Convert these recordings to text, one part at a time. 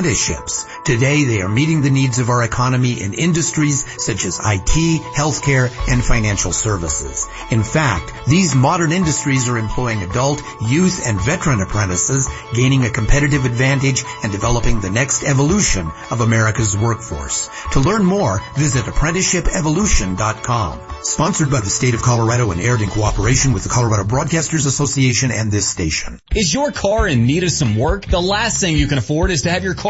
apprenticeships. Today they are meeting the needs of our economy in industries such as IT, healthcare, and financial services. In fact, these modern industries are employing adult, youth, and veteran apprentices, gaining a competitive advantage and developing the next evolution of America's workforce. To learn more, visit apprenticeshipevolution.com. Sponsored by the state of Colorado and aired in cooperation with the Colorado Broadcasters Association and this station. Is your car in need of some work? The last thing you can afford is to have your car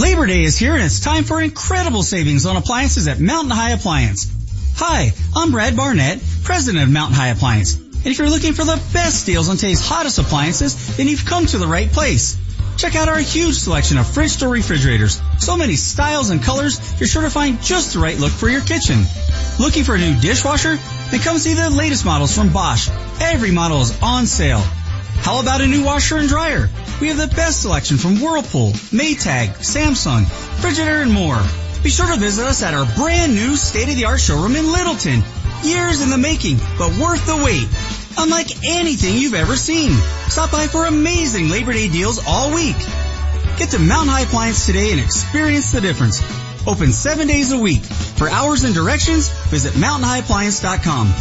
Labor Day is here and it's time for incredible savings on appliances at Mountain High Appliance. Hi, I'm Brad Barnett, president of Mountain High Appliance. And if you're looking for the best deals on today's hottest appliances, then you've come to the right place. Check out our huge selection of fridge door refrigerators. So many styles and colors, you're sure to find just the right look for your kitchen. Looking for a new dishwasher? Then come see the latest models from Bosch. Every model is on sale. How about a new washer and dryer? We have the best selection from Whirlpool, Maytag, Samsung, Frigidaire, and more. Be sure to visit us at our brand new state-of-the-art showroom in Littleton. Years in the making, but worth the wait. Unlike anything you've ever seen. Stop by for amazing Labor Day deals all week. Get to Mountain High Appliance today and experience the difference. Open seven days a week. For hours and directions, visit mountainhighappliance.com. Mountain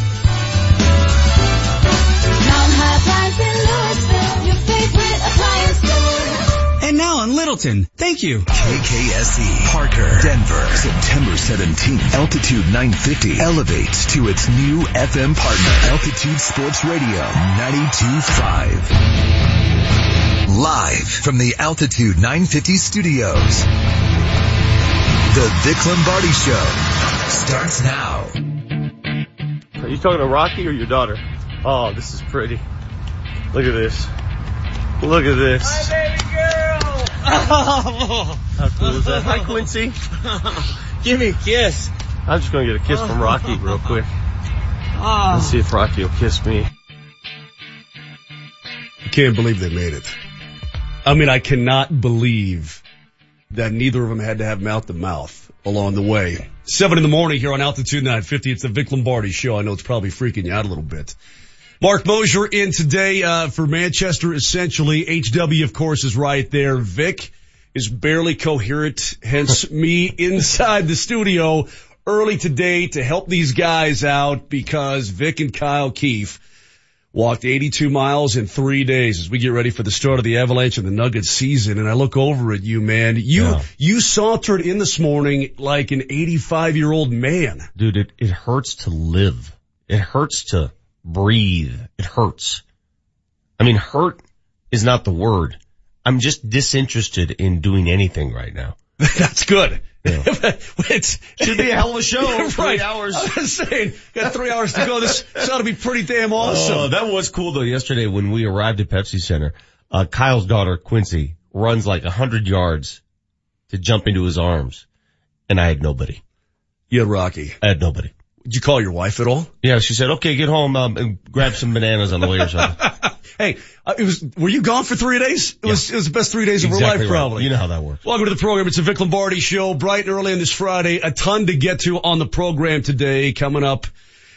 High Appliance in your favorite appliance store. And now in Littleton. Thank you. KKSE, Parker, Denver, September 17th. Altitude 950 elevates to its new FM partner, Altitude Sports Radio 92.5. Live from the Altitude 950 studios. The Vic Lombardi Show starts now. Are you talking to Rocky or your daughter? Oh, this is pretty. Look at this. Look at this. Hi, baby girl. How cool is that? Hi, Quincy. Give me a kiss. I'm just gonna get a kiss from Rocky real quick. Ah. Let's see if Rocky will kiss me. I can't believe they made it. I mean, I cannot believe that neither of them had to have mouth to mouth along the way. Seven in the morning here on Altitude 950. It's the Vic Lombardi show. I know it's probably freaking you out a little bit. Mark Mosier in today, uh, for Manchester essentially. HW of course is right there. Vic is barely coherent, hence me inside the studio early today to help these guys out because Vic and Kyle Keefe walked 82 miles in three days as we get ready for the start of the Avalanche and the Nuggets season. And I look over at you, man. You, Yeah. you sauntered in this morning like an 85 year old man. Dude, it, it hurts to live. It hurts to breathe. It hurts. I mean, hurt is not the word. I'm just disinterested in doing anything right now. That's good. It Should be a hell of a show. Three right. hours. I was saying, got three hours to go. This, this ought to be pretty damn awesome. Oh, that was cool though. Yesterday when we arrived at Pepsi Center, uh, Kyle's daughter Quincy runs like a hundred yards to jump into his arms, and I had nobody. yeah, Rocky. I had nobody. Did you call your wife at all? Yeah, she said, "Okay, get home um, and grab some bananas on the way or something." Hey, uh, it was, were you gone for three days? It was, it was the best three days of her life right. probably. You know how that works. Welcome to the program. It's a Vic Lombardi show, bright and early on this Friday. A ton to get to on the program today. Coming up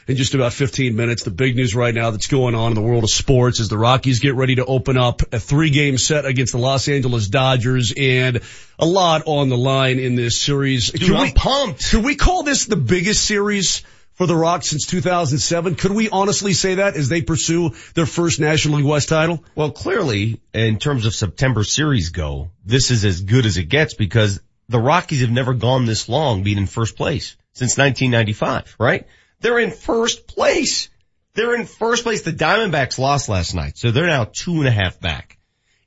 in just about 15 minutes. The big news right now that's going on in the world of sports is the Rockies get ready to open up a three game set against the Los Angeles Dodgers and a lot on the line in this series. Dude, I'm pumped. Could we call this the biggest series for the Rocks since 2007? Could we honestly say that as they pursue their first National League West title? Well, clearly, in terms of September series go, this is as good as it gets because the Rockies have never gone this long being in first place since 1995, right? They're in first place. They're in first place. The Diamondbacks lost last night, so they're now two and a half back.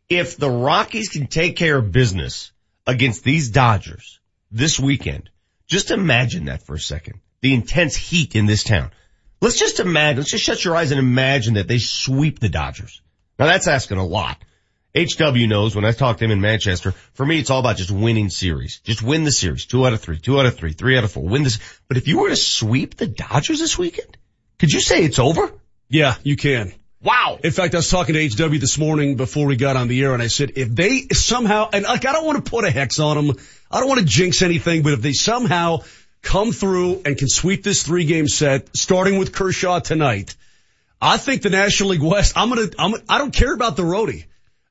If the Rockies can take care of business against these Dodgers this weekend, just imagine that for a second. The intense heat in this town. Let's just imagine, let's just shut your eyes and imagine that they sweep the Dodgers. Now that's asking a lot. HW knows when I talk to him in Manchester, for me it's all about just winning series. Just win the series. Two out of three, two out of three, three out of four. Win this. But if you were to sweep the Dodgers this weekend, could you say it's over? Yeah, you can. Wow. In fact, I was talking to HW this morning before we got on the air and I said, if they somehow, and like, I don't want to put a hex on them. I don't want to jinx anything, but if they somehow come through and can sweep this three game set, starting with Kershaw tonight, I think the National League West, I'm going to, I'm, I don't care about the roadie.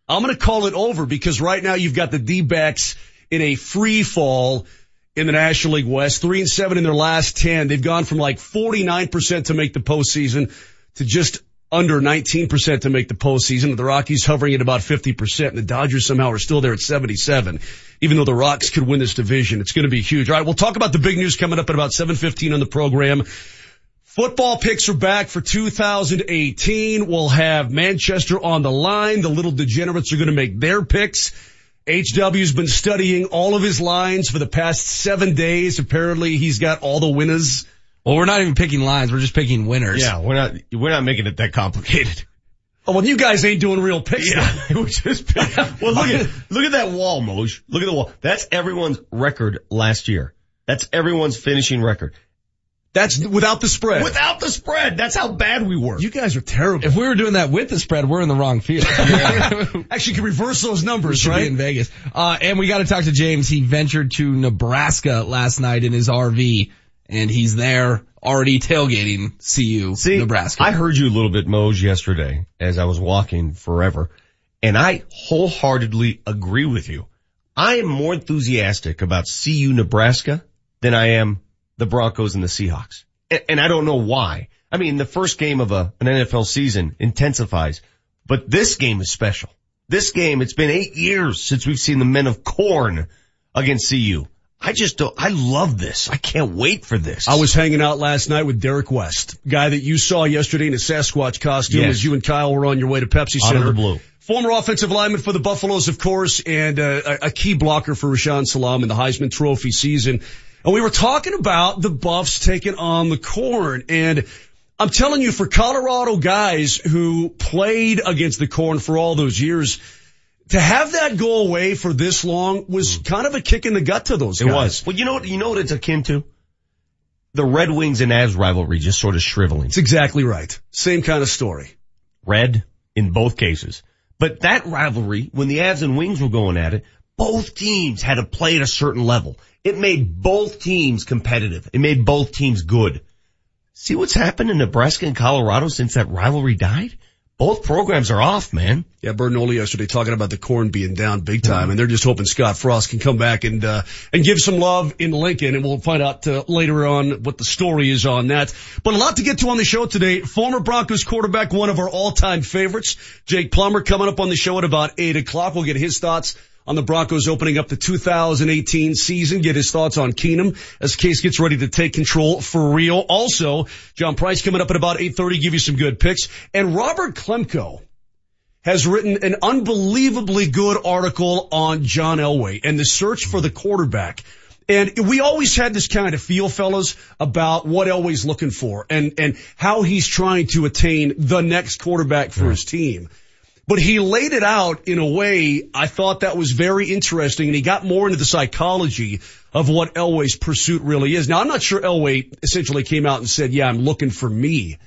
I'm going to call it over because right now you've got the D-backs in a free fall in the National League West, three and seven in their last 10. They've gone from like 49% to make the postseason to just under 19% to make the postseason. The Rockies hovering at about 50% and the Dodgers somehow are still there at 77. Even though the Rocks could win this division, it's going to be huge. All right. We'll talk about the big news coming up at about 715 on the program. Football picks are back for 2018. We'll have Manchester on the line. The little degenerates are going to make their picks. HW's been studying all of his lines for the past seven days. Apparently he's got all the winners. Well, we're not even picking lines. We're just picking winners. Yeah, we're not, we're not making it that complicated. Oh, well, you guys ain't doing real picks. Yeah, we just pick, well, look at, look at that wall, Moj. Look at the wall. That's everyone's record last year. That's everyone's finishing record. That's without the spread. Without the spread. That's how bad we were. You guys are terrible. If we were doing that with the spread, we're in the wrong field. Actually, you can reverse those numbers, Should right? be in Vegas. Uh, and we got to talk to James. He ventured to Nebraska last night in his RV, and he's there already tailgating CU See, Nebraska. I heard you a little bit, Moj, yesterday as I was walking forever, and I wholeheartedly agree with you. I am more enthusiastic about CU Nebraska than I am the Broncos and the Seahawks. And, and I don't know why. I mean, the first game of a, an NFL season intensifies, but this game is special. This game, it's been eight years since we've seen the men of corn against CU. I just don't, I love this. I can't wait for this. I was hanging out last night with Derek West, guy that you saw yesterday in a Sasquatch costume Yes. as you and Kyle were on your way to Pepsi Center. Out of the blue. Former offensive lineman for the Buffaloes, of course, and uh, a, a key blocker for Rashaan Salaam in the Heisman Trophy season. And we were talking about the Buffs taking on the corn. And I'm telling you, for Colorado guys who played against the corn for all those years, to have that go away for this long was mm. kind of a kick in the gut to those It guys. was. Well, you know what, you know what it's akin to? The Red Wings and Avs rivalry just sort of shriveling. It's exactly right. Same kind of story. Red in both cases. But that rivalry, when the Avs and Wings were going at it, both teams had to play at a certain level. It made both teams competitive. It made both teams good. See what's happened in Nebraska and Colorado since that rivalry died? Both programs are off, man. Yeah, Bernoulli yesterday talking about the corn being down big time, and they're just hoping Scott Frost can come back and uh, and give some love in Lincoln, and we'll find out uh, later on what the story is on that. But a lot to get to on the show today. Former Broncos quarterback, one of our all-time favorites, Jake Plummer, coming up on the show at about eight o'clock. We'll get his thoughts on the Broncos opening up the 2018 season. Get his thoughts on Keenum as Case gets ready to take control for real. Also, John Price coming up at about 8:30, give you some good picks, and Robert Klemko has written an unbelievably good article on John Elway and the search for the quarterback. And we always had this kind of feel, fellas, about what Elway's looking for and, and how he's trying to attain the next quarterback for his team. But he laid it out in a way I thought that was very interesting and he got more into the psychology of what Elway's pursuit really is. Now I'm not sure Elway essentially came out and said, yeah, I'm looking for me.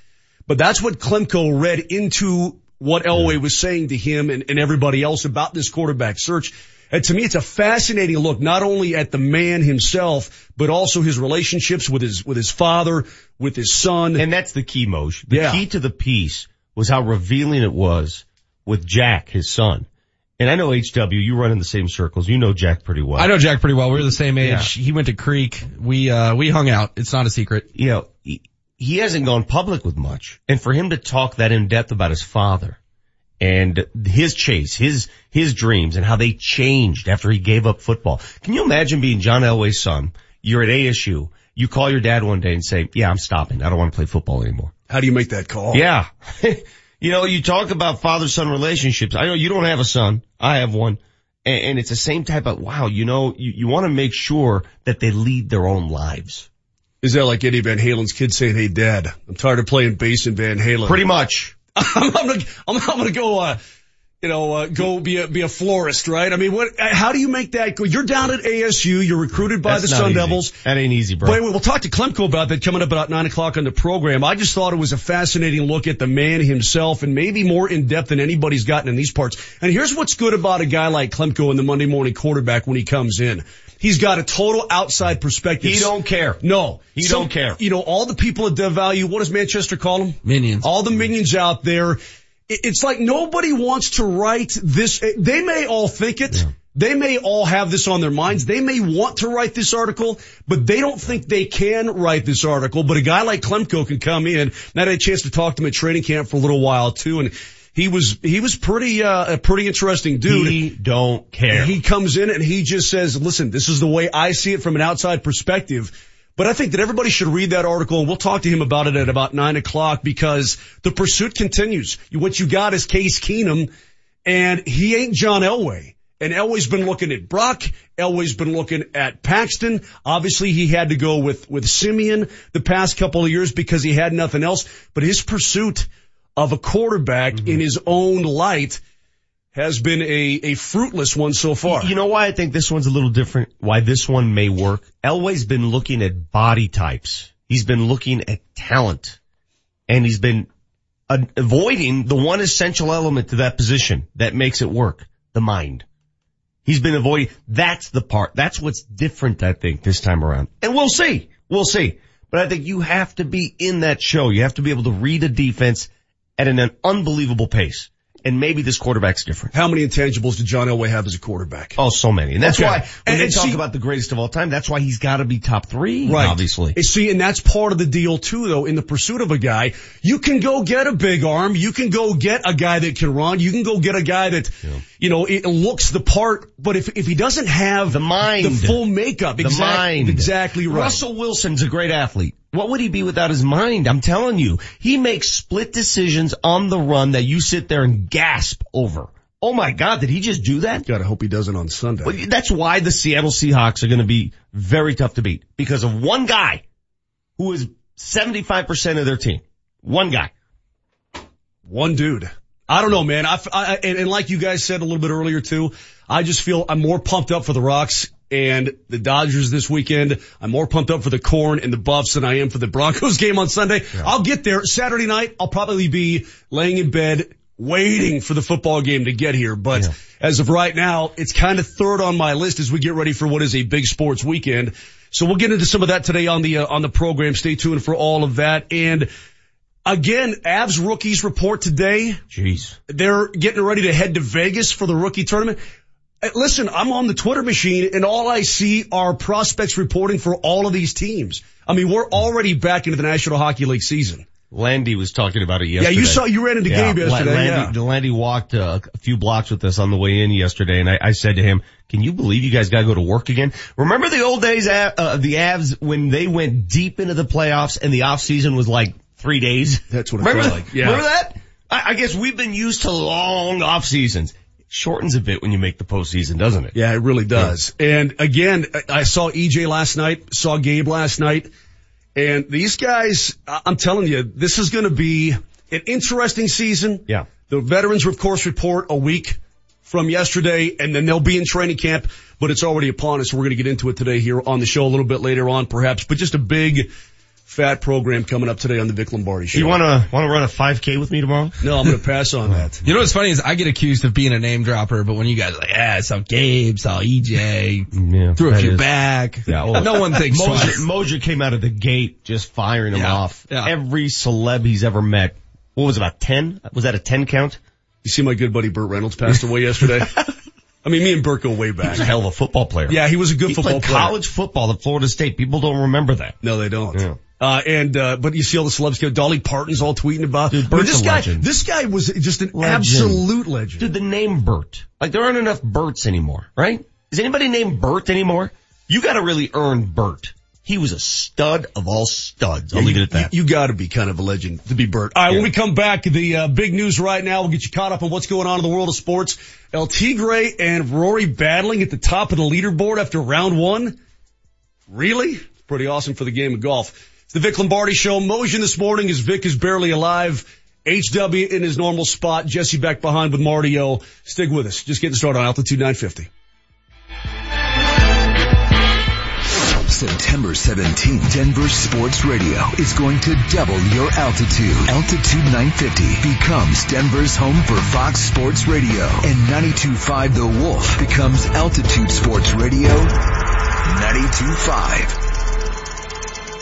But that's what Klemko read into what Elway was saying to him and, and everybody else about this quarterback search. And to me, it's a fascinating look, not only at the man himself, but also his relationships with his, with his father, with his son. And that's the key, Moshe. The Yeah. key to the piece was how revealing it was with Jack, his son. And I know HW, you run in the same circles. You know Jack pretty well. I know Jack pretty well. We were the same age. Yeah. He went to Creek. We, uh, we hung out. It's not a secret. you know, he, he hasn't gone public with much. And for him to talk that in depth about his father and his chase, his, his dreams and how they changed after he gave up football. Can you imagine being John Elway's son? You're at ASU. You call your dad one day and say, yeah, I'm stopping. I don't want to play football anymore. How do you make that call? Yeah. you know, you talk about father-son relationships. I know you don't have a son. I have one. And, and it's the same type of, wow, you know, you, you want to make sure that they lead their own lives. Is that like Eddie Van Halen's kid saying, "Hey, Dad, I'm tired of playing bass in Van Halen." Pretty much. I'm, gonna, I'm, I'm gonna go uh, you know, uh, go be a be a florist, right? I mean, what? How do you make that go? You're down at ASU. You're recruited by That's the Sun easy. Devils. That ain't easy, bro. Wait, wait, we'll talk to Klemko about that coming up about nine o'clock on the program. I just thought it was a fascinating look at the man himself and maybe more in depth than anybody's gotten in these parts. And here's what's good about a guy like Klemko in the Monday morning quarterback when he comes in. He's got a total outside perspective. He don't care. No. He Some- don't care. You know, all the people at Dove Valley, what does Manchester call them? Minions. All the minions out there. It- It's like nobody wants to write this. They may all think it. They may all have this on their minds. They may want to write this article, but they don't think they can write this article. But a guy like Klemko can come in. And I had a chance to talk to him at training camp for a little while too. And he was, he was pretty, uh, a pretty interesting dude. He don't care. He comes in and he just says, listen, this is the way I see it from an outside perspective. But I think that everybody should read that article and we'll talk to him about it at about nine o'clock because the pursuit continues. What you got is Case Keenum and he ain't John Elway. And Elway's been looking at Brock. Elway's been looking at Paxton. Obviously he had to go with, with Siemian the past couple of years because he had nothing else. But his pursuit of a quarterback mm-hmm. in his own light has been a, a fruitless one so far. You know why I think this one's a little different? Why this one may work? Elway's been looking at body types. He's been looking at talent. And he's been avoiding the one essential element to that position that makes it work. The mind. He's been avoiding, that's the part, that's what's different I think this time around. And we'll see. We'll see. But I think you have to be in that show. You have to be able to read a defense at an, an unbelievable pace. And maybe this quarterback's different. How many intangibles did John Elway have as a quarterback? Oh, so many. And that's Okay. why when And- they and talk see- about the greatest of all time, that's why he's got to be top three, Right. obviously. And See, and that's part of the deal too, though, in the pursuit of a guy. You can go get a big arm. You can go get a guy that can run. You can go get a guy that, you know, it looks the part, but if, if he doesn't have The mind. the full makeup, The exact- mind. exactly right. Russell Wilson's a great athlete. What would he be without his mind? I'm telling you. He makes split decisions on the run that you sit there and gasp over. Oh my God, did he just do that? Gotta hope he does it on Sunday. Well, that's why the Seattle Seahawks are going to be very tough to beat because of one guy who is 75% of their team. One guy. One dude. I don't know, man. I, I and, and like you guys said a little bit earlier too, I just feel I'm more pumped up for the Rocks and the Dodgers this weekend. I'm more pumped up for the Corn and the Buffs than I am for the Broncos game on Sunday. I'll get there Saturday night. I'll probably be laying in bed waiting for the football game to get here. But as of right now, it's kind of third on my list as we get ready for what is a big sports weekend. So we'll get into some of that today on the uh, on the program. Stay tuned for all of that and. Again, Avs rookies report today. Jeez. They're getting ready to head to Vegas for the rookie tournament. Uh, Listen, I'm on the Twitter machine and all I see are prospects reporting for all of these teams. I mean, we're already back into the National Hockey League season. Landy was talking about it yesterday. Yeah, you saw, you ran into Gabe yesterday. Landy, yeah. Landy walked uh, a few blocks with us on the way in yesterday, and I, I said to him, "Can you believe you guys got to go to work again? Remember the old days, of uh, the Avs when they went deep into the playoffs and the off season was like three days. That's what it remember felt like, yeah. Remember that? I, I guess we've been used to long off seasons. Shortens a bit when you make the postseason, doesn't it? Yeah, it really does. And again, I I saw EJ last night, saw Gabe last night, and these guys, I'm telling you, this is going to be an interesting season. Yeah. The veterans, of course, report a week from yesterday, and then they'll be in training camp, but it's already upon us. We're going to get into it today here on the show a little bit later on, perhaps, but just a big, fat program coming up today on the Vic Lombardi show. You want to want to run a 5K with me tomorrow? No, I'm going to pass on that. You know what's funny is I get accused of being a name dropper, but when you guys are like, yeah, I saw Gabe, saw EJ, Yeah, threw a few is- back. Yeah, oh. no one thinks Moja. Moja came out of the gate just firing him Yeah, off. yeah. Every celeb he's ever met. What was it, about 10? Was that a 10 count? You see my good buddy Burt Reynolds passed away yesterday? I mean, me and Burt go way back. He's a hell of a football player. Yeah, he was a good He football played player. college football at Florida State. People don't remember that. No, they don't. Yeah. Uh, and, uh, but you see all the celebs go, Dolly Parton's all tweeting about, Dude, I mean, Burt's this a guy, legend. this guy was just an Legend. absolute legend. Dude, the name Bert. Like there aren't enough Berts anymore, right? Is anybody named Bert anymore? You gotta really earn Bert. He was a stud of all studs. I'll leave it at that. You, you gotta be kind of a legend to be Burt. All right, when we come back, the uh, big news right now, we'll get you caught up on what's going on in the world of sports. El Tigre and Rory battling at the top of the leaderboard after round one. Really? Pretty awesome for the game of golf. It's the Vic Lombardi show. Motion this morning as Vic is barely alive. HW in his normal spot. Jesse back behind with Marty O. Stick with us. Just getting started on Altitude 950. September 17th, Denver Sports Radio is going to double your altitude. Altitude 950 becomes Denver's home for Fox Sports Radio. And 92.5 The Wolf becomes Altitude Sports Radio 92.5.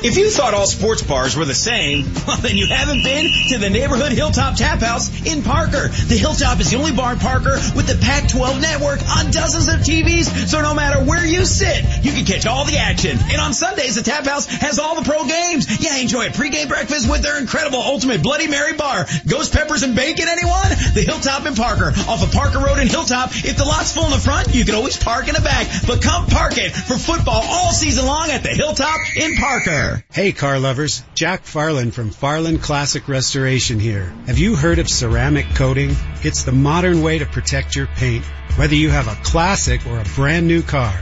If you thought all sports bars were the same, well then you haven't been to the neighborhood Hilltop Tap House in Parker. The Hilltop is the only bar in Parker with the Pac-12 network on dozens of TVs, so no matter where you sit, you can catch all the action. And on Sundays, the Tap House has all the pro games. Yeah, enjoy a pregame breakfast with their incredible Ultimate Bloody Mary bar. Ghost peppers and bacon, anyone? The Hilltop in Parker, off of Parker Road in Hilltop. If the lot's full in the front, you can always park in the back. But come park it for football all season long at the Hilltop in Parker. Hey car lovers, Jack Farland from Farland Classic Restoration here. Have you heard of ceramic coating? It's the modern way to protect your paint, whether you have a classic or a brand new car.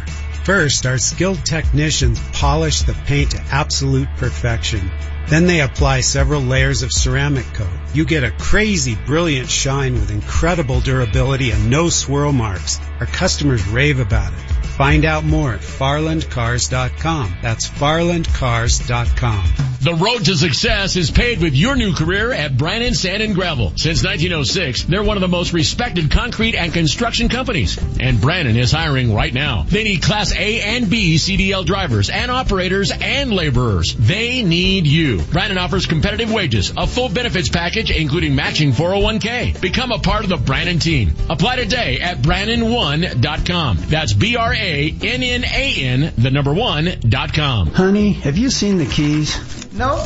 First, our skilled technicians polish the paint to absolute perfection. Then they apply several layers of ceramic coat. You get a crazy brilliant shine with incredible durability and no swirl marks. Our customers rave about it. Find out more at farlandcars.com. That's farlandcars.com. The road to success is paved with your new career at Brannan Sand and Gravel. Since 1906, they're one of the most respected concrete and construction companies. And Brannan is hiring right now. They need Class A and B CDL drivers and operators and laborers. They need you. Brannan offers competitive wages, a full benefits package, including matching 401k. Become a part of the Brannan team. Apply today at Brannan1.com. That's B-R-A-N-N-A-N, the number one, dot com. Honey, have you seen the keys? No,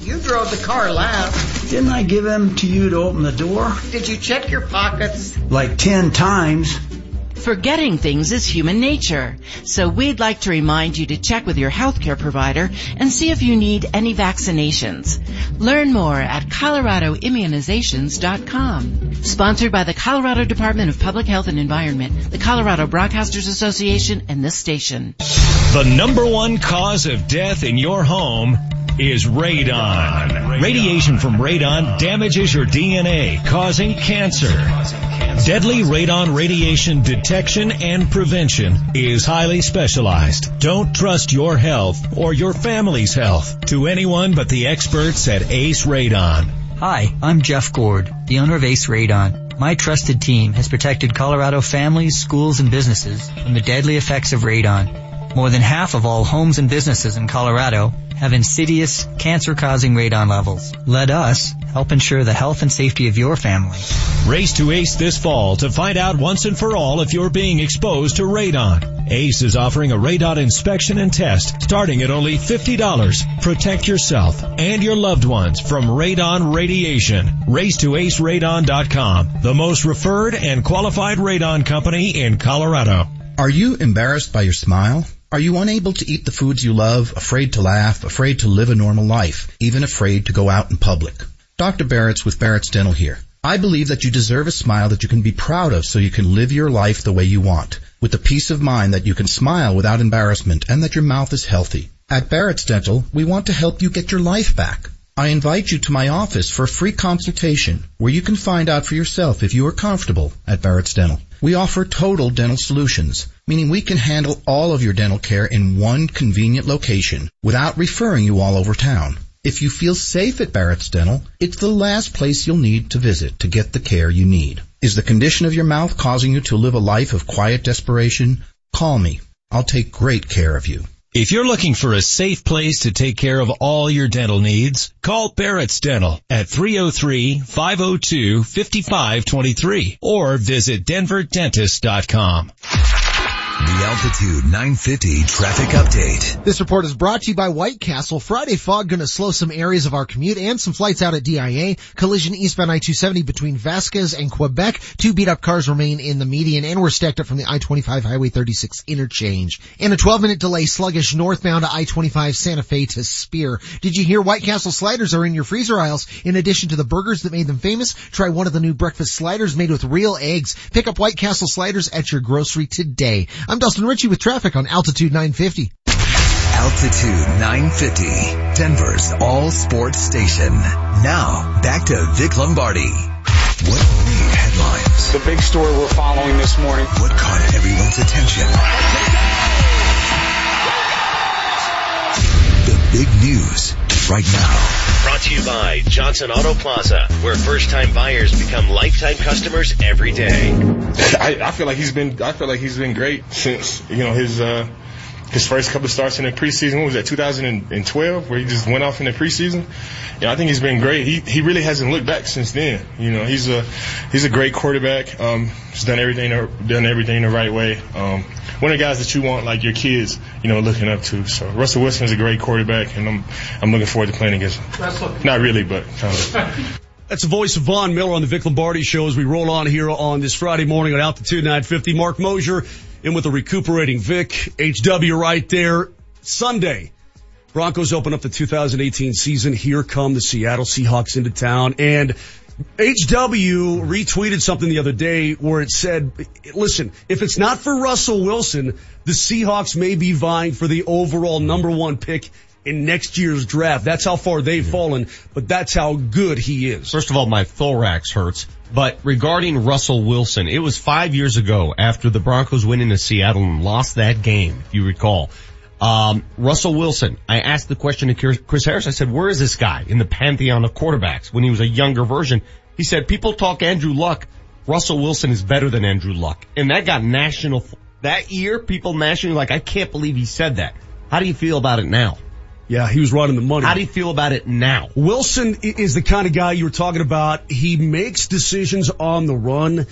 you drove the car last. Didn't I give them to you to open the door? Did you check your pockets? Like ten times. Forgetting things is human nature. So we'd like to remind you to check with your healthcare provider and see if you need any vaccinations. Learn more at coloradoimmunizations.com. Sponsored by the Colorado Department of Public Health and Environment, the Colorado Broadcasters Association, and this station. The number one cause of death in your home is radon. Radiation from radon damages your DNA, causing cancer. Deadly radon radiation detection and prevention is highly specialized. Don't trust your health or your family's health to anyone but the experts at Ace Radon. Hi, I'm Jeff Gord, the owner of Ace Radon. My trusted team has protected Colorado families, schools, and businesses from the deadly effects of radon. More than half of all homes and businesses in Colorado have insidious, cancer-causing radon levels. Let us help ensure the health and safety of your family. Race to ACE this fall to find out once and for all if you're being exposed to radon. ACE is offering a radon inspection and test starting at only $50. Protect yourself and your loved ones from radon radiation. Race to aceradon.com, the most referred and qualified radon company in Colorado. Are you embarrassed by your smile? Are you unable to eat the foods you love, afraid to laugh, afraid to live a normal life, even afraid to go out in public? Dr. Barrett's with Barrett's Dental here. I believe that you deserve a smile that you can be proud of so you can live your life the way you want, with the peace of mind that you can smile without embarrassment and that your mouth is healthy. At Barrett's Dental, we want to help you get your life back. I invite you to my office for a free consultation where you can find out for yourself if you are comfortable at Barrett's Dental. We offer total dental solutions, meaning we can handle all of your dental care in one convenient location without referring you all over town. If you feel safe at Barrett's Dental, it's the last place you'll need to visit to get the care you need. Is the condition of your mouth causing you to live a life of quiet desperation? Call me. I'll take great care of you. If you're looking for a safe place to take care of all your dental needs, call Barrett's Dental at 303-502-5523 or visit denverdentist.com. The Altitude 950 traffic update. This report is brought to you by White Castle. Friday fog to slow some areas of our commute and some flights out at DIA. Collision eastbound I-270 between Vasquez and Quebec. Two beat up cars remain in the median and we're stacked up from the I-25 Highway 36 interchange. And a 12 minute delay sluggish northbound to I-25 Santa Fe to Spear. Did you hear White Castle sliders are in your freezer aisles? In addition to the burgers that made them famous, try one of the new breakfast sliders made with real eggs. Pick up White Castle sliders at your grocery today. I'm Dustin Ritchie with traffic on Altitude 950. Altitude 950. Denver's all sports station. Now, back to Vic Lombardi. What made headlines? The big story we're following this morning. What caught everyone's attention? The big news right now. Brought to you by Johnson Auto Plaza, where first-time buyers become lifetime customers every day. I, I feel like he's been I feel like he's been great since you know his uh his first couple of starts in the preseason. What was that 2012 where he just went off in the preseason? Yeah, I think he's been great. He he really hasn't looked back since then. You know, he's a he's a great quarterback. Um, he's done everything done everything the right way. Um, one of the guys that you want like your kids, you know, looking up to. So Russell Wilson is a great quarterback, and I'm I'm looking forward to playing against him. Not really, but kind of. That's the voice of Von Miller on the Vic Lombardi show as we roll on here on this Friday morning on Altitude 950. Mark Mosier in with a recuperating Vic. HW right there. Sunday. Broncos open up the 2018 season. Here come the Seattle Seahawks into town. And HW retweeted something the other day where it said, listen, if it's not for Russell Wilson, the Seahawks may be vying for the overall number one pick in next year's draft. That's how far they've fallen, but that's how good he is. First of all, my thorax hurts. But regarding Russell Wilson, it was five years ago after the Broncos went into Seattle and lost that game, if you recall. Um, Russell Wilson, I asked the question to Chris Harris. I said, where is this guy in the pantheon of quarterbacks when he was a younger version? He said, people talk Andrew Luck. Russell Wilson is better than Andrew Luck. And that got national, that year, people nationally like, I can't believe he said that. How do you feel about it now? Yeah, he was running the money. How do you feel about it now? Wilson is the kind of guy you were talking about. He makes decisions on the run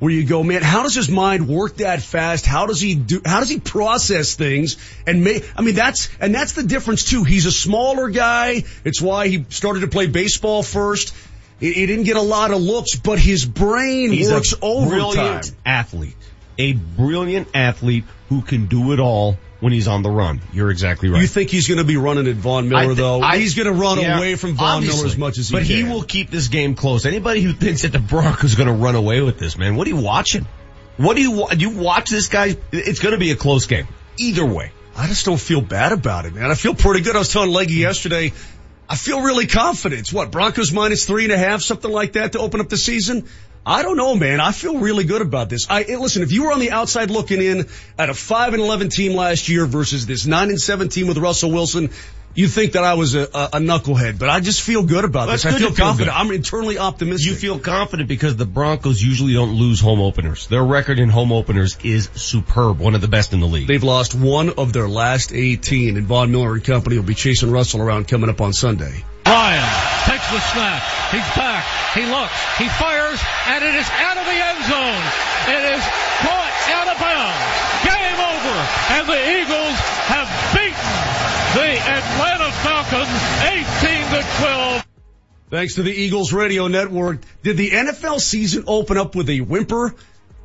where you go, man, how does his mind work that fast? How does he do, how does he process things and make, I mean, that's, and that's the difference too. He's a smaller guy. It's why he started to play baseball first. He, he didn't get a lot of looks, but his brain He's works a overtime. brilliant athlete. A brilliant athlete who can do it all when he's on the run. You're exactly right. You think he's going to be running at Von Miller I thi- though? I- he's going to run yeah, away from Von Miller as much as he But can. he will keep this game close. Anybody who thinks that the Broncos are going to run away with this, man, what are you watching? What do you do? You watch this guy? It's going to be a close game. Either way. I just don't feel bad about it, man. I feel pretty good. I was telling Leggy yesterday, I feel really confident. It's what, Broncos minus three and a half, something like that to open up the season? I don't know, man. I feel really good about this. I, listen, if you were on the outside looking in at a 5 and 11 team last year versus this 9 and 7 team with Russell Wilson, you'd think that I was a, a, a knucklehead, but I just feel good about That's this. I good feel to feel confident. good. I'm internally optimistic. You feel confident because the Broncos usually don't lose home openers. Their record in home openers is superb, one of the best in the league. They've lost one of their last 18 and Von Miller and company will be chasing Russell around coming up on Sunday. Ryan takes the snap. He's back. He looks. He fires, and it is out of the end zone. It is caught out of bounds. Game over. And the Eagles have beaten the Atlanta Falcons 18 to 12. Thanks to the Eagles radio network. Did the NFL season open up with a whimper,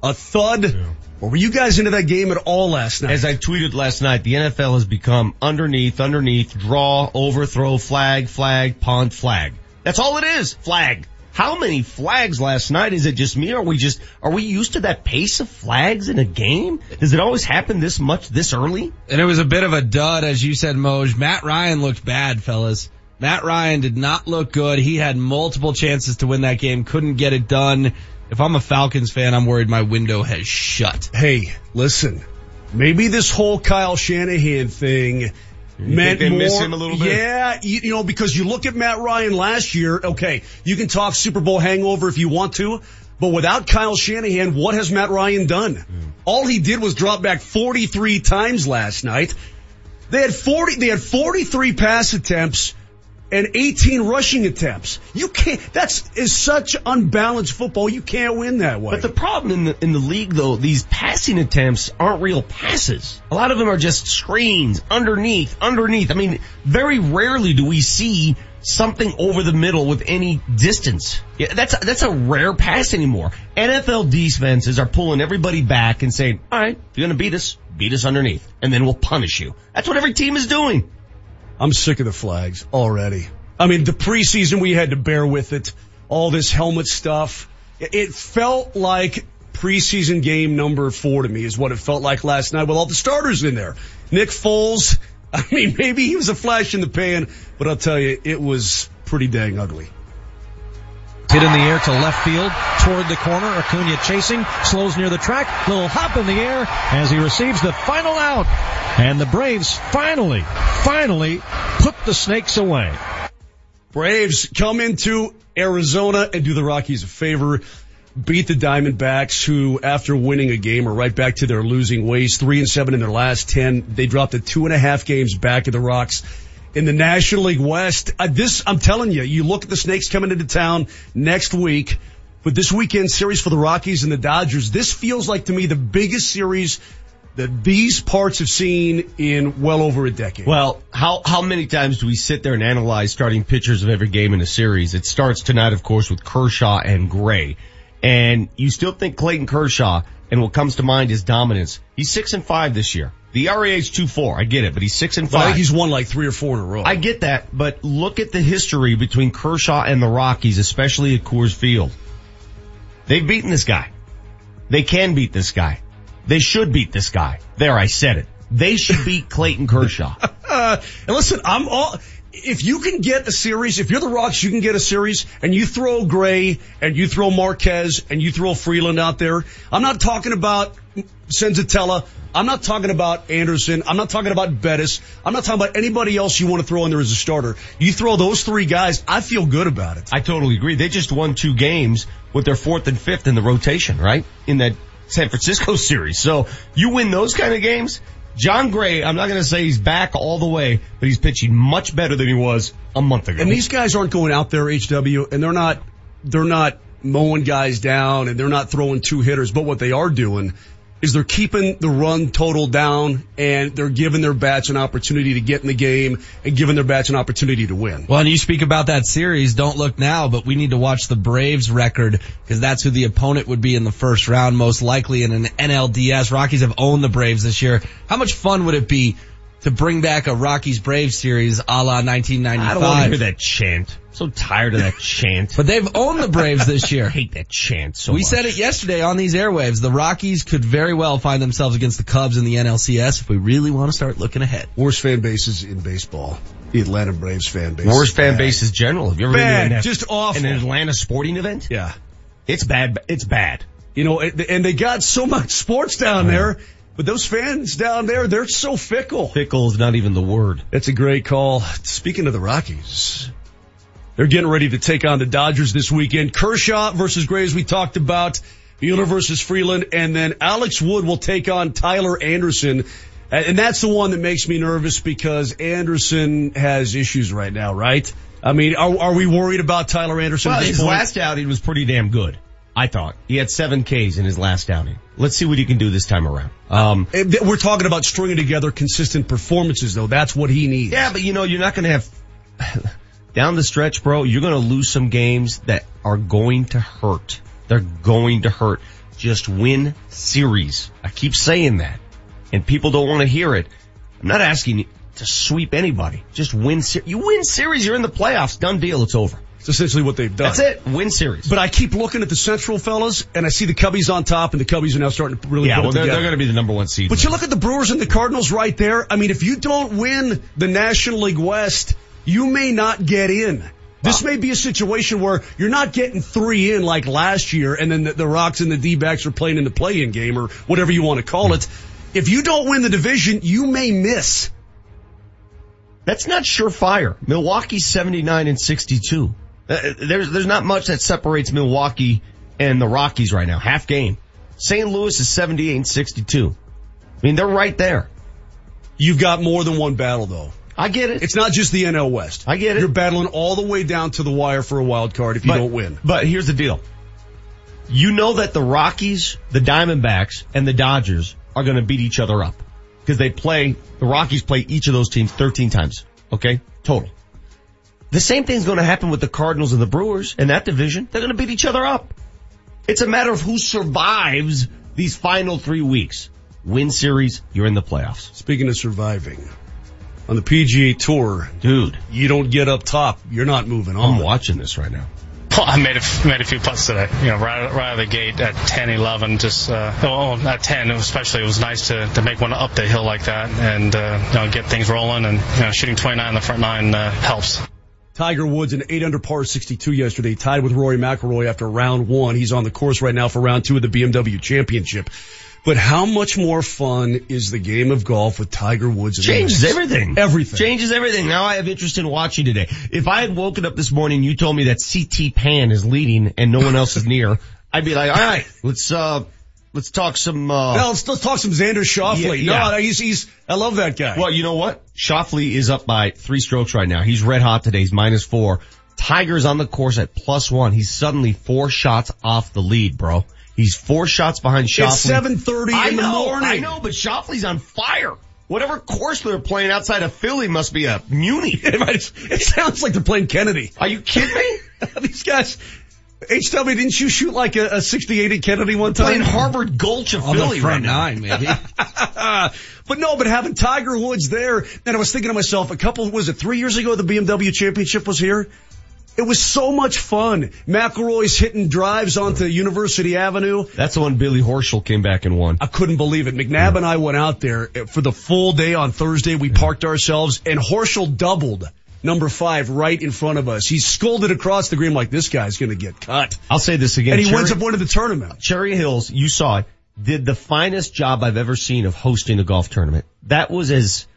a thud, or were you guys into that game at all last night? As I tweeted last night, the NFL has become underneath, underneath, draw, overthrow, flag, flag, punt, flag. That's all it is. Flag. How many flags last night? Is it just me? Or are we just, are we used to that pace of flags in a game? Does it always happen this much, this early? And it was a bit of a dud, as you said, Moj. Matt Ryan looked bad, fellas. Matt Ryan did not look good. He had multiple chances to win that game, couldn't get it done. If I'm a Falcons fan, I'm worried my window has shut. Hey, listen, maybe this whole Kyle Shanahan thing meant they more. miss him a little bit? Yeah, you, you know, because you look at Matt Ryan last year. Okay, you can talk Super Bowl hangover if you want to, but without Kyle Shanahan, what has Matt Ryan done? Hmm. All he did was drop back 43 times last night. They had 40. They had 43 pass attempts and 18 rushing attempts. You can't. That's is such unbalanced football. You can't win that way. But the problem in the, in the league though, these passing attempts aren't real passes. A lot of them are just screens, underneath, underneath. I mean, very rarely do we see something over the middle with any distance. Yeah, that's, that's a rare pass anymore. NFL defenses are pulling everybody back and saying, alright, if you're gonna beat us, beat us underneath, and then we'll punish you. That's what every team is doing. I'm sick of the flags already. I mean, the preseason we had to bear with it. All this helmet stuff. It- felt like preseason game number four to me is what it felt like last night with all the starters in there. Nick Foles, I mean, maybe he was a flash in the pan, but I'll tell you, it was pretty dang ugly. Hit in the air to left field, toward the corner. Acuna chasing, slows near the track, little hop in the air as he receives the final out. And the Braves finally, finally put the Snakes away. Braves come into Arizona and do the Rockies a favor. Beat the Diamondbacks who after winning a game are right back to their losing ways. Three and seven in their last ten. They dropped the two and a half games back of the Rocks in the National League West. Uh, this, I'm telling you, you look at the Snakes coming into town next week, but this weekend series for the Rockies and the Dodgers, this feels like to me the biggest series that these parts have seen in well over a decade. Well, how, how many times do we sit there and analyze starting pitchers of every game in a series? It starts tonight, of course, with Kershaw and Gray. And you still think Clayton Kershaw, and what comes to mind is dominance. He's six and five this year. The ERA is two four. I get it, but he's six and five. think he's won like three or four in a row. I get that, but look at the history between Kershaw and the Rockies, especially at Coors Field. They've beaten this guy. They can beat this guy. They should beat this guy. There, I said it. They should beat Clayton Kershaw. Uh, and listen, I'm all, if you can get a series, if you're the Rocks, you can get a series and you throw Gray and you throw Marquez and you throw Freeland out there. I'm not talking about Senzatela. I'm not talking about Anderson. I'm not talking about Bettis. I'm not talking about anybody else you want to throw in there as a starter. You throw those three guys, I feel good about it. I totally agree. They just won two games with their fourth and fifth in the rotation, right? In that San Francisco series. So you win those kind of games. Jon Gray, I'm not going to say he's back all the way, but he's pitching much better than he was a month ago. And these guys aren't going out there, HW, and they're not, they're not mowing guys down and they're not throwing two hitters, but what they are doing is they're keeping the run total down and they're giving their bats an opportunity to get in the game and giving their bats an opportunity to win. Well, and you speak about that series. Don't look now, but we need to watch the Braves record because that's who the opponent would be in the first round, most likely in an NLDS. Rockies have owned the Braves this year. How much fun would it be to bring back a Rockies Braves series a la 1995? I don't want to hear that chant. I'm so tired of that chant. But they've owned the Braves this year. I hate that chant so we much. said it yesterday on these airwaves. The Rockies could very well find themselves against the Cubs in the NLCS if we really want to start looking ahead. Worst fan bases in baseball. The Atlanta Braves fan base. Worst fan Bad. base is general. Have you ever Bad, been to an, just awful. an Atlanta sporting event? Yeah. It's bad. It's bad. You know, and they got so much sports down there, but those fans down there, they're so fickle. Fickle is not even the word. That's a great call. Speaking of the Rockies, they're getting ready to take on the Dodgers this weekend. Kershaw versus Gray, as we talked about. Buehler versus Freeland, and then Alex Wood will take on Tyler Anderson. And that's the one that makes me nervous because Anderson has issues right now, right? I mean, are, are we worried about Tyler Anderson? Well, his point? last outing was pretty damn good. I thought he had seven Ks in his last outing. Let's see what he can do this time around. Um, We're talking about stringing together consistent performances, though. That's what he needs. yeah, but you know, you're not going to have down the stretch, bro. You're going to lose some games that are going to hurt. They're going to hurt. Just win series. I keep saying that, and people don't want to hear it. I'm not asking you to sweep anybody. Just win. Se- you win series, you're in the playoffs. Done deal. It's over. It's essentially what they've done. That's it. Win series. But I keep looking at the Central fellas, and I see the Cubbies on top, and the Cubbies are now starting to really yeah, put well, they're, they're going to be the number one seed. But you look at the Brewers and the Cardinals right there. I mean, if you don't win the National League West, you may not get in. This may be a situation where you're not getting three in like last year, and then the, the Rocks and the D-backs are playing in the play-in game or whatever you want to call it. If you don't win the division, you may miss. That's not surefire. Milwaukee's 79 and 62. Uh, There's, there's not much that separates Milwaukee and the Rockies right now. Half game. St. Louis is 78 and 62. I mean, they're right there. You've got more than one battle though. I get it. It's not just the NL West. I get it. You're battling all the way down to the wire for a wild card if you But- don't win. But here's the deal. You know that the Rockies, the Diamondbacks, and the Dodgers are going to beat each other up. Because they play, the Rockies play each of those teams 13 times. Okay? Total. The same thing's going to happen with the Cardinals and the Brewers in that division. They're going to beat each other up. It's a matter of who survives these final three weeks. Win series, you're in the playoffs. Speaking of surviving, on the PGA Tour, Dude, you don't get up top, you're not moving on. I'm watching this right now. Well, I made a, made a few putts today. You know, right, right out of the gate at 10, 11, just, uh, well, at 10 especially, it was nice to, to make one up the hill like that and, uh, you know, get things rolling and, you know, shooting 29 on the front nine, uh, helps. Tiger Woods an 8 under par 62 yesterday, tied with Rory McIlroy after round one. He's on the course right now for round two of the BMW championship. But how much more fun is the game of golf with Tiger Woods? Changes everything. Everything. Changes everything. Now I have interest in watching today. If I had woken up this morning, you told me that CT Pan is leading and no one else is near, I'd be like, all right, let's, uh, let's talk some, uh, no, let's, let's talk some Xander Schauffele. Yeah, yeah. No, he's, he's, I love that guy. Well, you know what? Shoffley is up by three strokes right now. He's red hot today. He's minus four. Tiger's on the course at plus one. He's suddenly four shots off the lead, bro. He's four shots behind Schauffele. It's 7.30 I in the know, morning. I know, but Schauffele's on fire. Whatever course they're playing outside of Philly must be a Muni. it sounds like they're playing Kennedy. Are you kidding me? These guys, HW, didn't you shoot like a, a 68 at Kennedy one time? Playing Harvard Gulch of On the Philly front right now. nine, maybe. but no, but having Tiger Woods there, and I was thinking to myself, a couple, was it three years ago the BMW championship was here? It was so much fun. McIlroy's hitting drives onto University Avenue. That's the one Billy Horschel came back and won. I couldn't believe it. McNabb and I went out there for the full day on Thursday. We parked ourselves and Horschel doubled number five right in front of us. He scolded across the green like this guy's going to get cut. I'll say this again. And he Cherry- winds up winning the tournament. Cherry Hills, you saw it, did the finest job I've ever seen of hosting a golf tournament. That was as,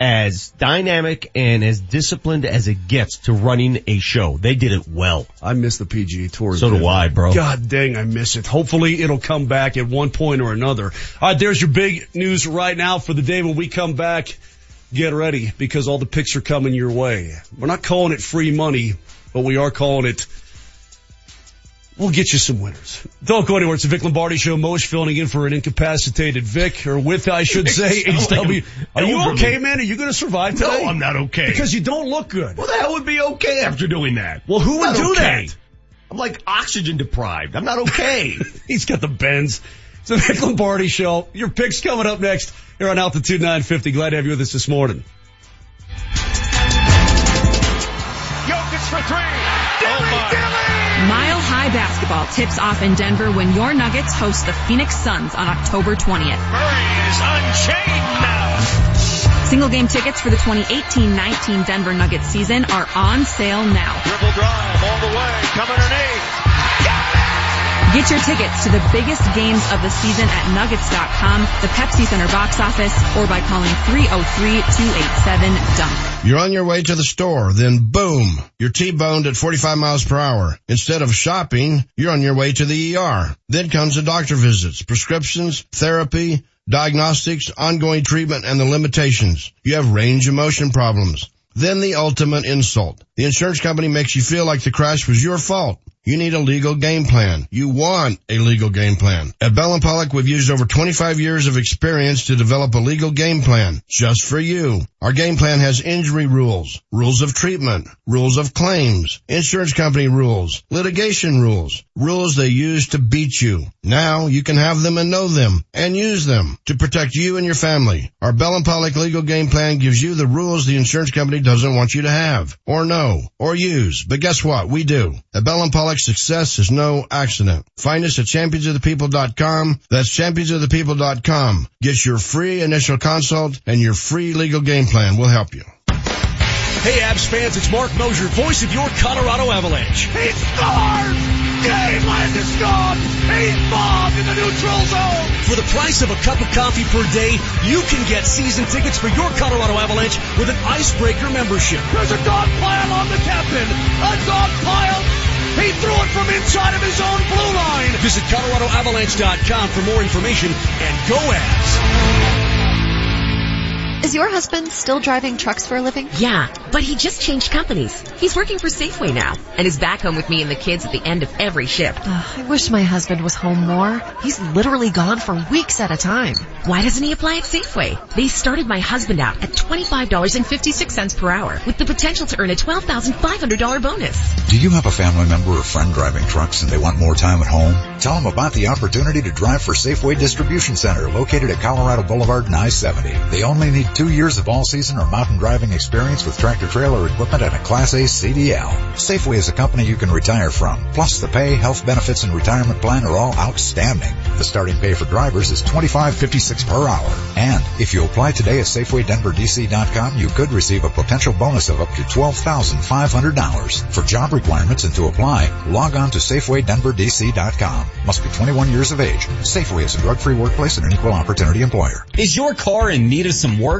as dynamic and as disciplined as it gets to running a show. They did it well. I miss the PGA Tour. So do I, bro. God dang, I miss it. Hopefully it'll come back at one point or another. All right, there's your big news right now for the day when we come back. Get ready because all the picks are coming your way. We're not calling it free money, but we are calling it We'll get you some winners. Don't go anywhere. It's the Vic Lombardi Show. Mosh filling in for an incapacitated Vic, or with, I should say, HW. Are you okay, man? Are you going to survive today? No, I'm not okay. Because you don't look good. Well, the hell would be okay after doing that. Well, who would do okay. that? I'm like oxygen deprived. I'm not okay. He's got the bends. It's the Vic Lombardi Show. Your picks coming up next here on Altitude 950. Glad to have you with us this morning. Jokic for three. Dilly, Dilly! Mile High Basketball tips off in Denver when your Nuggets host the Phoenix Suns on October 20th. Murray is unchained now. Single game tickets for the 2018-19 Denver Nuggets season are on sale now. Dribble drive all the way. Come underneath. Get your tickets to the biggest games of the season at nuggets.com, the Pepsi Center box office, or by calling 303-287-DUNK. You're on your way to the store, then boom, you're T-boned at 45 miles per hour. Instead of shopping, you're on your way to the ER. Then comes the doctor visits, prescriptions, therapy, diagnostics, ongoing treatment, and the limitations. You have range of motion problems. Then the ultimate insult. The insurance company makes you feel like the crash was your fault. You need a legal game plan. You want a legal game plan. At Bell and Pollock, we've used over 25 years of experience to develop a legal game plan just for you. Our game plan has injury rules, rules of treatment, rules of claims, insurance company rules, litigation rules, rules they use to beat you. Now you can have them and know them and use them to protect you and your family. Our Bell and Pollock legal game plan gives you the rules the insurance company doesn't want you to have or know or use. But guess what? We do. At Bell and Pollock, success is no accident. Find us at championsofthepeople.com. That's championsofthepeople.com. Get your free initial consult and your free legal game plan. We'll help you. Hey, Avs fans, it's Mark Mosier, voice of your Colorado Avalanche. He scores! Game is scored! He's bombed in the neutral zone! For the price of a cup of coffee per day, you can get season tickets for your Colorado Avalanche with an Icebreaker membership. There's a dog pile on the captain! A dog pile! He threw it from inside of his own blue line! Visit ColoradoAvalanche.com for more information and go Avs! Is your husband still driving trucks for a living? Yeah, but he just changed companies. He's working for Safeway now and is back home with me and the kids at the end of every shift. Ugh, I wish my husband was home more. He's literally gone for weeks at a time. Why doesn't he apply at Safeway? They started my husband out at $25.56 per hour with the potential to earn a $12,500 bonus. Do you have a family member or friend driving trucks and they want more time at home? Tell them about the opportunity to drive for Safeway Distribution Center located at Colorado Boulevard and I-70. They only need Two years of all-season or mountain driving experience with tractor trailer equipment and a Class A CDL. Safeway is a company you can retire from. Plus, the pay, health benefits, and retirement plan are all outstanding. The starting pay for drivers is $25.56 per hour. And if you apply today at SafewayDenverDC.com, you could receive a potential bonus of up to $12,500. For job requirements and to apply, log on to SafewayDenverDC.com. Must be 21 years of age. Safeway is a drug-free workplace and an equal opportunity employer. Is your car in need of some work?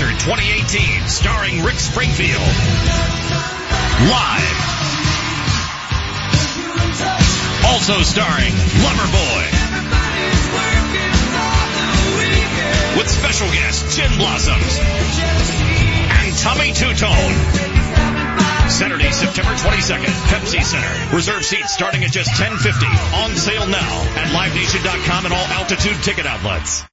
Concert 2018 starring Rick Springfield. Live. Also starring Loverboy. With special guest Gin Blossoms and Tommy Tutone. Saturday, September 22nd, Pepsi Center. Reserve seats starting at just 1050. On sale now at LiveNation.com and all altitude ticket outlets.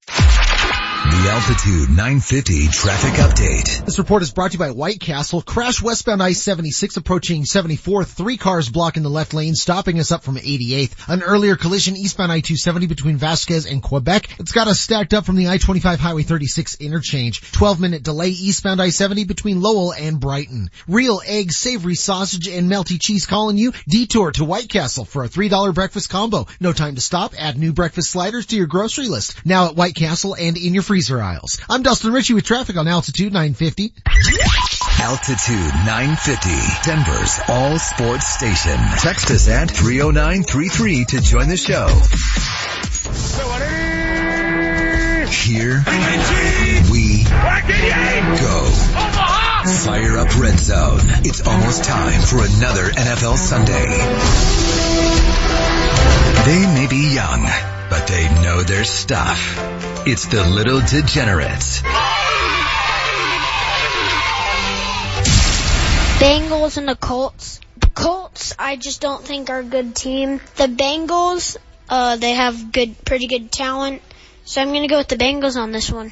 The Altitude 950 traffic update. This report is brought to you by White Castle. Crash westbound I-76 approaching 74th. Three cars blocking the left lane, stopping us up from 88th. An earlier collision eastbound I-270 between Vasquez and Quebec. It's got us stacked up from the I-25 Highway 36 interchange. 12 minute delay eastbound I-70 between Lowell and Brighton. Real egg, savory sausage, and melty cheese calling you. Detour to White Castle for a $3 breakfast combo. No time to stop. Add new breakfast sliders to your grocery list. Now at White Castle and in your freezer aisles. I'm Dustin Ritchie with traffic on Altitude 950. Altitude 950, Denver's all sports station. Text us at 30933 to join the show. Here we go. Fire up Red Zone. It's almost time for another NFL Sunday. They may be young, but they know their stuff. It's the Little Degenerates. Bengals and the Colts. The Colts, I just don't think are a good team. The Bengals, uh, they have good, pretty good talent. So I'm gonna go with the Bengals on this one.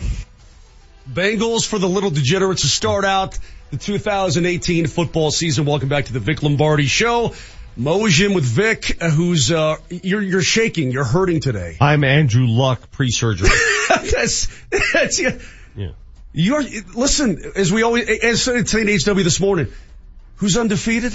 Bengals for the little degenerates to start out the 2018 football season. Welcome back to the Vic Lombardi show. Motion with Vic, uh, who's, uh, you're, you're shaking, you're hurting today. I'm Andrew Luck pre-surgery. that's, that's, yeah. Yeah. You're, listen, as we always, as said in HW this morning, who's undefeated?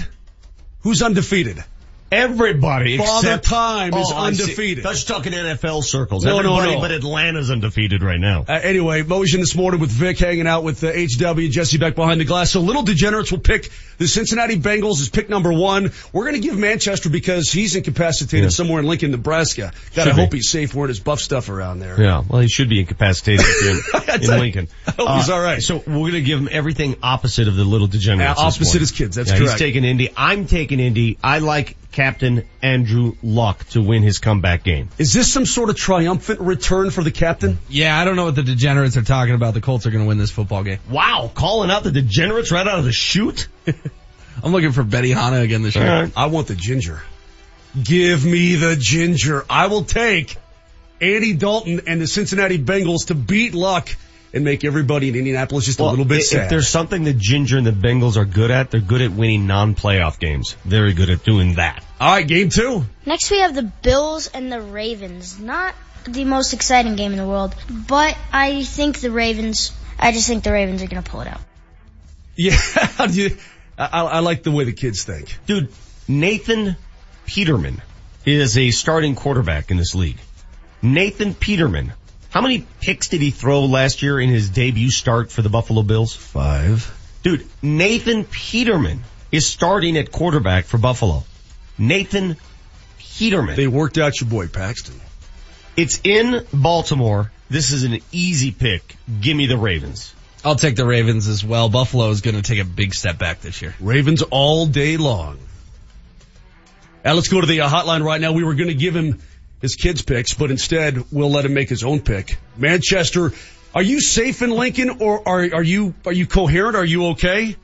Who's undefeated? Everybody Father except Time is Oh, undefeated. That's talking NFL circles. No, no, Everybody no. but Atlanta's undefeated right now. Uh, anyway, Motion this morning with Vic hanging out with uh, HW, Jesse Beck behind the glass. So Little Degenerates will pick the Cincinnati Bengals as pick number one. We're going to give Manchester because he's incapacitated Yeah. somewhere in Lincoln, Nebraska. Gotta Should be. hope he's safe wearing his buff stuff around there. Yeah, well, he should be incapacitated in, in Lincoln. I hope he's all right. So we're going to give him everything opposite of the little degenerates. Yeah, opposite his kids, that's yeah, correct. He's taking Indy. I'm taking Indy. I like Captain Andrew Luck to win his comeback game. Is this some sort of triumphant return for the captain? Yeah, I don't know what the degenerates are talking about. The Colts are going to win this football game. Wow, calling out the degenerates right out of the chute. I'm looking for Betty Hanna again this year. All right. I want the ginger. Give me the ginger. I will take Andy Dalton and the Cincinnati Bengals to beat Luck and make everybody in Indianapolis just a little bit if sad. there's something that Ginger and the Bengals are good at, they're good at winning non-playoff games. Very good at doing that. All right, game two. Next we have the Bills and the Ravens. Not the most exciting game in the world, but I think the Ravens, I just think the Ravens are gonna pull it out. Yeah, you- I, I like the way the kids think. Dude, Nathan Peterman is a starting quarterback in this league. Nathan Peterman. How many picks did he throw last year in his debut start for the Buffalo Bills? Five. Dude, Nathan Peterman is starting at quarterback for Buffalo. Nathan Peterman. They worked out your boy Paxton. It's in Baltimore. This is an easy pick. Give me the Ravens. I'll take the Ravens as well. Buffalo is going to take a big step back this year. Ravens all day long. Now let's go to the uh, hotline right now. We were going to give him his kids picks, but instead we'll let him make his own pick. Manchester Are you safe in Lincoln or are, are you, are you coherent? Are you okay?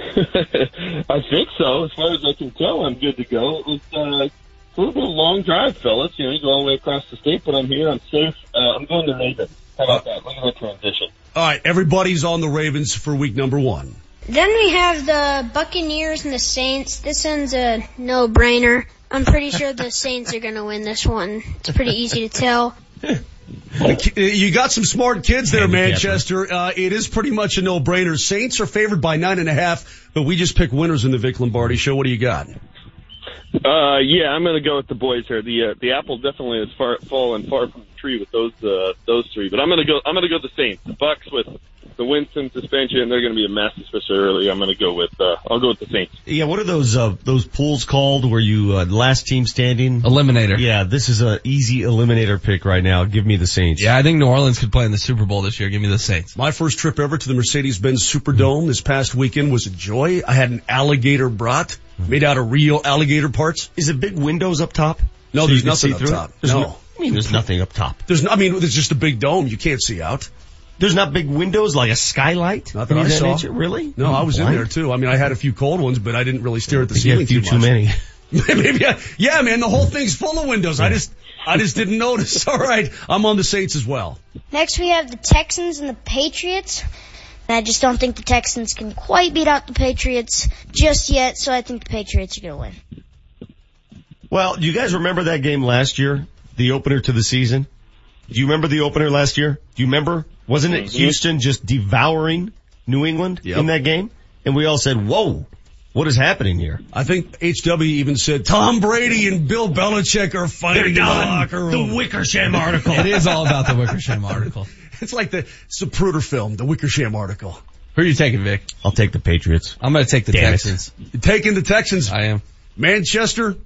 I think so. As far as I can tell, I'm good to go. It was uh, it's a little bit of a long drive, fellas. You know, you go all the way across the state, but I'm here. I'm safe. Uh, I'm going to Ravens. How about that? Look at that transition. All right, everybody's on the Ravens for week number one. Then we have the Buccaneers and the Saints. This one's a no-brainer. I'm pretty sure the Saints are going to win this one. It's pretty easy to tell. You got some smart kids there, Manchester. Uh, it is pretty much a no-brainer. Saints are favored by nine and a half, but we just pick winners in the Vic Lombardi show. What do you got? Uh, yeah, I'm going to go with the boys here. The uh, the apple definitely has far fallen far from the tree with those uh, those three, but I'm going to go. I'm going to go the Saints. The Bucks with the Winston suspension, they're going to be a mess, especially early. I'm going to go with. Uh, I'll go with the Saints. Yeah, what are those uh those pools called where you uh, last team standing? Eliminator. Yeah, this is a easy eliminator pick right now. Give me the Saints. Yeah, I think New Orleans could play in the Super Bowl this year. Give me the Saints. My first trip ever to the Mercedes-Benz Superdome this past weekend was a joy. I had an alligator brat made out of real alligator parts. Is it big windows up top? No, So there's nothing up through top. There's no. no- I mean, there's nothing up top. There's, no, I mean, there's just a big dome. You can't see out. There's not big windows like a skylight. Not that I of that saw. nature? Really? No, I was in there too. I mean, I had a few cold ones, but I didn't really stare at the You had ceiling a few too many. Maybe, I, yeah, man, the whole thing's full of windows. I just, I just didn't notice. All right, I'm on the Saints as well. Next we have the Texans and the Patriots. And I just don't think the Texans can quite beat out the Patriots just yet, so I think the Patriots are going to win. Well, do you guys remember that game last year? The opener to the season? Do you remember the opener last year? Do you remember? Wasn't it Mhm. Houston just devouring New England Yep. in that game? And we all said, whoa, what is happening here? I think HW even said Tom Brady and Bill Belichick are fighting in the locker room. The Wickersham article. It is all about the Wickersham article. It's like the Zapruder film, the Wickersham article. Who are you taking, Vic? I'll take the Patriots. I'm going to take the Damn. Texans. You're taking the Texans. I am. Manchester.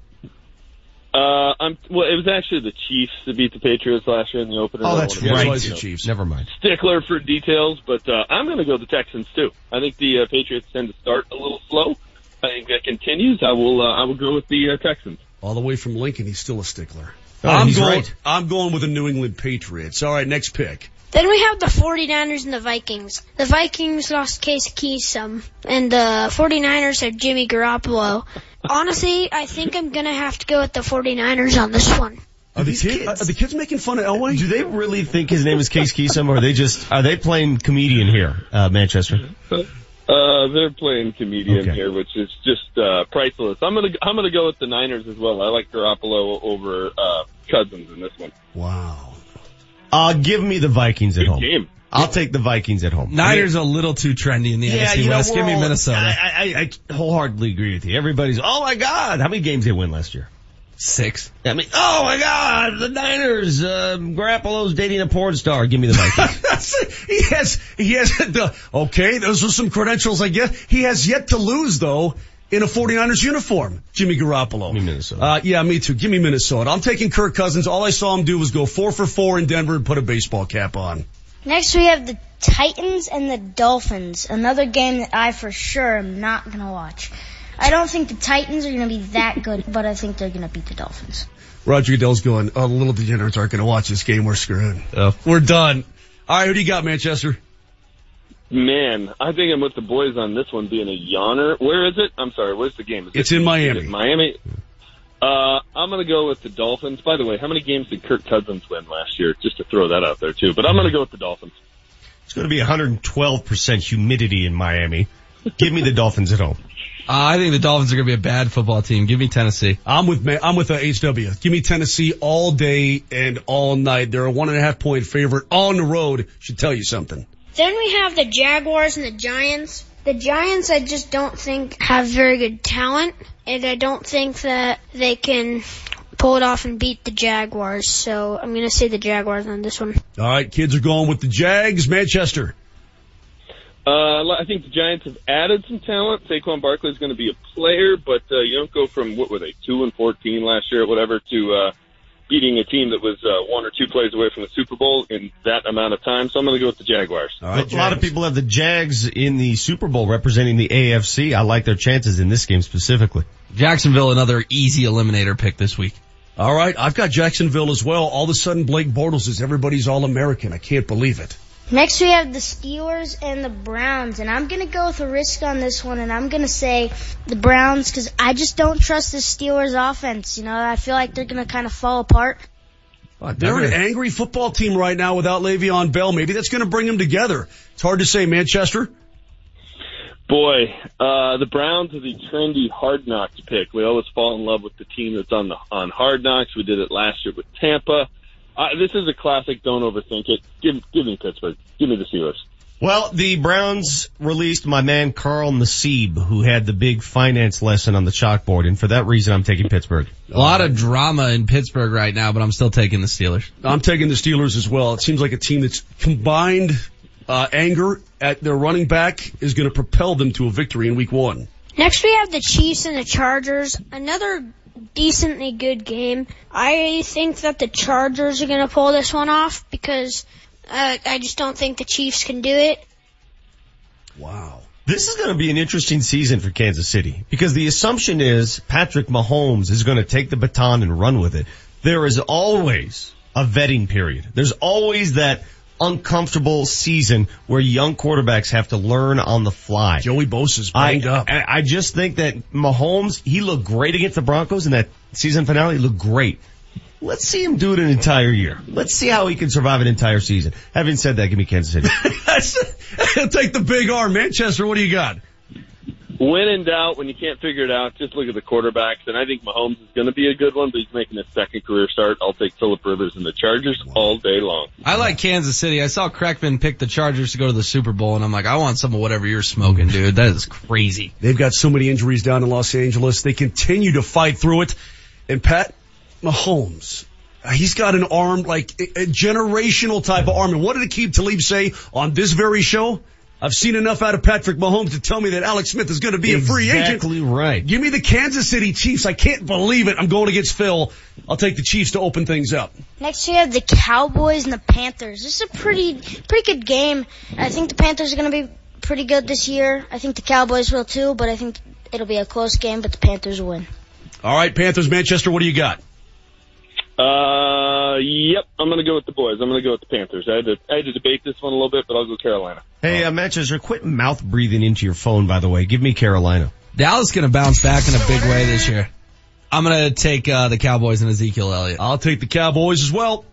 Uh, I'm well. It was actually the Chiefs that beat the Patriots last year in the opener. Oh, that's right. you It's the Chiefs. Never mind. Stickler for details, but uh, I'm going to go the Texans too. I think the uh, Patriots tend to start a little slow. I think that continues. I will. Uh, I will go with the uh, Texans. All the way from Lincoln, he's still a stickler. Oh, I'm going. right. I'm going with the New England Patriots. All right, next pick. Then we have the 49ers and the Vikings. The Vikings lost Case Keesum, and the 49ers had Jimmy Garoppolo. Honestly, I think I'm going to have to go with the 49ers on this one. Are the these kids, kids- are the kids making fun of Elway? Do they really think his name is Case Keesum or are they just, are they playing comedian here, uh, Manchester? Uh, they're playing comedian Okay. here, which is just uh, priceless. I'm gonna I'm gonna go with the Niners as well. I like Garoppolo over uh, Cousins in this one. Wow. Uh, give me the Vikings at Good home. game. I'll take the Vikings at home. Niners a little too trendy in the NFC West. we're Give me Minnesota. I, I, I wholeheartedly agree with you. Everybody's, oh my god, how many games they win last year? Six. I mean, oh my god, the Niners, uh, Garoppolo's dating a porn star. Give me the Vikings. That's it. He has, he has the, okay, those are some credentials, I guess. He has yet to lose though in a 49ers uniform, Jimmy Garoppolo. Give me Minnesota. Uh, yeah, me too. Give me Minnesota. I'm taking Kirk Cousins. All I saw him do was go four for four in Denver and put a baseball cap on. Next we have the Titans and the Dolphins. Another game that I for sure am not going to watch. I don't think the Titans are going to be that good, but I think they're going to beat the Dolphins. Roger Goodell's going, oh, the little degenerates aren't going to watch this game. We're screwed. Oh. We're done. All right, who do you got, Manchester? Man, I think I'm with the boys on this one being a yawner. Where is it? I'm sorry. Where's the game? Is It's it, in Miami. it Miami. Uh, I'm gonna go with the Dolphins. By the way, how many games did Kirk Cousins win last year? Just to throw that out there too. But I'm gonna go with the Dolphins. it's going to be 112% humidity in Miami. Give me the Dolphins at home. Uh, I think the Dolphins are going to be a bad football team. Give me Tennessee. I'm with Ma- I'm with uh, HW. Give me Tennessee all day and all night. They're a one and a half point favorite on the road. Should tell you something. Then we have the Jaguars and the Giants. The Giants I just don't think have very good talent, and I don't think that they can pull it off and beat the Jaguars. So I'm going to say the Jaguars on this one. All right, kids are going with the Jags. Manchester. Uh, I think the Giants have added some talent. Saquon Barkley is going to be a player, but uh, you don't go from what were they two and fourteen last year, or whatever, to uh, beating a team that was uh, one or two plays away from the Super Bowl in that amount of time. So I'm going to go with the Jaguars. All right, a lot of people have the Jags in the Super Bowl representing the AFC. I like their chances in this game specifically. Jacksonville, another easy eliminator pick this week. All right, I've got Jacksonville as well. All of a sudden, Blake Bortles is everybody's All American. I can't believe it. Next we have the Steelers and the Browns, and I'm gonna go with a risk on this one, and I'm gonna say the Browns because I just don't trust the Steelers offense. You know, I feel like they're gonna kind of fall apart. They're an angry football team right now without Le'Veon Bell. Maybe that's going to bring them together. It's hard to say, Manchester. Boy, uh, the Browns are the trendy hard knocks pick. We always fall in love with the team that's on the on hard knocks. We did it last year with Tampa. Uh, this is a classic. Don't overthink it. Give give me Pittsburgh. Give me the Steelers. Well, the Browns released my man Carl Nassib, who had the big finance lesson on the chalkboard, and for that reason, I'm taking Pittsburgh. A lot of drama in Pittsburgh right now, but I'm still taking the Steelers. I'm taking the Steelers as well. It seems like a team that's combined uh, anger at their running back is going to propel them to a victory in Week One. Next we have the Chiefs and the Chargers. Another decently good game. I think that the Chargers are going to pull this one off because uh, I just don't think the Chiefs can do it. Wow. This is going to be an interesting season for Kansas City because the assumption is Patrick Mahomes is going to take the baton and run with it. There is always a vetting period. There's always that uncomfortable season where young quarterbacks have to learn on the fly. Joey Bosa's I, banged up. I I just think that Mahomes, he looked great against the Broncos in that season finale. He looked great. Let's see him do it an entire year. Let's see how he can survive an entire season. Having said that, give me Kansas City. I'll take the big R. Manchester, what do you got? When in doubt, when you can't figure it out, just look at the quarterbacks. And I think Mahomes is going to be a good one, but he's making his second career start. I'll take Philip Rivers and the Chargers all day long. I like Kansas City. I saw Kreckman pick the Chargers to go to the Super Bowl, and I'm like, I want some of whatever you're smoking, dude. That is crazy. They've got so many injuries down in Los Angeles. They continue to fight through it. And Pat Mahomes, uh, he's got an arm like a, a generational type of arm. And what did Aqib Talib say on this very show? I've seen enough out of Patrick Mahomes to tell me that Alex Smith is going to be a free agent. Exactly right. Give me the Kansas City Chiefs. I can't believe it. I'm going against Phil. I'll take the Chiefs to open things up. Next we have the Cowboys and the Panthers. This is a pretty pretty good game. I think the Panthers are going to be pretty good this year. I think the Cowboys will too, but I think it'll be a close game, but the Panthers will win. All right, Panthers, Manchester, what do you got? Uh, yep, I'm going to go with the boys. I'm going to go with the Panthers. I had to, I had to debate this one a little bit, but I'll go Carolina. Hey, uh, Manchester, quit mouth breathing into your phone, by the way. Give me Carolina. Dallas going to bounce back in a big way this year. I'm going to take uh, the Cowboys and Ezekiel Elliott. I'll take the Cowboys as well.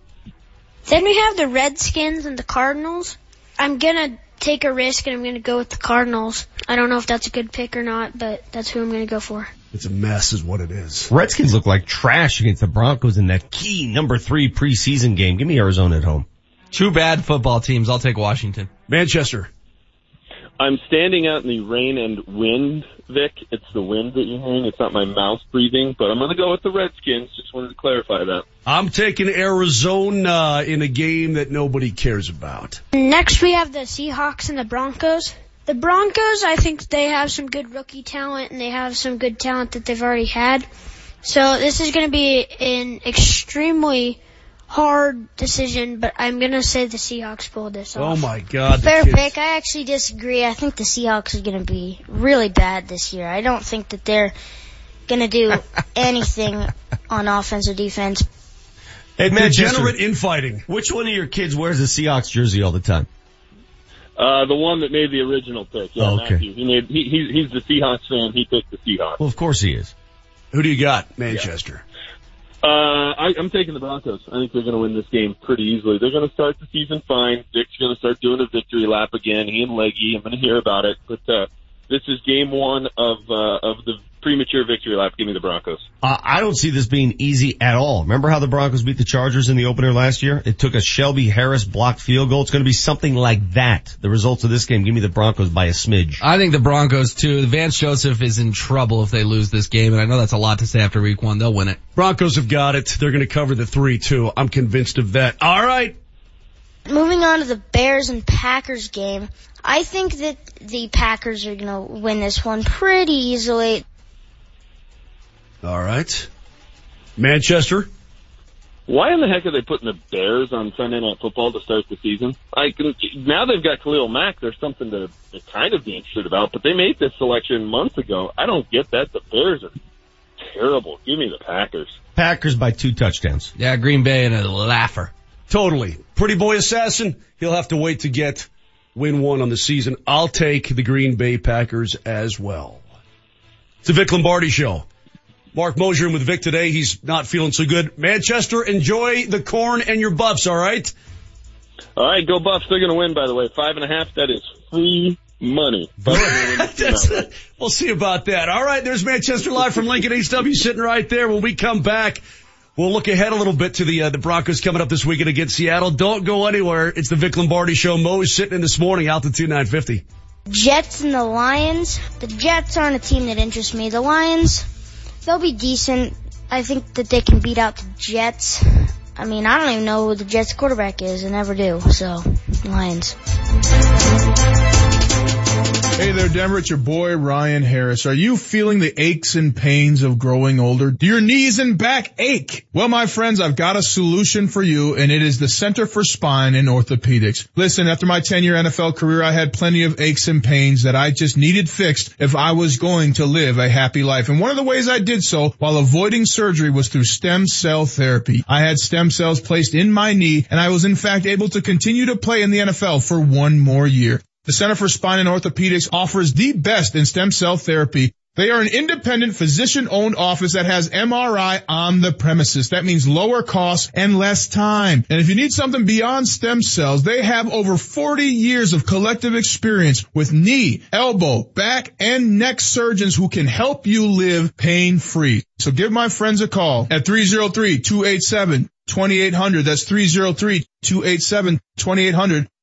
Then we have the Redskins and the Cardinals. I'm gonna take a risk and I'm gonna go with the Cardinals. I don't know if that's a good pick or not, but that's who I'm gonna go for. It's a mess is what it is. Redskins look like trash against the Broncos in that key number three preseason game. Give me Arizona at home. Two bad football teams. I'll take Washington. Manchester. I'm standing out in the rain and wind, Vic. It's the wind that you're hearing. It's not my mouth breathing, but I'm going to go with the Redskins. Just wanted to clarify that. I'm taking Arizona in a game that nobody cares about. Next we have the Seahawks and the Broncos. The Broncos, I think they have some good rookie talent and they have some good talent that they've already had. So this is going to be an extremely hard decision, but I'm going to say the Seahawks pulled this oh off. Oh my God. Fair pick. I actually disagree. I think the Seahawks are going to be really bad this year. I don't think that they're going to do anything on offense or defense. Hey, Manchester, Degenerate infighting. which one of your kids wears a Seahawks jersey all the time? Uh, the one that made the original pick. Yeah, Oh, okay. Matthew. He made, he, he, he's the Seahawks fan. He picked the Seahawks. Well, of course he is. Who do you got? Manchester. Uh, I, I'm taking the Broncos. I think they're going to win this game pretty easily. They're going to start the season fine. Dick's going to start doing a victory lap again. He and Leggy. I'm going to hear about it. But uh, this is game one of uh, of the premature victory lap. Give me the Broncos. Uh, I don't see this being easy at all. Remember how the Broncos beat the Chargers in the opener last year? It took a Shelby Harris blocked field goal. It's going to be something like that. The results of this game give me the Broncos by a smidge. I think the Broncos too. Vance Joseph is in trouble if they lose this game, and I know that's a lot to say after week one. They'll win it. Broncos have got it. They're going to cover the three too. I'm convinced of that. All right. Moving on to the Bears and Packers game, I think that the Packers are going to win this one pretty easily. All right. Manchester. Why in the heck are they putting the Bears on Sunday Night Football to start the season? Like now they've got Khalil Mack. There's something to, to kind of be interested about. But they made this selection months ago. I don't get that. The Bears are terrible. Give me the Packers. Packers by two touchdowns. Yeah, Green Bay and a laugher. Totally. Pretty boy assassin, he'll have to wait to get win one on the season. I'll take the Green Bay Packers as well. It's the Vic Lombardi show. Mark Mosier with Vic today. He's not feeling so good. Manchester, enjoy the corn and your buffs, all right? All right, go Buffs. They're going to win, by the way. Five and a half. That is free money. we'll see about that. All right, there's Manchester Live from Lincoln HW sitting right there. When we come back, we'll look ahead a little bit to the uh, the Broncos coming up this weekend against Seattle. Don't go anywhere. It's the Vic Lombardi Show. Mo is sitting in this morning, altitude 950. Jets and the Lions. The Jets aren't a team that interests me. The Lions, they'll be decent. I think that they can beat out the Jets. I mean, I don't even know who the Jets quarterback is. I never do. So, Lions. Hey there, Denver. It's your boy, Ryan Harris. Are you feeling the aches and pains of growing older? Do your knees and back ache? Well, my friends, I've got a solution for you, and it is the Center for Spine and Orthopedics. Listen, after my 10-year NFL career, I had plenty of aches and pains that I just needed fixed if I was going to live a happy life. And one of the ways I did so while avoiding surgery was through stem cell therapy. I had stem cells placed in my knee, and I was in fact able to continue to play in the NFL for one more year. The Center for Spine and Orthopedics offers the best in stem cell therapy. They are an independent physician owned office that has MRI on the premises. That means lower costs and less time. And if you need something beyond stem cells, they have over 40 years of collective experience with knee, elbow, back, and neck surgeons who can help you live pain free. So give my friends a call at 303-287-2800. That's 303-287-2800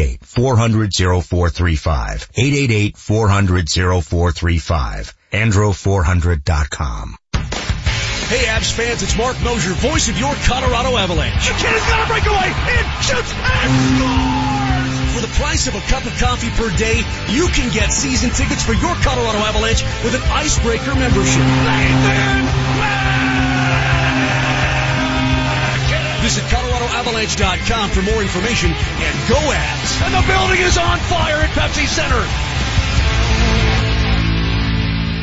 888-400-0435. 888-400-0435. Andro400.com. Hey, Avs fans, it's Mark Mosier, voice of your Colorado Avalanche. The kid is gonna break away. It shoots and scores! For the price of a cup of coffee per day, you can get season tickets for your Colorado Avalanche with an Icebreaker membership. Visit ColoradoAvalanche.com for more information and go Avs. And the building is on fire at Pepsi Center.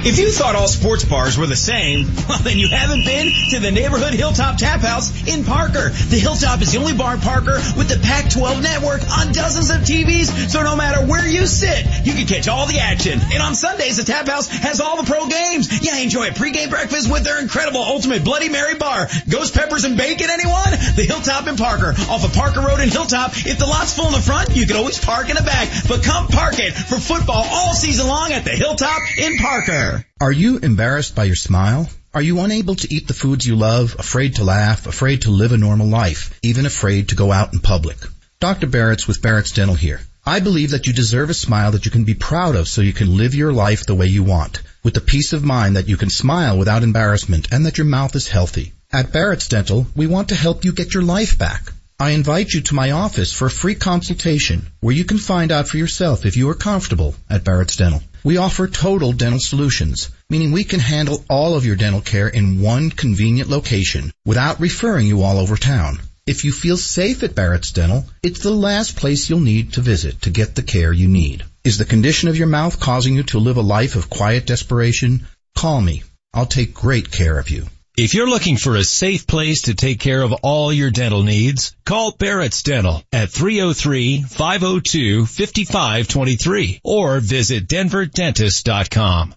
If you thought all sports bars were the same, well then you haven't been to the neighborhood Hilltop Tap House in Parker. The Hilltop is the only bar in Parker with the Pac-12 network on dozens of TVs, so no matter where you sit, you can catch all the action. And on Sundays, the Tap House has all the pro games. Yeah, enjoy a pregame breakfast with their incredible Ultimate Bloody Mary bar. Ghost peppers and bacon, anyone? The Hilltop in Parker, off of Parker Road and Hilltop. If the lot's full in the front, you can always park in the back. But come park it for football all season long at the Hilltop in Parker. Are you embarrassed by your smile? Are you unable to eat the foods you love, afraid to laugh, afraid to live a normal life, even afraid to go out in public? Dr. Barrett's with Barrett's Dental here. I believe that you deserve a smile that you can be proud of so you can live your life the way you want, with the peace of mind that you can smile without embarrassment and that your mouth is healthy. At Barrett's Dental, we want to help you get your life back. I invite you to my office for a free consultation where you can find out for yourself if you are comfortable at Barrett's Dental. We offer total dental solutions, meaning we can handle all of your dental care in one convenient location without referring you all over town. If you feel safe at Barrett's Dental, it's the last place you'll need to visit to get the care you need. Is the condition of your mouth causing you to live a life of quiet desperation? Call me. I'll take great care of you. If you're looking for a safe place to take care of all your dental needs, call Barrett's Dental at 303-502-5523 or visit denverdentist.com.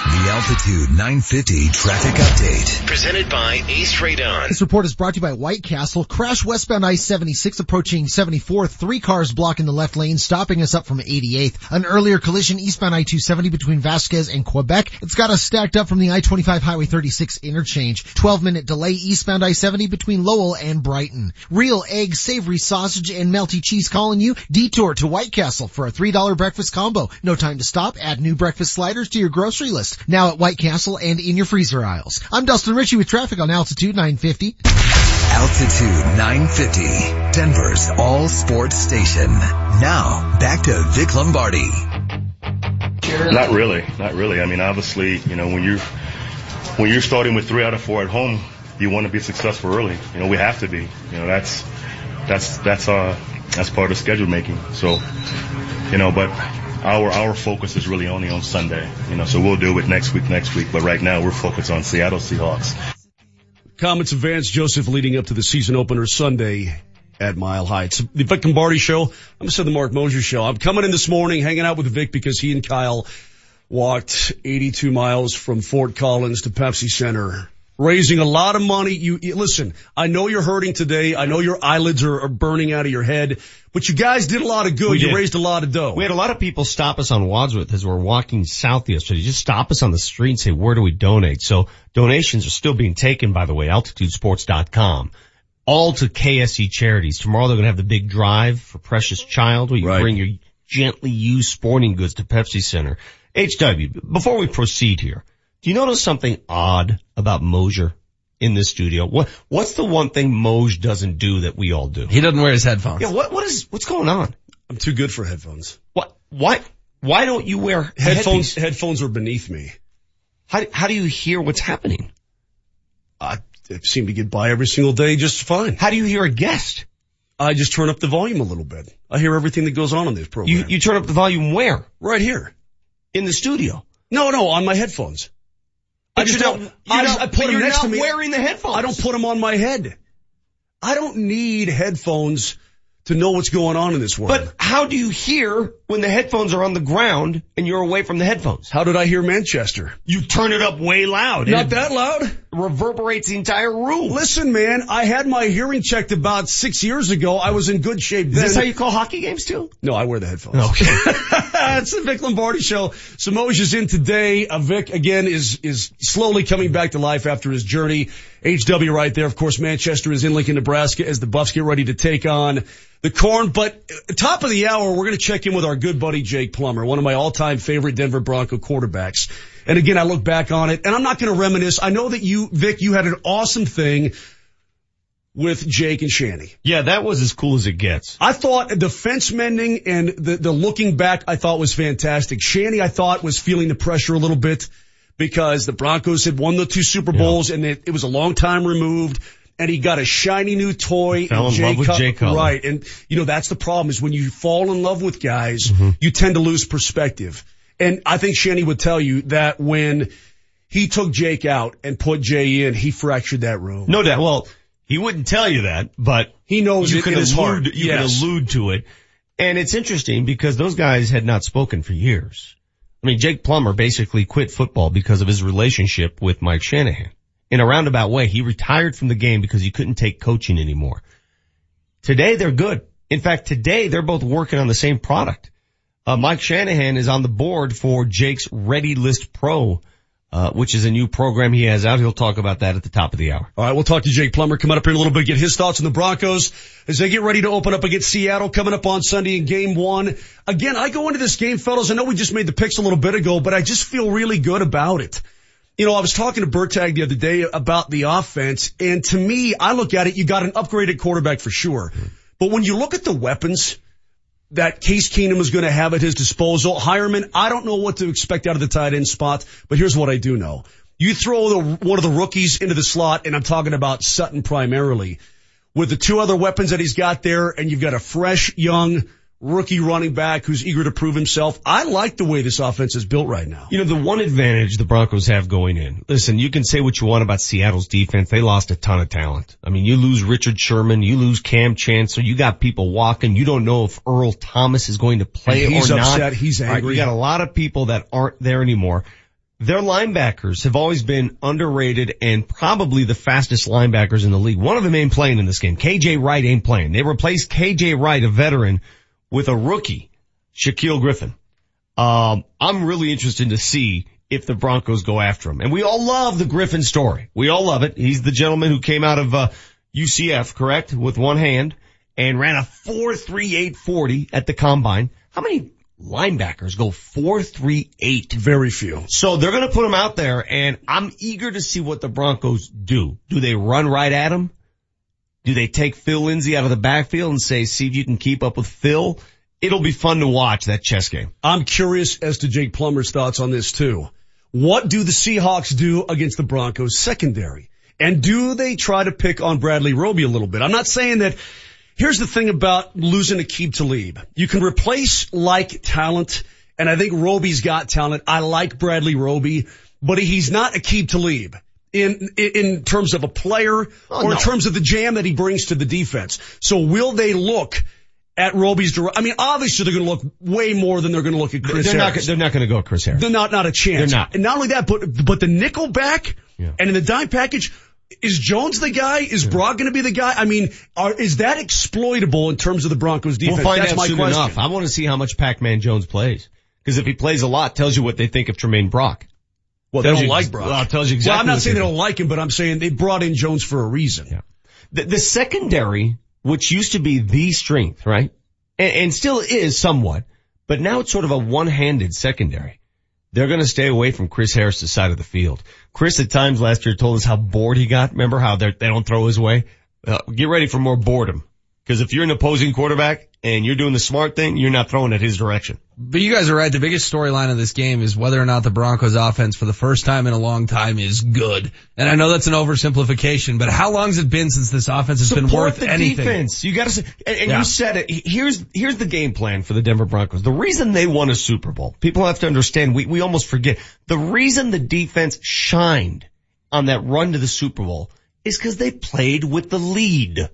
The Altitude 950 traffic update. Presented by Ace Radon. This report is brought to you by White Castle. Crash westbound I-76 approaching 74th. Three cars blocking the left lane, stopping us up from 88th. An earlier collision eastbound I-270 between Vasquez and Quebec. It's got us stacked up from the I-25 Highway 36 interchange. 12 minute delay eastbound I-70 between Lowell and Brighton. Real egg, savory sausage, and melty cheese calling you. Detour to White Castle for a $3 breakfast combo. No time to stop. Add new breakfast sliders to your grocery list. Now at White Castle and in your freezer aisles. I'm Dustin Ritchie with traffic on Altitude 950. Altitude 950, Denver's all sports station. Now, back to Vic Lombardi. Not really, not really. I mean, obviously, you know, when you're, when you're starting with three out of four at home, you want to be successful early. You know, we have to be. You know, that's, that's, that's, uh, that's part of schedule making. So, you know, but our our focus is really only on Sunday. You know, so we'll do it next week, next week. But right now, we're focused on Seattle Seahawks. Comments of Vance Joseph leading up to the season opener Sunday at Mile Heights. The Vic Lombardi Show. I'm gonna say the Mark Mosier Show. I'm coming in this morning, hanging out with Vic because he and Kyle walked 82 miles from Fort Collins to Pepsi Center raising a lot of money. You, you, listen, I know you're hurting today. I know your eyelids are, are, burning out of your head, but you guys did a lot of good. You raised a lot of dough. We had a lot of people stop us on Wadsworth as we're walking south yesterday. Just stop us on the street and say, where do we donate? So donations are still being taken, by the way, altitudesports.com. All to KSE charities. Tomorrow they're going to have the big drive for Precious Child where you right. bring your gently used sporting goods to Pepsi Center. HW, before we proceed here, do you notice something odd about Mosier in this studio? What What's the one thing Moj doesn't do that we all do? He doesn't wear his headphones. Yeah. What What is What's going on? I'm too good for headphones. What? Why? Why don't you wear headphones? Headphones are beneath me. How How do you hear what's happening? I seem to get by every single day just fine. How do you hear a guest? I just turn up the volume a little bit. I hear everything that goes on in this program. You You turn up the volume where? Right here. In the studio. No, no, on my headphones. I just not, don't, I, just, I put them next to me. wearing the headphones. I don't put them on my head. I don't need headphones to know what's going on in this world. But how do you hear when the headphones are on the ground and you're away from the headphones? How did I hear Manchester? You turn it up way loud. Not that loud. Reverberates the entire room. Listen, man, I had my hearing checked about six years ago. I was in good shape Is then. this how you call hockey games too? No, I wear the headphones. Okay. it's the Vic Lombardi show. Samoj is in today. Uh, Vic again is, is slowly coming back to life after his journey. HW right there. Of course, Manchester is in Lincoln, Nebraska as the Buffs get ready to take on the corn. But uh, top of the hour, we're going to check in with our good buddy Jake Plummer, one of my all-time favorite Denver Bronco quarterbacks. And again, I look back on it and I'm not going to reminisce. I know that you, Vic, you had an awesome thing with Jake and Shanny. Yeah, that was as cool as it gets. I thought the fence mending and the, the looking back I thought was fantastic. Shanny I thought was feeling the pressure a little bit because the Broncos had won the two Super Bowls yeah. and it, it, was a long time removed and he got a shiny new toy. Fell in Jay love with Jay Cutler. Right. And you know, that's the problem is when you fall in love with guys, mm-hmm. you tend to lose perspective. And I think Shanny would tell you that when he took Jake out and put Jay in, he fractured that room. No doubt. Well, he wouldn't tell you that, but he knows you it can allude. You yes. can allude to it. And it's interesting because those guys had not spoken for years. I mean, Jake Plummer basically quit football because of his relationship with Mike Shanahan. In a roundabout way, he retired from the game because he couldn't take coaching anymore. Today they're good. In fact, today they're both working on the same product. Uh, Mike Shanahan is on the board for Jake's Ready List Pro, uh, which is a new program he has out. He'll talk about that at the top of the hour. All right, we'll talk to Jake Plummer coming up here in a little bit, get his thoughts on the Broncos as they get ready to open up against Seattle coming up on Sunday in game one. Again, I go into this game, fellas. I know we just made the picks a little bit ago, but I just feel really good about it. You know, I was talking to Bertag the other day about the offense, and to me, I look at it, you got an upgraded quarterback for sure. But when you look at the weapons, that Case Keenum is going to have at his disposal. Heuerman, I don't know what to expect out of the tight end spot, but here's what I do know. You throw the, one of the rookies into the slot, and I'm talking about Sutton primarily, with the two other weapons that he's got there, and you've got a fresh, young, rookie running back who's eager to prove himself. I like the way this offense is built right now. You know, the one advantage the Broncos have going in, listen, you can say what you want about Seattle's defense. They lost a ton of talent. I mean, you lose Richard Sherman, you lose Kam Chancellor, you got people walking. You don't know if Earl Thomas is going to play And he's or not. upset, he's All right, angry. you got a lot of people that aren't there anymore. their linebackers have always been underrated and probably the fastest linebackers in the league. One of them ain't playing in this game. KJ Wright ain't playing. They replaced KJ Wright, a veteran, with a rookie, Shaquem Griffin. Um, I'm really interested to see if the Broncos go after him. And we all love the Griffin story. We all love it. He's the gentleman who came out of, uh, UCF, correct? With one hand and ran a 4.3840 at the combine. How many linebackers go 4.38? Very few. So they're going to put him out there and I'm eager to see what the Broncos do. Do they run right at him? Do they take Phil Lindsay out of the backfield and say, see if you can keep up with Phil? It'll be fun to watch that chess game. I'm curious as to Jake Plummer's thoughts on this too. What do the Seahawks do against the Broncos secondary? And do they try to pick on Bradley Roby a little bit? I'm not saying that Here's the thing about losing Aqib Talib. You can replace like talent, and I think Roby's got talent. I like Bradley Roby, but he's not Aqib Talib in, in terms of a player Oh, or in terms of the jam that he brings to the defense. So will they look at Roby's, I mean, obviously they're going to look way more than they're going to look at Chris they're not, Harris. they're not going to go at Chris Harris. They're not, not a chance. They're not. And not only that, but, but the nickel back and in the dime package, is Jones the guy? Is Brock going to be the guy? I mean, are, is that exploitable in terms of the Broncos defense? We'll find That's out my soon question. enough. I want to see how much Pac-Man Jones plays. Because if he plays a lot, tells you what they think of Tramaine Brock. Well, they don't you- like Brock. Well, it tells you exactly. Well, I'm not saying they they don't like him, but I'm saying they brought in Jones for a reason. The, the secondary, which used to be the strength, right? And, and still is somewhat, but now it's sort of a one-handed secondary. They're going to stay away from Chris Harris' side of the field. Chris at times last year told us how bored he got. Remember how they're- they don't throw his way? Uh, get ready for more boredom. Because if you're an opposing quarterback and you're doing the smart thing, you're not throwing at his direction. But you guys are right. The biggest storyline of this game is whether or not the Broncos offense for the first time in a long time is good. And I know that's an oversimplification, but how long has it been since this offense has been Support worth the anything? defense. You gotta say, and, and Yeah. you said it. Here's, here's the game plan for the Denver Broncos. The reason they won a Super Bowl, people have to understand, we, we almost forget. The reason the defense shined on that run to the Super Bowl is because they played with the lead.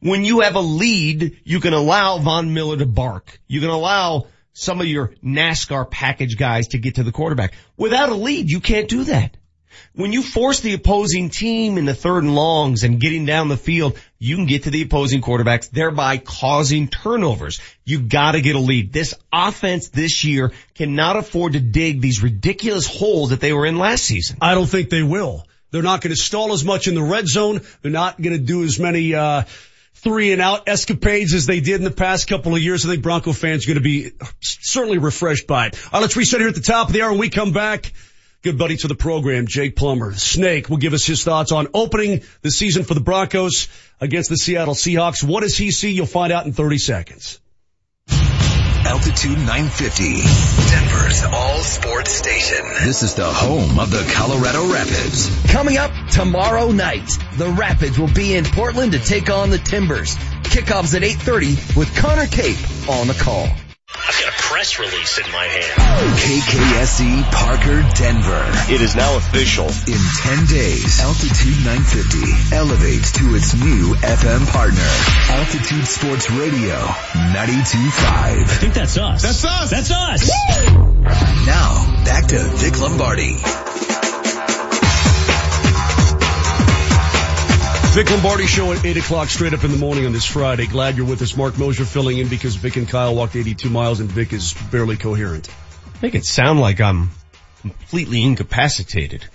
When you have a lead, you can allow Von Miller to bark. You can allow some of your NASCAR package guys to get to the quarterback. Without a lead, you can't do that. When you force the opposing team in the third and longs and getting down the field, you can get to the opposing quarterbacks, thereby causing turnovers. You gotta get a lead. This offense this year cannot afford to dig these ridiculous holes that they were in last season. I don't think they will. They're not going to stall as much in the red zone. They're not going to do as many, uh, three and out escapades as they did in the past couple of years. I think Bronco fans are going to be certainly refreshed by it. All right, let's reset here at the top of the hour when we come back. Good buddy to the program, Jake Plummer. Snake will give us his thoughts on opening the season for the Broncos against the Seattle Seahawks. What does he see? You'll find out in 30 seconds. Altitude 950, Denver's all sports station. This is the home of the Colorado Rapids. Coming up tomorrow night, the Rapids will be in Portland to take on the Timbers. Kickoffs at 8.30 with Connor Cape on the call. I've got a press release in my hand. KKSE E Parker, Denver. It is now official. In 10 days, Altitude 950 elevates to its new FM partner. Altitude Sports Radio 92.5. I think that's us. That's us. That's us. Now, back to Vic Lombardi. Vic Lombardi show at 8 o'clock straight up in the morning on this Friday. Glad you're with us. Mark Mosier filling in because Vic and Kyle walked 82 miles and Vic is barely coherent. Make it sound like I'm completely incapacitated.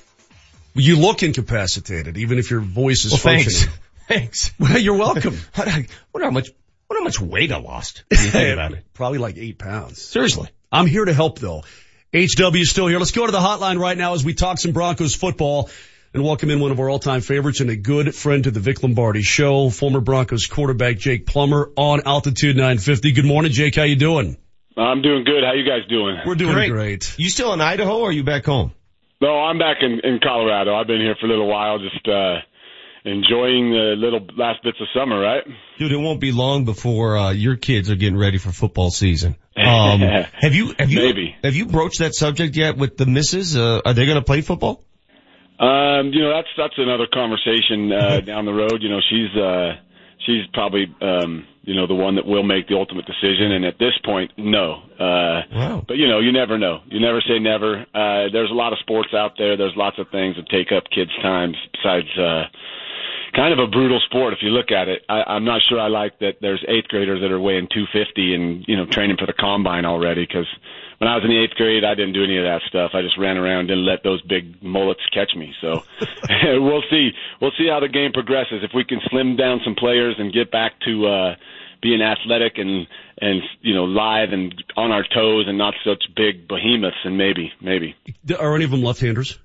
You look incapacitated, even if your voice is Well, thanks. functioning. Thanks. Well, you're welcome. I wonder how much, wonder how much weight I lost. You think about it. Probably like eight pounds. Seriously. I'm here to help though. HW is still here. Let's go to the hotline right now as we talk some Broncos football and welcome in one of our all-time favorites and a good friend to the Vic Lombardi show, former Broncos quarterback Jake Plummer on Altitude 950. Good morning, Jake. How you doing? I'm doing good. How you guys doing? We're doing great. You still in Idaho or are you back home? No, I'm back in, in Colorado. I've been here for a little while, just uh enjoying the little last bits of summer, right? Dude, it won't be long before uh, your kids are getting ready for football season. Um, have you have you Maybe. have you broached that subject yet with the misses? Uh, are they going to play football? Um, you know, that's that's another conversation uh down the road. You know, she's uh she's probably um, you know the one that will make the ultimate decision. And at this point, no. Uh, wow. But you know, you never know. You never say never. Uh, there's a lot of sports out there. There's lots of things that take up kids' time besides. Uh, kind of a brutal sport if you look at it. I, I'm not sure I like that there's eighth graders that are weighing 250 and you know training for the combine already because when I was in the eighth grade, I didn't do any of that stuff. I just ran around and let those big mullets catch me. So we'll see. We'll see how the game progresses. If we can slim down some players and get back to uh, being athletic and and you know live and on our toes and not such big behemoths, and maybe maybe. Are any of them left-handers?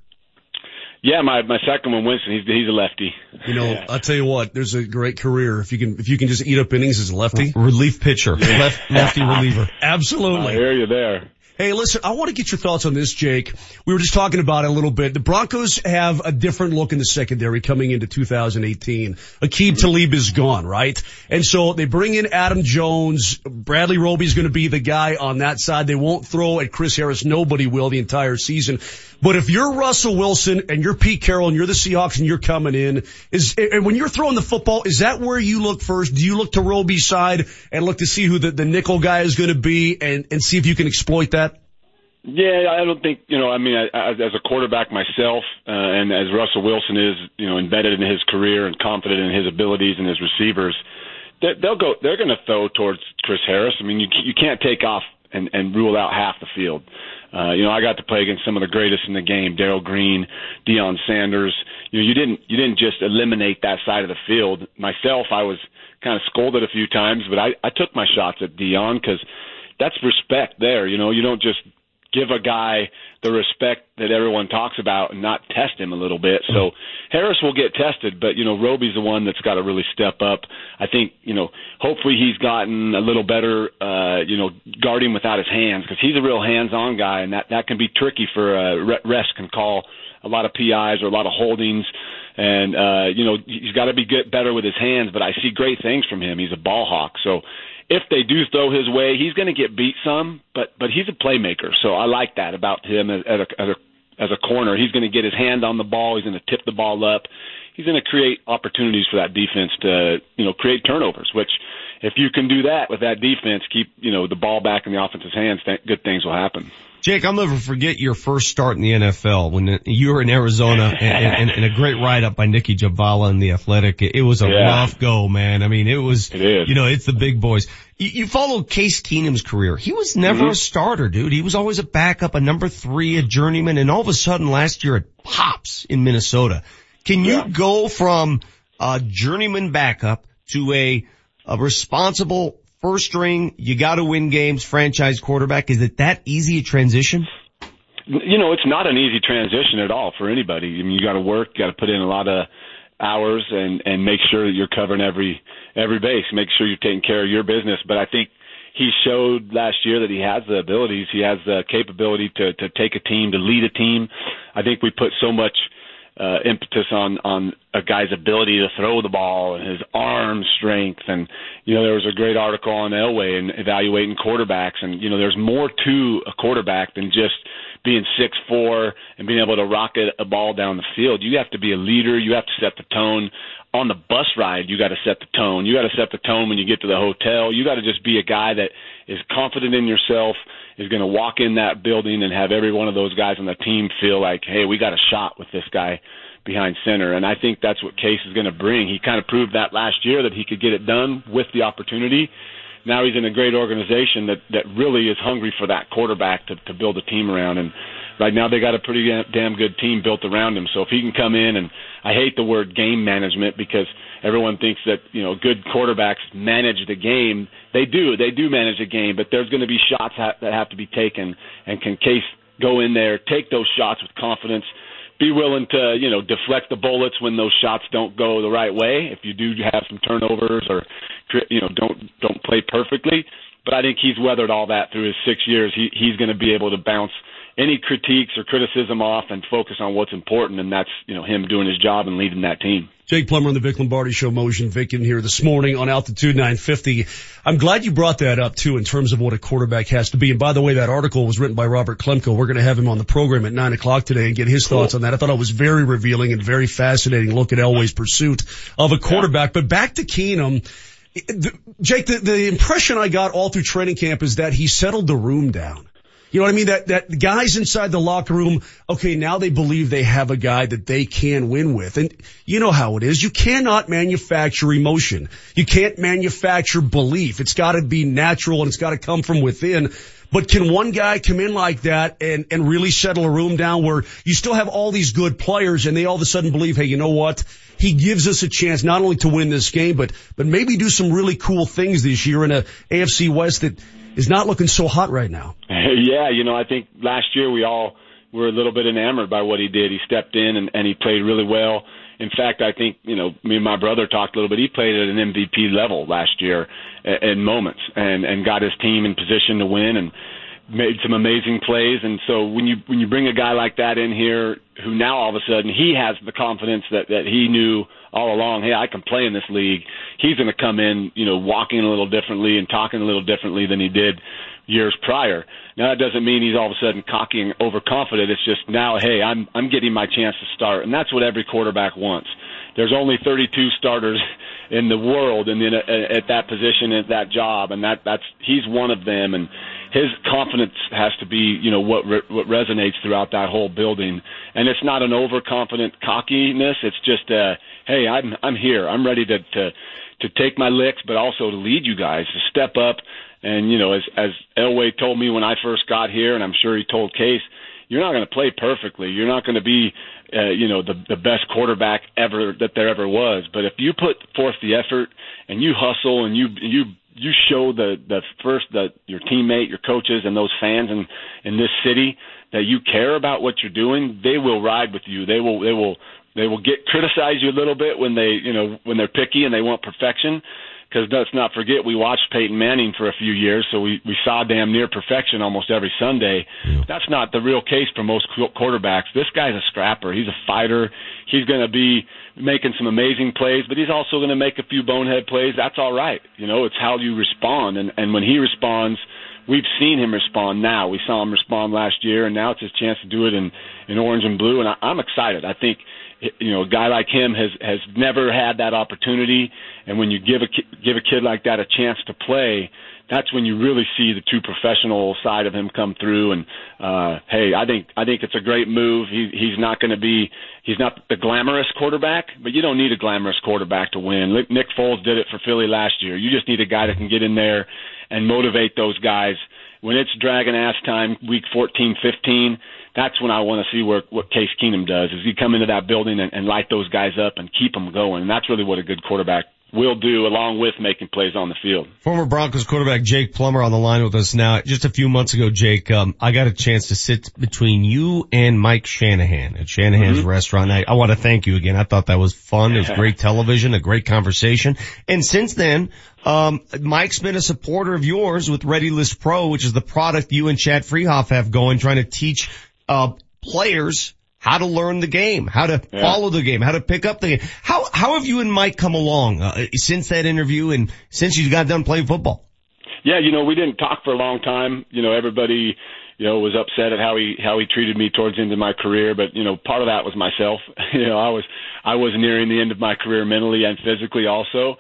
Yeah, my my second one, Winston. He's he's a lefty. You know, yeah. I'll tell you what. There's a great career if you can if you can just eat up innings as a lefty, relief pitcher, left lefty reliever. Absolutely. I hear you there. Hey, listen, I want to get your thoughts on this, Jake. We were just talking about it a little bit. The Broncos have a different look in the secondary coming into 2018. Aqib mm-hmm. Talib is gone, right? And so they bring in Adam Jones. Bradley Roby is going to be the guy on that side. They won't throw at Chris Harris. Nobody will the entire season. But if you're Russell Wilson and you're Pete Carroll and you're the Seahawks and you're coming in, is and when you're throwing the football, is that where you look first? Do you look to Roby's side and look to see who the, the nickel guy is going to be and, and see if you can exploit that? Yeah, I don't think you know. I mean, I, as a quarterback myself, uh, and as Russell Wilson is, you know, embedded in his career and confident in his abilities and his receivers, they'll go. They're going to throw towards Chris Harris. I mean, you you can't take off and and rule out half the field. Uh, you know, I got to play against some of the greatest in the game: Darrell Green, Deion Sanders. You know, you didn't you didn't just eliminate that side of the field. Myself, I was kind of scolded a few times, but I I took my shots at Deion because that's respect there. You know, you don't just give a guy the respect that everyone talks about and not test him a little bit. So Harris will get tested, but you know Roby's the one that's got to really step up. I think you know hopefully he's gotten a little better, uh, you know, guarding without his hands because he's a real hands-on guy, and that that can be tricky for uh, rest can call a lot of PIs or a lot of holdings. And uh, you know he's got to be get better with his hands, but I see great things from him. He's a ball hawk, so if they do throw his way, he's going to get beat some, but but he's a playmaker, so I like that about him as, as a as a as a corner. He's going to get his hand on the ball. He's going to tip the ball up. He's going to create opportunities for that defense to you know create turnovers. Which, if you can do that with that defense, keep you know the ball back in the offense's hands, th- good things will happen. Jake, I'll never forget your first start in the NFL when you were in Arizona and, and, and a great write up by Nicki Jhabvala in the Athletic. It was a yeah. rough go, man. I mean, it was, it you know, it's the big boys. You, you followed Case Keenum's career. He was never mm-hmm. a starter, dude. He was always a backup, a number three, a journeyman, and all of a sudden last year it pops in Minnesota. Can you yeah. go from a journeyman backup to a, a responsible first string, you got to win games, franchise quarterback. Is it that easy a transition? You know, it's not an easy transition at all for anybody. I mean, you got to work, got to put in a lot of hours and and make sure that you're covering every every base, make sure you're taking care of your business. But I think he showed last year that he has the abilities, he has the capability to to take a team, to lead a team. I think we put so much uh, impetus on on a guy's ability to throw the ball and his arm strength and you know there was a great article on Elway and evaluating quarterbacks and you know there's more to a quarterback than just being six four and being able to rocket a ball down the field. You have to be a leader. You have to set the tone on the bus ride. You got to set the tone. You got to set the tone when you get to the hotel. You got to just be a guy that is confident in yourself is going to walk in that building and have every one of those guys on the team feel like, hey, we got a shot with this guy behind center. And I think that's what Case is going to bring. He kind of proved that last year that he could get it done with the opportunity. Now he's in a great organization that that really is hungry for that quarterback to to build a team around. And right now they got a pretty damn good team built around him. So if he can come in and I hate the word game management because everyone thinks that you know good quarterbacks manage the game. They do, they do manage a game, but there's going to be shots ha- that have to be taken. And can Case go in there, take those shots with confidence? Be willing to, you know, deflect the bullets when those shots don't go the right way. If you do have some turnovers or, you know, don't don't play perfectly, but I think he's weathered all that through his six years. He he's going to be able to bounce any critiques or criticism off and focus on what's important, and that's you know him doing his job and leading that team. Jake Plummer on the Vic Lombardi Show, Motion Vic in here this morning on Altitude 950. I'm glad you brought that up too in terms of what a quarterback has to be. And by the way, that article was written by Robert Klemko. We're going to have him on the program at nine o'clock today and get his cool. thoughts on that. I thought it was very revealing and very fascinating look at Elway's pursuit of a quarterback. Yeah. But back to Keenum. Jake, the, the impression I got all through training camp is that he settled the room down. You know what I mean? That, that guys inside the locker room, okay, now they believe they have a guy that they can win with. And you know how it is. You cannot manufacture emotion. You can't manufacture belief. It's gotta be natural and it's gotta come from within. But can one guy come in like that and, and really settle a room down where you still have all these good players and they all of a sudden believe, hey, you know what? He gives us a chance not only to win this game, but, but maybe do some really cool things this year in a AFC West that is not looking so hot right now. Yeah, you know, I think last year we all were a little bit enamored by what he did. He stepped in and, and he played really well. In fact, I think, you know, me and my brother talked a little bit. He played at an MVP level last year in moments and, and got his team in position to win and made some amazing plays. And so when you, when you bring a guy like that in here who now all of a sudden he has the confidence that, that he knew all along, hey, I can play in this league. He's going to come in, you know, walking a little differently and talking a little differently than he did years prior. Now that doesn't mean he's all of a sudden cocky and overconfident. It's just now, hey, I'm I'm getting my chance to start, and that's what every quarterback wants. There's only 32 starters in the world, and then at that position, at that job, and that that's he's one of them, and his confidence has to be, you know, what re- what resonates throughout that whole building. And it's not an overconfident cockiness. It's just, uh, hey, I'm I'm here. I'm ready to to to take my licks, but also to lead you guys to step up. And you know, as as Elway told me when I first got here, and I'm sure he told Case, you're not going to play perfectly. You're not going to be, uh, you know, the the best quarterback ever that there ever was. But if you put forth the effort and you hustle and you you you show the the first that your teammate, your coaches, and those fans in in this city that you care about what you're doing, they will ride with you. They will they will they will get criticize you a little bit when they you know when they're picky and they want perfection. Because let's not forget, we watched Peyton Manning for a few years, so we we saw damn near perfection almost every Sunday. Yeah. That's not the real case for most quarterbacks. This guy's a scrapper. He's a fighter. He's going to be making some amazing plays, but he's also going to make a few bonehead plays. That's all right. You know, it's how you respond, and and when he responds we've seen him respond now. We saw him respond last year, and now it's his chance to do it in in orange and blue. And I, I'm excited. I think you know a guy like him has has never had that opportunity, and when you give a give a kid like that a chance to play, that's when you really see the true professional side of him come through. And uh, hey, I think I think it's a great move. He, he's not going to be he's not the glamorous quarterback, but you don't need a glamorous quarterback to win. Nick Foles did it for Philly last year. You just need a guy that can get in there and motivate those guys when it's dragon ass time, week 14, 15 that's when I want to see where what Case Keenum does. Is he come into that building and, and light those guys up and keep them going? And that's really what a good quarterback will do along with making plays on the field. Former Broncos quarterback Jake Plummer on the line with us now. Just a few months ago, Jake, um, I got a chance to sit between you and Mike Shanahan at Shanahan's mm-hmm. restaurant. I, I want to thank you again. I thought that was fun. It was great television, a great conversation. And since then, um, Mike's been a supporter of yours with Ready List Pro, which is the product you and Chad Friehauf have going, trying to teach uh, players how to learn the game, how to yeah. follow the game, how to pick up the game. How how have you and Mike come along uh, since that interview and since you got done playing football? Yeah, you know, we didn't talk for a long time. You know, everybody, you know, was upset at how he how he treated me towards the end of my career, but you know, part of that was myself. you know, I was I was nearing the end of my career mentally and physically also.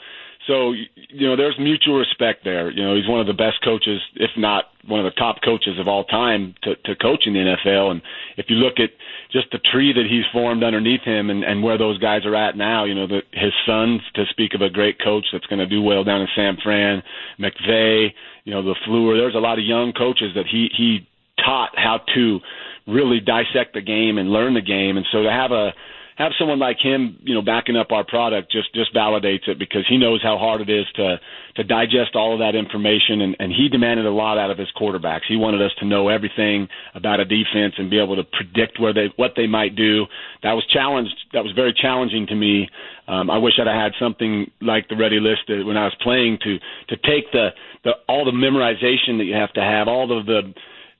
So, you know, there's mutual respect there. You know, he's one of the best coaches, if not one of the top coaches of all time to, to coach in the NFL. And if you look at just the tree that he's formed underneath him and, and where those guys are at now, you know, the, his sons, to speak of a great coach that's going to do well down in San Fran, McVay, you know, the Fleur, there's a lot of young coaches that he, he taught how to really dissect the game and learn the game. And so to have a, have someone like him, you know, backing up our product just just validates it because he knows how hard it is to to digest all of that information and, and he demanded a lot out of his quarterbacks. He wanted us to know everything about a defense and be able to predict where they what they might do. That was challenged that was very challenging to me. Um, I wish I'd had something like the ready list when I was playing to to take the, the all the memorization that you have to have, all of the the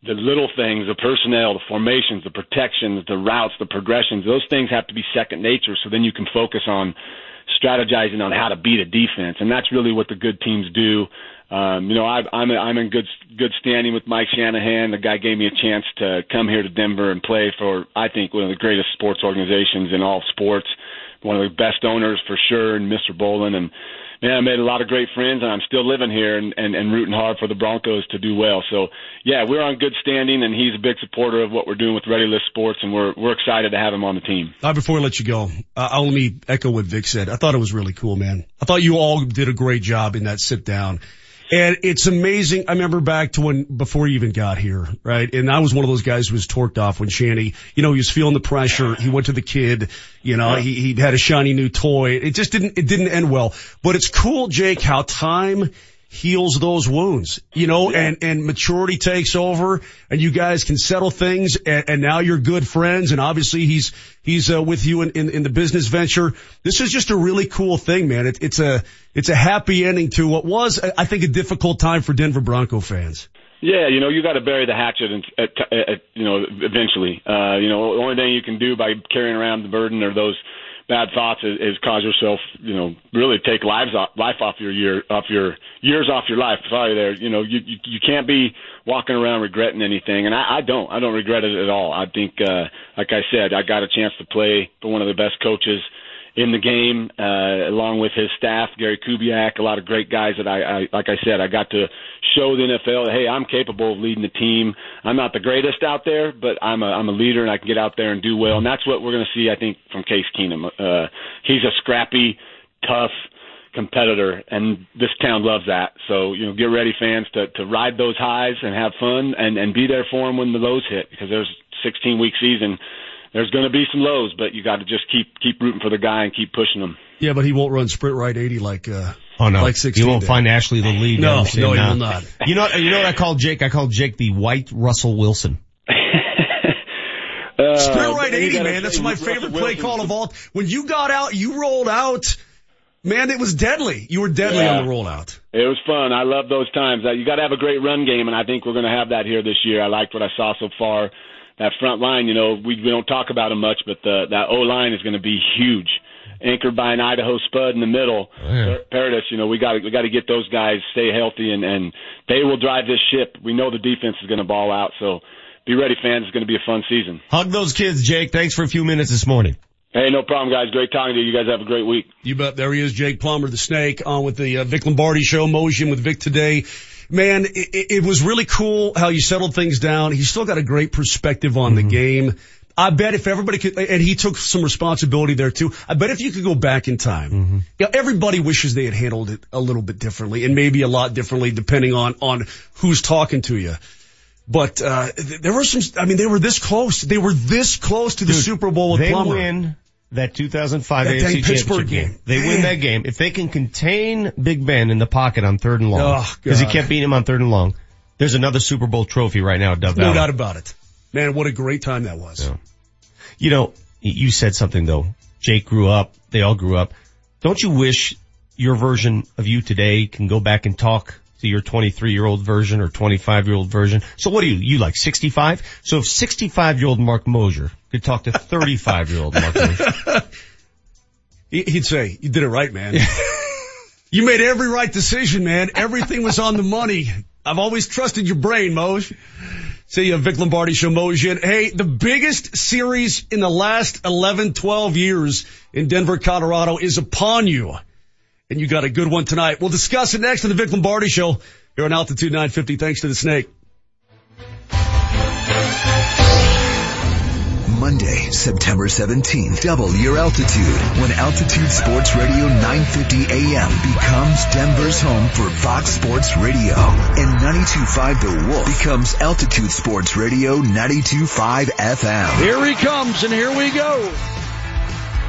little things, the personnel, the formations, the protections, the routes, the progressions, those things have to be second nature. So then you can focus on strategizing on how to beat a defense, and that's really what the good teams do. Um, you know, I, I'm I'm in good good standing with Mike Shanahan. The guy gave me a chance to come here to Denver and play for I think one of the greatest sports organizations in all sports, one of the best owners for sure, and Mr. Bowlen and man, I made a lot of great friends, and I'm still living here and, and, and rooting hard for the Broncos to do well. So, yeah, we're on good standing, and he's a big supporter of what we're doing with Ready List Sports, and we're we're excited to have him on the team. Uh, before I let you go, uh, I'll let me echo what Vic said. I thought it was really cool, man. I thought you all did a great job in that sit down. And it's amazing. I remember back to when, before you even got here, right? And I was one of those guys who was torqued off when Shanny, you know, he was feeling the pressure. He went to the kid, you know, he, he had a shiny new toy. It just didn't, it didn't end well. But it's cool, Jake, how time heals those wounds, you know, and, and maturity takes over and you guys can settle things and, and now you're good friends and obviously he's, he's uh, with you in, in, in the business venture. This is just a really cool thing, man. It, it's a, it's a happy ending to what was, I think, a difficult time for Denver Bronco fans. Yeah, you know, you got to bury the hatchet, and at, at, you know, eventually. Uh, you know, the only thing you can do by carrying around the burden or those bad thoughts is, is cause yourself, you know, really take lives off, life off your year, off your years off your life. Sorry, there, you know, you you, you can't be walking around regretting anything, and I, I don't, I don't regret it at all. I think, uh, like I said, I got a chance to play for one of the best coaches in the game, uh, along with his staff, Gary Kubiak, a lot of great guys that I, I, like I said, I got to show the NFL hey, I'm capable of leading the team. I'm not the greatest out there, but I'm a, I'm a leader and I can get out there and do well. And that's what we're going to see, I think, from Case Keenum. Uh, he's a scrappy, tough competitor and this town loves that. So, you know, get ready fans to, to ride those highs and have fun and, and be there for them when the lows hit because there's 16 week season there's going to be some lows, but you got to just keep keep rooting for the guy and keep pushing him. Yeah, but he won't run sprint right 80 like uh Oh no, like 16 you won't did. find Ashley the lead. No, I'm no, he will not. You know, you know what I call Jake? I call Jake the white Russell Wilson. Uh, Sprint right 80, man. That's say my Russell favorite play Wilson- call of all. When you got out, you rolled out. Man, it was deadly. You were deadly Yeah. on the rollout. It was fun. I love those times. Uh, You got to have a great run game, and I think we're going to have that here this year. I liked what I saw so far. That front line, you know, we, we don't talk about them much, but the, that O line is going to be huge. Anchored by an Idaho Spud in the middle, yeah. Paradis. You know, we got to we got to get those guys stay healthy, and and they will drive this ship. We know the defense is going to ball out, so be ready, fans. It's going to be a fun season. Hug those kids, Jake. Thanks for a few minutes this morning. Hey, no problem, guys. Great talking to you. You guys have a great week. You bet. There he is, Jake Plummer, the snake, on with the uh, Vic Lombardi show, Motion with Vic today. Man, it, it was really cool how you settled things down. He's still got a great perspective on the game. I bet if everybody could, and he took some responsibility there too. I bet if you could go back in time, you know, everybody wishes they had handled it a little bit differently and maybe a lot differently depending on, on who's talking to you. But, uh, there were some, I mean, they were this close. They were this close to the Dude, Super Bowl with they Plummer. win that 2005 That AFC dang Pittsburgh Championship game. They win that game. If they can contain Big Ben in the pocket on third and long, Oh, because he God. can't beat him on third and long, there's another Super Bowl trophy right now at Dove No Valley. doubt about it. Man, what a great time that was. Yeah. You know, you said something though. Jake grew up. They all grew up. Don't you wish your version of you today can go back and talk to your 23 year old version or 25 year old version? So what are you? You like 65? So if 65 year old Mark Mosier could talk to 35 year old Mark Mosier. He- He'd say, you did it right, man. you made every right decision, man. Everything was on the money. I've always trusted your brain, Moj. See you, Vic Lombardi Show, Mojan. Hey, the biggest series in the last 11, 12 years in Denver, Colorado is upon you. And you got a good one tonight. We'll discuss it next on the Vic Lombardi Show here on Altitude 950. Thanks to the snake. Monday, September 17th. Double your altitude when Altitude Sports Radio 950 AM becomes Denver's home for Fox Sports Radio. And 92.5 The Wolf becomes Altitude Sports Radio 92.5 FM. Here he comes, and here we go.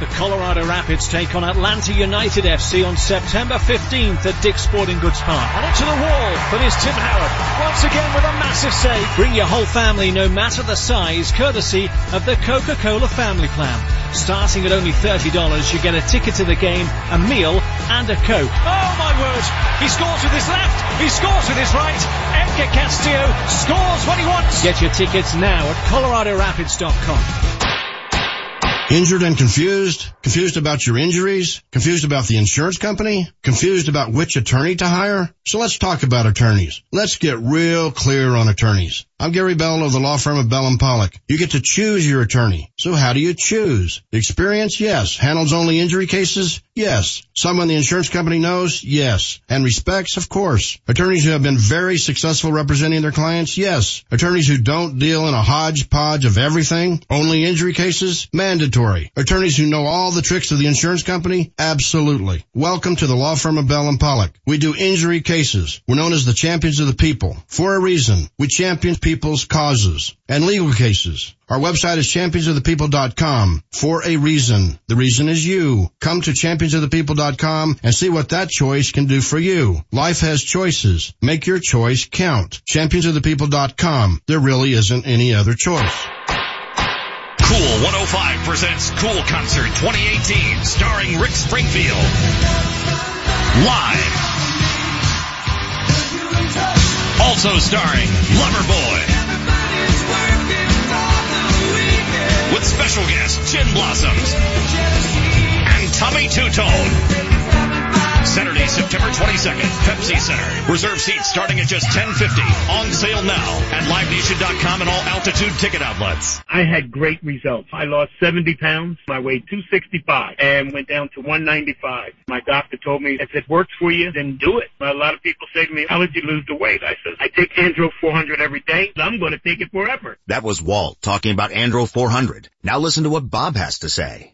The Colorado Rapids take on Atlanta United FC on September 15th at Dick's Sporting Goods Park. And into the wall for this Tim Howard. Once again with a massive save. Bring your whole family no matter the size, courtesy of the Coca-Cola Family Plan. Starting at only $30, you get a ticket to the game, a meal, and a Coke. Oh my word! He scores with his left, he scores with his right. Edgar Castillo scores when he wants. Get your tickets now at coloradorapids.com. Injured and confused? Confused about your injuries? Confused about the insurance company? Confused about which attorney to hire? So let's talk about attorneys. Let's get real clear on attorneys. I'm Gary Bell of the law firm of Bell and Pollock. You get to choose your attorney. So how do you choose? Experience? Yes. Handles only injury cases? Yes. Someone the insurance company knows? Yes. And respects? Of course. Attorneys who have been very successful representing their clients? Yes. Attorneys who don't deal in a hodgepodge of everything? Only injury cases? Mandatory. Attorneys who know all the tricks of the insurance company? Absolutely. Welcome to the law firm of Bell and Pollock. We do injury cases. We're known as the champions of the people. For a reason. We champion people's causes and legal cases. Our website is championsofthepeople.com for a reason. The reason is you. Come to championsofthepeople.com and see what that choice can do for you. Life has choices. Make your choice count. Championsofthepeople.com. There really isn't any other choice. Cool 105 presents Cool Concert 2018 starring Rick Springfield. Live. Also starring Loverboy. With special guests Gin Blossoms and Tommy Tutone. Saturday, September 22nd, Pepsi Center. Reserve seats starting at just $10.50. On sale now at LiveNation.com and all altitude ticket outlets. I had great results. I lost 70 pounds. I weighed 265 and went down to 195. My doctor told me, if it works for you, then do it. A lot of people say to me, how did you lose the weight? I said, I take Andro 400 every day. I'm going to take it forever. That was Walt talking about Andro 400. Now listen to what Bob has to say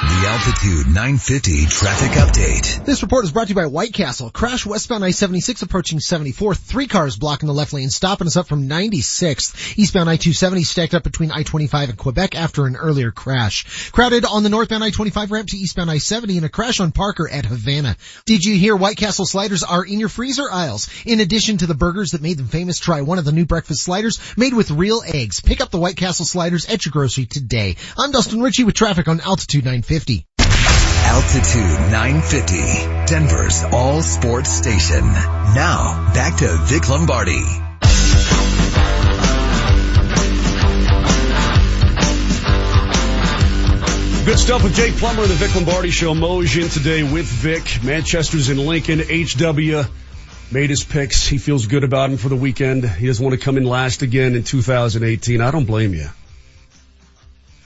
The Altitude 950 traffic update. This report is brought to you by White Castle. Crash westbound I-76 approaching 74th. Three cars blocking the left lane, stopping us up from 96th. Eastbound I-270 stacked up between I-25 and Quebec after an earlier crash. Crowded on the northbound I-25 ramp to eastbound I-70 and a crash on Parker at Havana. Did you hear White Castle sliders are in your freezer aisles? In addition to the burgers that made them famous, try one of the new breakfast sliders made with real eggs. Pick up the White Castle sliders at your grocery today. I'm Dustin Ritchie with traffic on Altitude 950. Altitude 950, Denver's all sports station. Now, back to Vic Lombardi. Good stuff with Jake Plummer, the Vic Lombardi Show. Moj in today with Vic. Manchester's in Lincoln. HW made his picks. He feels good about him for the weekend. He doesn't want to come in last again in 2018. I don't blame you.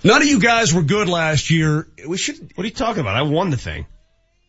None of you guys were good last year. We should. What are you talking about? I won the thing.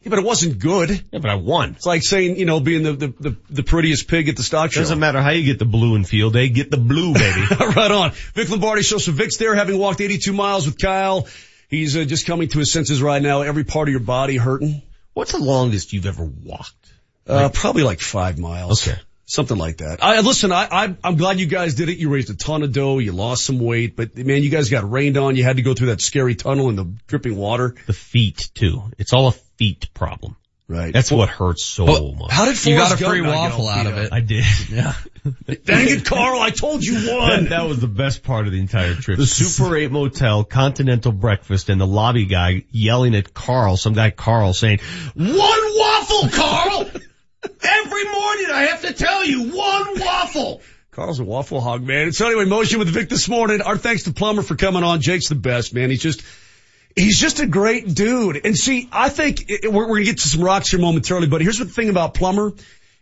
Yeah, but it wasn't good. Yeah, but I won. It's like saying, you know, being the, the, the, the prettiest pig at the stock show. Doesn't matter how you get the blue in field day, get the blue, baby. right on. Vic Lombardi show. So Vic's there having walked 82 miles with Kyle. He's uh, just coming to his senses right now. Every part of your body hurting. What's the longest you've ever walked? Uh, probably like five miles. Okay. Something like that. I listen. I, I I'm glad you guys did it. You raised a ton of dough. You lost some weight, but man, you guys got rained on. You had to go through that scary tunnel in the dripping water. The feet too. It's all a feet problem. Right. That's what hurts so much. How did You got a free Gump waffle out of it. I did. Yeah. Dang it, Carl! I told you That, one. that was the best part of the entire trip. The Super 8 Motel, continental breakfast, and the lobby guy yelling at Carl, some guy Carl saying, one waffle, Carl! Every morning I have to tell you, one waffle! Carl's a waffle hog, man. So anyway, motion with Vic this morning. Our thanks to Plummer for coming on. Jake's the best, man. He's just, He's just a great dude. And see, I think it, we're, we're to get to some rocks here momentarily, but here's the thing about Plummer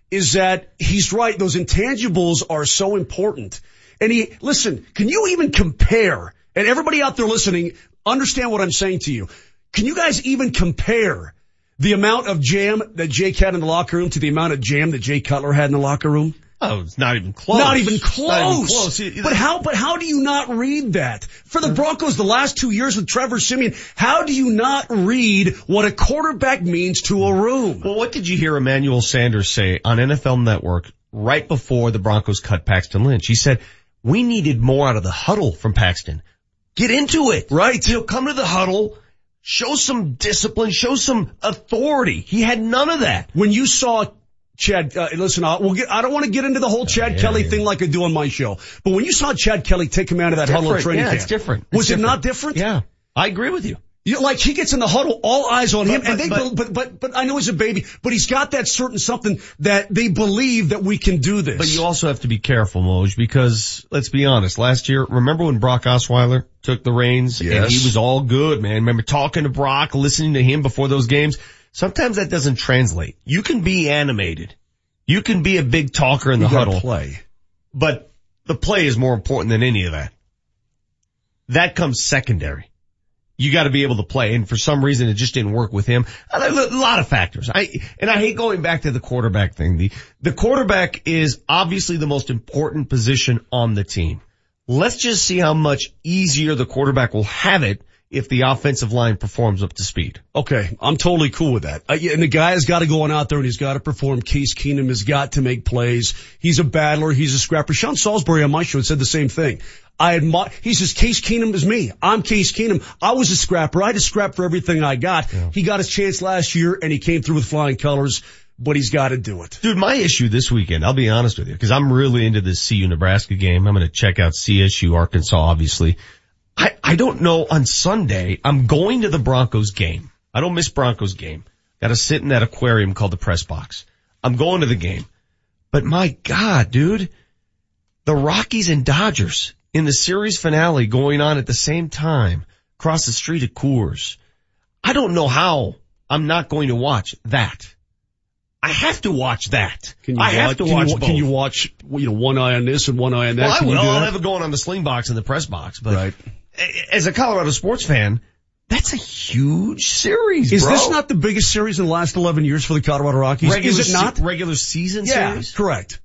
is that he's right. Those intangibles are so important. And he, listen, can you even compare? And everybody out there listening, understand what I'm saying to you. Can you guys even compare the amount of jam that Jake had in the locker room to the amount of jam that Jay Cutler had in the locker room? Oh, it's not even close. Not even close. Not even close. But how, but how do you not read that? For the Broncos the last two years with Trevor Siemian, how do you not read what a quarterback means to a room? Well, what did you hear Emmanuel Sanders say on NFL Network right before the Broncos cut Paxton Lynch? He said, we needed more out of the huddle from Paxton. Get into it. Right. You know, come to the huddle, show some discipline, show some authority. He had none of that. When you saw Chad, uh, listen, I, we'll get, I don't want to get into the whole Chad Yeah, Kelly yeah. thing like I do on my show. But when you saw Chad Kelly take command of that huddle Different. training yeah, camp, it's different. was It's it not different. different? Yeah. I agree with you. You know, like he gets in the huddle, all eyes on him, But- and they, but- but, but, but, I know he's a baby, but he's got that certain something that they believe that we can do this. But you also have to be careful, Moj, because let's be honest, last year, remember when Brock Osweiler took the reins and Yes. he was all good, man. Remember talking to Brock, listening to him before those games? Sometimes that doesn't translate. You can be animated. You can be a big talker in the You huddle. play. But the play is more important than any of that. That comes secondary. You got to be able to play, and for some reason it just didn't work with him. A lot of factors. I and I hate going back to the quarterback thing. The the quarterback is obviously the most important position on the team. Let's just see how much easier the quarterback will have it if the offensive line performs up to speed. Okay, I'm totally cool with that. Uh, yeah, and the guy has got to go on out there and he's got to perform. Case Keenum has got to make plays. He's a battler. He's a scrapper. Sean Salisbury on my show said the same thing. I admire, he says, Case Keenum is me. I'm Case Keenum. I was a scrapper. I had to scrap for everything I got. He got his chance last year and he came through with flying colors, but he's got to do it. Dude, my issue this weekend, I'll be honest with you, because I'm really into this CU Nebraska game. I'm going to check out CSU Arkansas, obviously. I, I don't know on Sunday, I'm going to the Broncos game. I don't miss Broncos game. Got to sit in that aquarium called the press box. I'm going to the game. But my God, dude, the Rockies and Dodgers in the series finale going on at the same time across the street at Coors. I don't know how I'm not going to watch that. I have to watch that. Can you I watch, have to can watch you. Can you watch, you know, one eye on this and one eye on that? well, I will. I'll have it going on the sling box and the press box. But Right. A- as a Colorado sports fan, that's a huge series, Is bro. this not the biggest series in the last 11 years for the Colorado Rockies? regular is it not? se- regular season yeah, series? correct.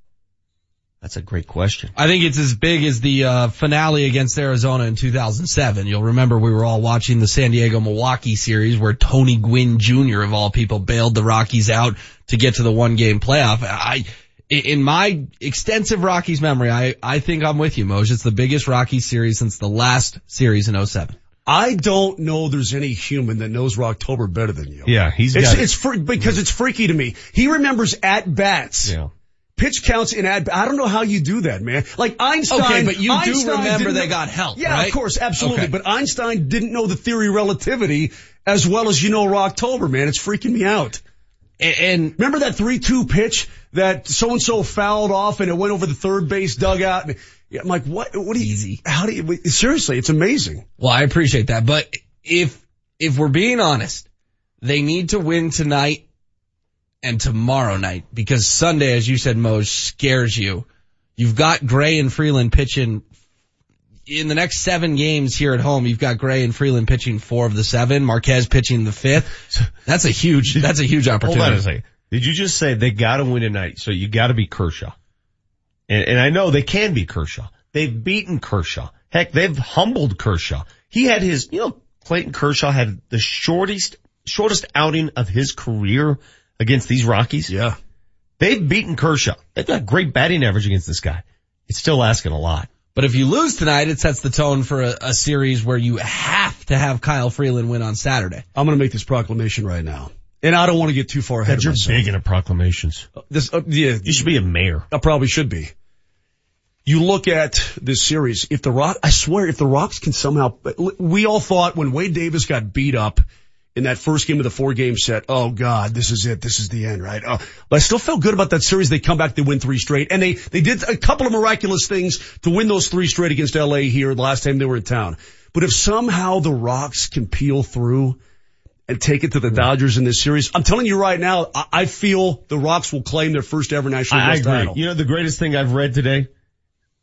That's a great question. I think it's as big as the uh, finale against Arizona in 2007. You'll remember we were all watching the San Diego Milwaukee series where Tony Gwynn Jr. of all people bailed the Rockies out to get to the one game playoff. I, in my extensive Rockies memory, I, I think I'm with you, Moj. It's the biggest Rockies series since the last series in 07. I don't know there's any human that knows Rocktober better than you. Yeah, he's It's, got it. it's fr- because it's freaky to me. He remembers at bats. Yeah. Pitch counts in at, I don't know how you do that, man. Like Einstein. Okay, but you do remember they got help, Yeah, right? of course, absolutely. Okay. But Einstein didn't know the theory of relativity as well as you know Rocktober, man. It's freaking me out. And, and Remember that 3-2 pitch that so-and-so fouled off and it went over the third base dugout? And, I'm like, what, what do you, Easy. how do you, seriously, it's amazing. Well, I appreciate that, but if, if we're being honest, they need to win tonight and tomorrow night because Sunday, as you said, Moj, scares you. You've got Gray and Freeland pitching in the next seven games here at home. You've got Gray and Freeland pitching four of the seven, Marquez pitching the fifth. That's a huge, that's a huge Hold opportunity. on a second. Did you just say they gotta win tonight, so you gotta be Kershaw? And, and I know they can be Kershaw. They've beaten Kershaw. Heck, they've humbled Kershaw. He had his, you know, Clayton Kershaw had the shortest, shortest outing of his career against these Rockies. Yeah. They've beaten Kershaw. They've got great batting average against this guy. It's still asking a lot. But if you lose tonight, it sets the tone for a, a series where you have to have Kyle Freeland win on Saturday. I'm going to make this proclamation right now. And I don't want to get too far ahead you're myself. big into proclamations. This, uh, yeah, You should be a mayor. I probably should be. You look at this series, if the Rock, I swear, if the Rocks can somehow, we all thought when Wade Davis got beat up in that first game of the four game set, oh God, this is it. This is the end, right? Oh, but I still felt good about that series. They come back, they win three straight and they, they did a couple of miraculous things to win those three straight against LA here the last time they were in town. But if somehow the Rocks can peel through and take it to the Dodgers in this series, I'm telling you right now, I, I feel the Rocks will claim their first ever National I West agree. title. You know the greatest thing I've read today?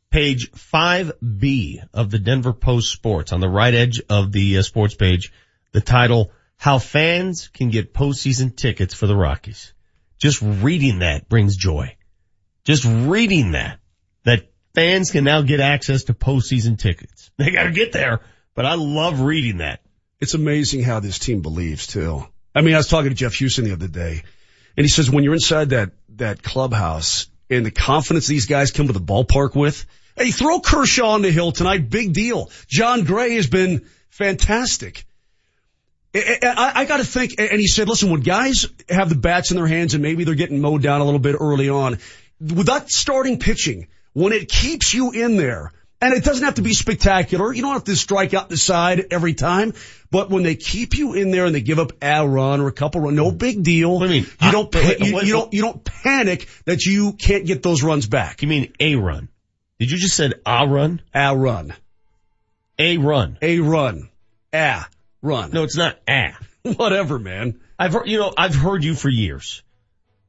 Page 5B of the Denver Post Sports on the right edge of the uh, sports page, the title, How Fans Can Get Postseason Tickets for the Rockies. Just reading that brings joy. Just reading that, that fans can now get access to postseason tickets. They gotta get there, but I love reading that. It's amazing how this team believes too. I mean, I was talking to Jeff Huson the other day and he says when you're inside that, that clubhouse and the confidence these guys come to the ballpark with, hey, throw Kershaw on the hill tonight. Big deal. Jon Gray has been fantastic. I, I, got to think, and he said, listen, when guys have the bats in their hands and maybe they're getting mowed down a little bit early on, with that starting pitching, when it keeps you in there, and it doesn't have to be spectacular. You don't have to strike out the side every time, but when they keep you in there and they give up a run or a couple run, no big deal. What do you mean? You don't, pa- you, you don't, you don't panic that you can't get those runs back. You mean a run? Did you just said a run? A run. A run. A run. A run. No, it's not a. Whatever, man. I've heard, you know, I've heard you for years,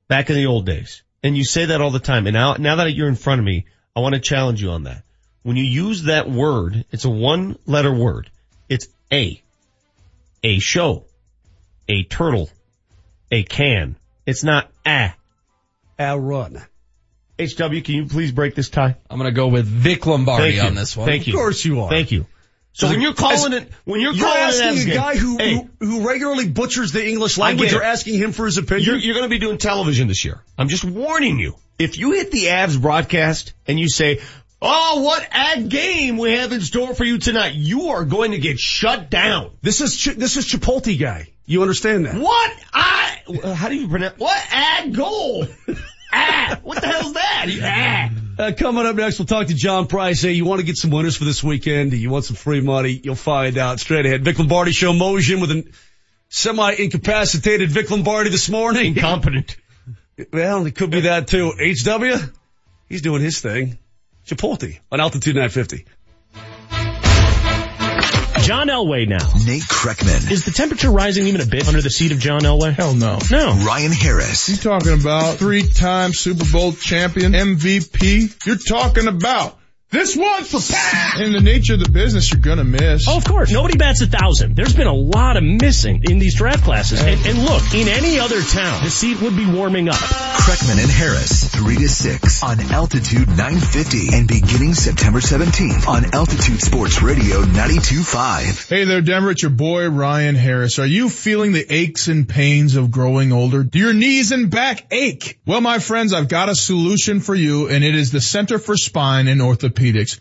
back in the old days, and you say that all the time. And now, now that you're in front of me, I want to challenge you on that. When you use that word, it's a one letter word. It's a. A show. A turtle. A can. It's not a. A run. HW, can you please break this tie? I'm gonna go with Vic Lombardi Thank you. on this one. Thank you. Of course you are. Thank you. So when you're calling it, when you're, You're calling asking it a game- guy who, hey, who who regularly butchers the English language. You're asking him for his opinion. You're, you're going to be doing television this year. I'm just warning you. If you hit the Avs broadcast and you say, "Oh, what ad game we have in store for you tonight," you are going to get shut down. This is Ch- this is Chipotle guy. You understand that? What I? How do you pronounce? What ad goal? ah, what the hell's that? Ah. Uh, coming up next, we'll talk to John Price. Hey, you want to get some winners for this weekend? You want some free money? You'll find out straight ahead. Vic Lombardi show Motion with a semi-incapacitated Vic Lombardi this morning. Incompetent. Well, it could be that too. HW, he's doing his thing. Chipotle on Altitude 950. John Elway now. Nate Kreckman. Is the temperature rising even a bit under the seat of John Elway? Hell no. No. Ryan Harris. You talking about three-time Super Bowl champion, MVP? You're talking about this one's for Pat. In the nature of the business, you're gonna miss. Oh, of course. Nobody bats a thousand. There's been a lot of missing in these draft classes. And, and look, in any other town, the seat would be warming up. Kreckman and Harris, 3 to 6 on Altitude 950 and beginning September 17th on Altitude Sports Radio 92.5. Hey there, Denver. It's your boy, Ryan Harris. Are you feeling the aches and pains of growing older? Do your knees and back ache? Well, my friends, I've got a solution for you, and it is the Center for Spine and Orthopedics.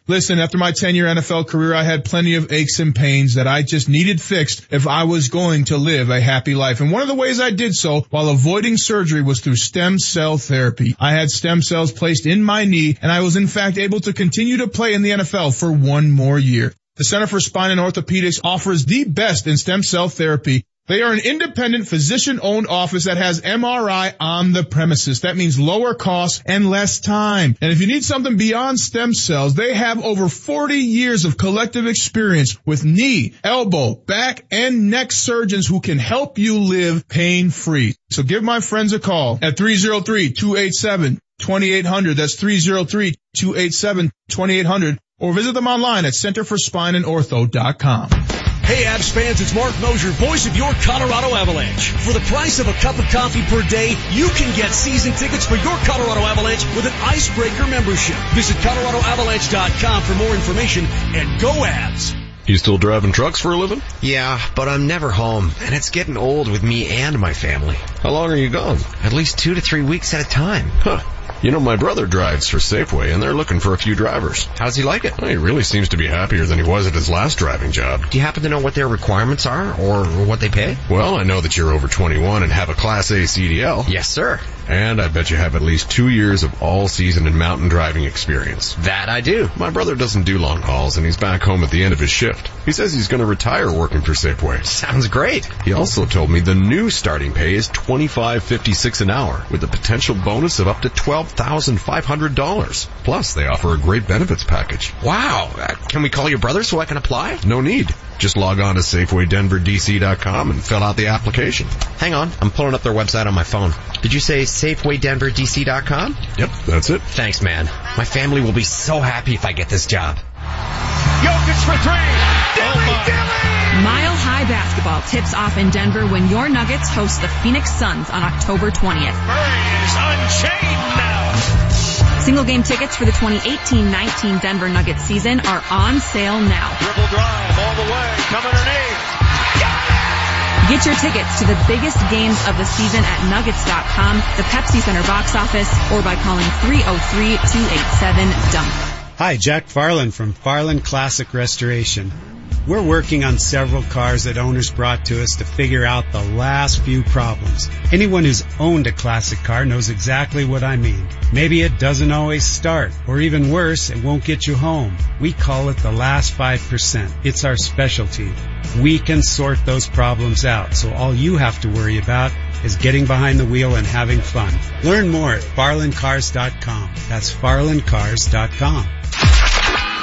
Listen, after my 10-year NFL career, I had plenty of aches and pains that I just needed fixed if I was going to live a happy life. And one of the ways I did so while avoiding surgery was through stem cell therapy. I had stem cells placed in my knee, and I was in fact able to continue to play in the NFL for one more year. The Center for Spine and Orthopedics offers the best in stem cell therapy. They are an independent physician owned office that has MRI on the premises. That means lower costs and less time. And if you need something beyond stem cells, they have over 40 years of collective experience with knee, elbow, back, and neck surgeons who can help you live pain free. So give my friends a call at 303-287 2800. That's 303-287-2800 or visit them online at centerforspineandortho.com. Hey Avs fans, it's Marc Moser, voice of your Colorado Avalanche. For the price of a cup of coffee per day, you can get season tickets for your Colorado Avalanche with an Icebreaker membership. Visit coloradoavalanche.com for more information and go Avs! You still driving trucks for a living? Yeah, but I'm never home, and it's getting old with me and my family. How long are you gone? At least two to three weeks at a time. Huh. You know, my brother drives for Safeway and they're looking for a few drivers. How's he like it? Well, he really seems to be happier than he was at his last driving job. Do you happen to know what their requirements are or what they pay? Well, I know that you're over 21 and have a Class A CDL. Yes, sir. And I bet you have at least two years of all-season and mountain driving experience. That I do. My brother doesn't do long hauls and he's back home at the end of his shift. He says he's going to retire working for Safeway. Sounds great. He also told me the new starting pay is $25.56 an hour with a potential bonus of up to $12,500. Plus, they offer a great benefits package. Wow. Uh, can we call your brother so I can apply? No need. Just log on to SafewayDenverDC.com and fill out the application. Hang on. I'm pulling up their website on my phone. Did you say SafewayDenverDC.com? Yep, that's it. Thanks, man. My family will be so happy if I get this job. Jokic for three. Oh, Dilly, Dilly! Mile High Basketball tips off in Denver when your Nuggets host the Phoenix Suns on October 20th. Murray is unchained now. Single game tickets for the 2018-19 Denver Nuggets season are on sale now. Dribble drive all the way. Come underneath. Get your tickets to the biggest games of the season at nuggets.com, the Pepsi Center box office, or by calling 303-287-DUNK. Hi, Jack Farland from Farland Classic Restoration. We're working on several cars that owners brought to us to figure out the last few problems. Anyone who's owned a classic car knows exactly what I mean. Maybe it doesn't always start, or even worse, it won't get you home. We call it the last 5%. It's our specialty. We can sort those problems out, so all you have to worry about is getting behind the wheel and having fun. Learn more at farlandcars.com. That's farlandcars.com.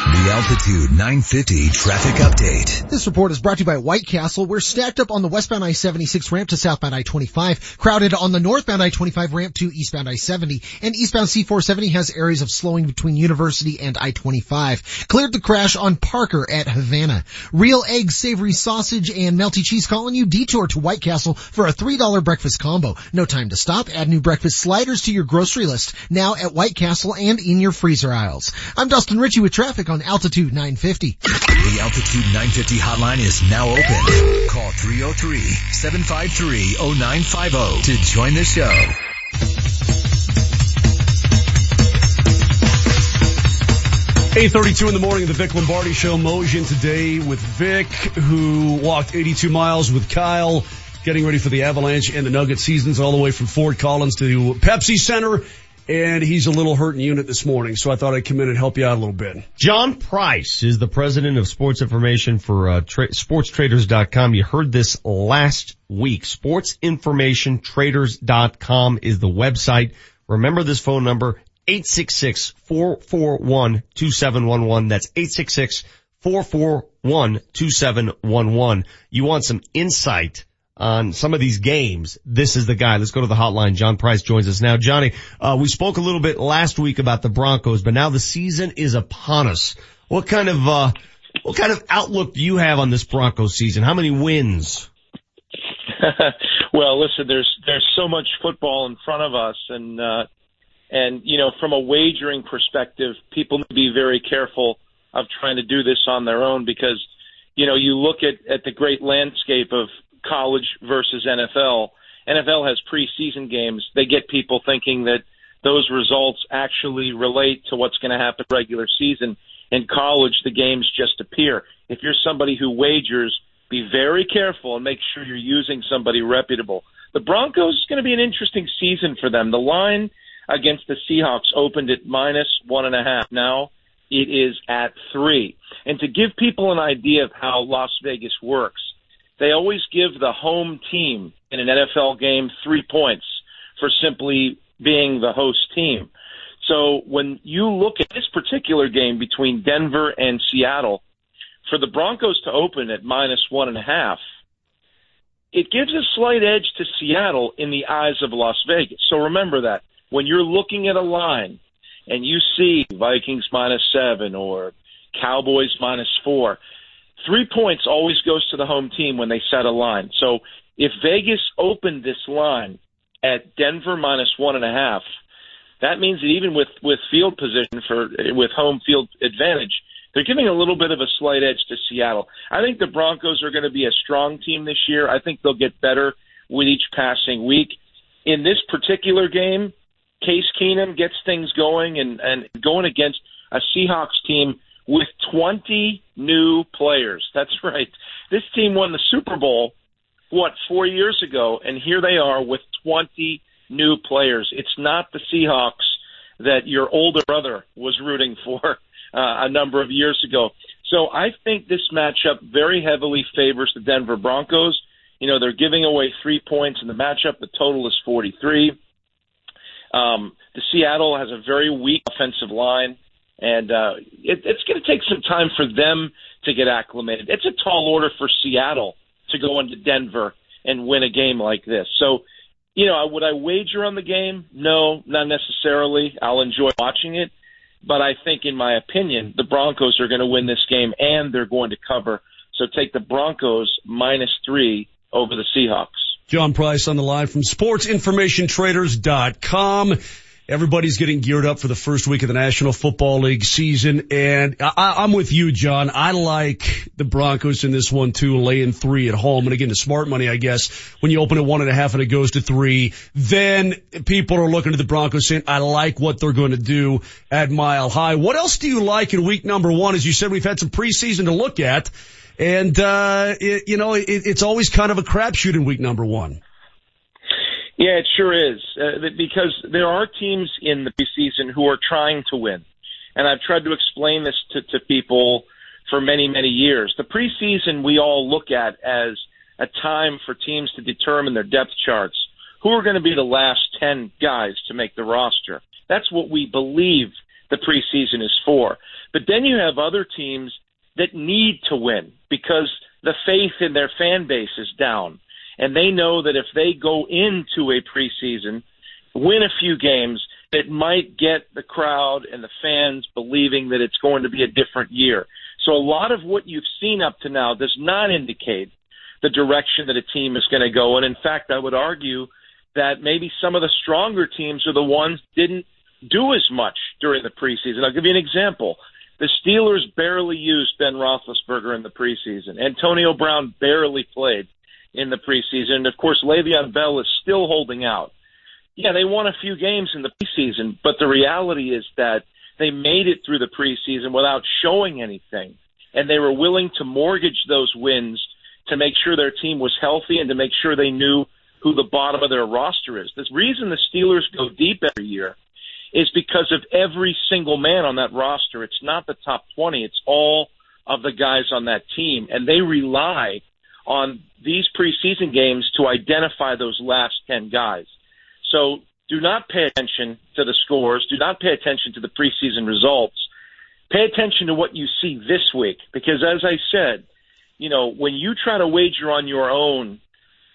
The Altitude 950 traffic update. This report is brought to you by White Castle. We're stacked up on the westbound I-76 ramp to southbound I-25, crowded on the northbound I-25 ramp to eastbound I-70, and eastbound C-470 has areas of slowing between University and I-25. Cleared the crash on Parker at Havana. Real egg, savory sausage, and melty cheese calling you detour to White Castle for a $3 breakfast combo. No time to stop. Add new breakfast sliders to your grocery list now at White Castle and in your freezer aisles. I'm Dustin Ritchie with traffic on Altitude 950. The Altitude 950 hotline is now open. Call 303-753-0950 to join the show. Eight thirty-two in the morning, of the Vic Lombardi Show. Motion today with Vic, who walked 82 miles with Kyle, getting ready for the Avalanche and the Nugget seasons, all the way from Fort Collins to Pepsi Center. And he's a little hurt in unit this morning, so I thought I'd come in and help you out a little bit. John Price is the president of sports information for uh, tra- sportstraders.com. You heard this last week. Sportsinformationtraders.com is the website. Remember this phone number, 866-441-2711. That's 866-441-2711. You want some insight on some of these games, this is the guy. Let's go to the hotline. John Price joins us now. Johnny, uh, we spoke a little bit last week about the Broncos, but now the season is upon us. What kind of, uh, what kind of outlook do you have on this Broncos season? How many wins? well, listen, there's, there's so much football in front of us and, uh, and, you know, from a wagering perspective, people need to be very careful of trying to do this on their own because, you know, you look at, at the great landscape of college versus NFL. NFL has preseason games. They get people thinking that those results actually relate to what's going to happen regular season. In college, the games just appear. If you're somebody who wagers, be very careful and make sure you're using somebody reputable. The Broncos is going to be an interesting season for them. The line against the Seahawks opened at minus one and a half. Now it is at three. And to give people an idea of how Las Vegas works, they always give the home team in an NFL game three points for simply being the host team. So when you look at this particular game between Denver and Seattle, for the Broncos to open at minus one and a half, it gives a slight edge to Seattle in the eyes of Las Vegas. So remember that when you're looking at a line and you see Vikings minus seven or Cowboys minus four, three points always goes to the home team when they set a line. So if Vegas opened this line at Denver minus one and a half, that means that even with with field position for with home field advantage, they're giving a little bit of a slight edge to Seattle. I think the Broncos are going to be a strong team this year. I think they'll get better with each passing week. In this particular game, Case Keenum gets things going and and going against a Seahawks team with 20 new players. That's right. This team won the Super Bowl, what, four years ago, and here they are with 20 new players. It's not the Seahawks that your older brother was rooting for uh, a number of years ago. So I think this matchup very heavily favors the Denver Broncos. You know, they're giving away three points in the matchup. The total is 43. Um, the Seattle has a very weak offensive line, and uh, it, it's going to take some time for them to get acclimated. It's a tall order for Seattle to go into Denver and win a game like this. So, you know, would I wager on the game? No, not necessarily. I'll enjoy watching it, but I think, in my opinion, the Broncos are going to win this game and they're going to cover. So take the Broncos minus three over the Seahawks. John Price on the line from sportsinformationtraders.com. Everybody's getting geared up for the first week of the National Football League season, and I, am with you, John. I like the Broncos in this one too, laying three at home. And again, the smart money, I guess, when you open at one and a half and it goes to three, then people are looking at the Broncos saying, I like what they're going to do at Mile High. What else do you like in week number one? As you said, we've had some preseason to look at. And, uh, it, you know, it, it's always kind of a crapshoot in week number one. Yeah, it sure is. Uh, because there are teams in the preseason who are trying to win. And I've tried to explain this to, to people for many, many years. The preseason we all look at as a time for teams to determine their depth charts. Who are going to be the last 10 guys to make the roster? That's what we believe the preseason is for. But then you have other teams that need to win because the faith in their fan base is down. And they know that if they go into a preseason, win a few games, it might get the crowd and the fans believing that it's going to be a different year. So a lot of what you've seen up to now does not indicate the direction that a team is going to go. And in fact, I would argue that maybe some of the stronger teams are the ones didn't do as much during the preseason. I'll give you an example. The Steelers barely used Ben Roethlisberger in the preseason. Antonio Brown barely played in the preseason. Of course, Le'Veon Bell is still holding out. Yeah, they won a few games in the preseason, but the reality is that they made it through the preseason without showing anything. And they were willing to mortgage those wins to make sure their team was healthy and to make sure they knew who the bottom of their roster is. The reason the Steelers go deep every year is because of every single man on that roster. It's not the top 20. It's all of the guys on that team. And they rely on these preseason games to identify those last 10 guys. So do not pay attention to the scores. Do not pay attention to the preseason results. Pay attention to what you see this week because as I said, you know, when you try to wager on your own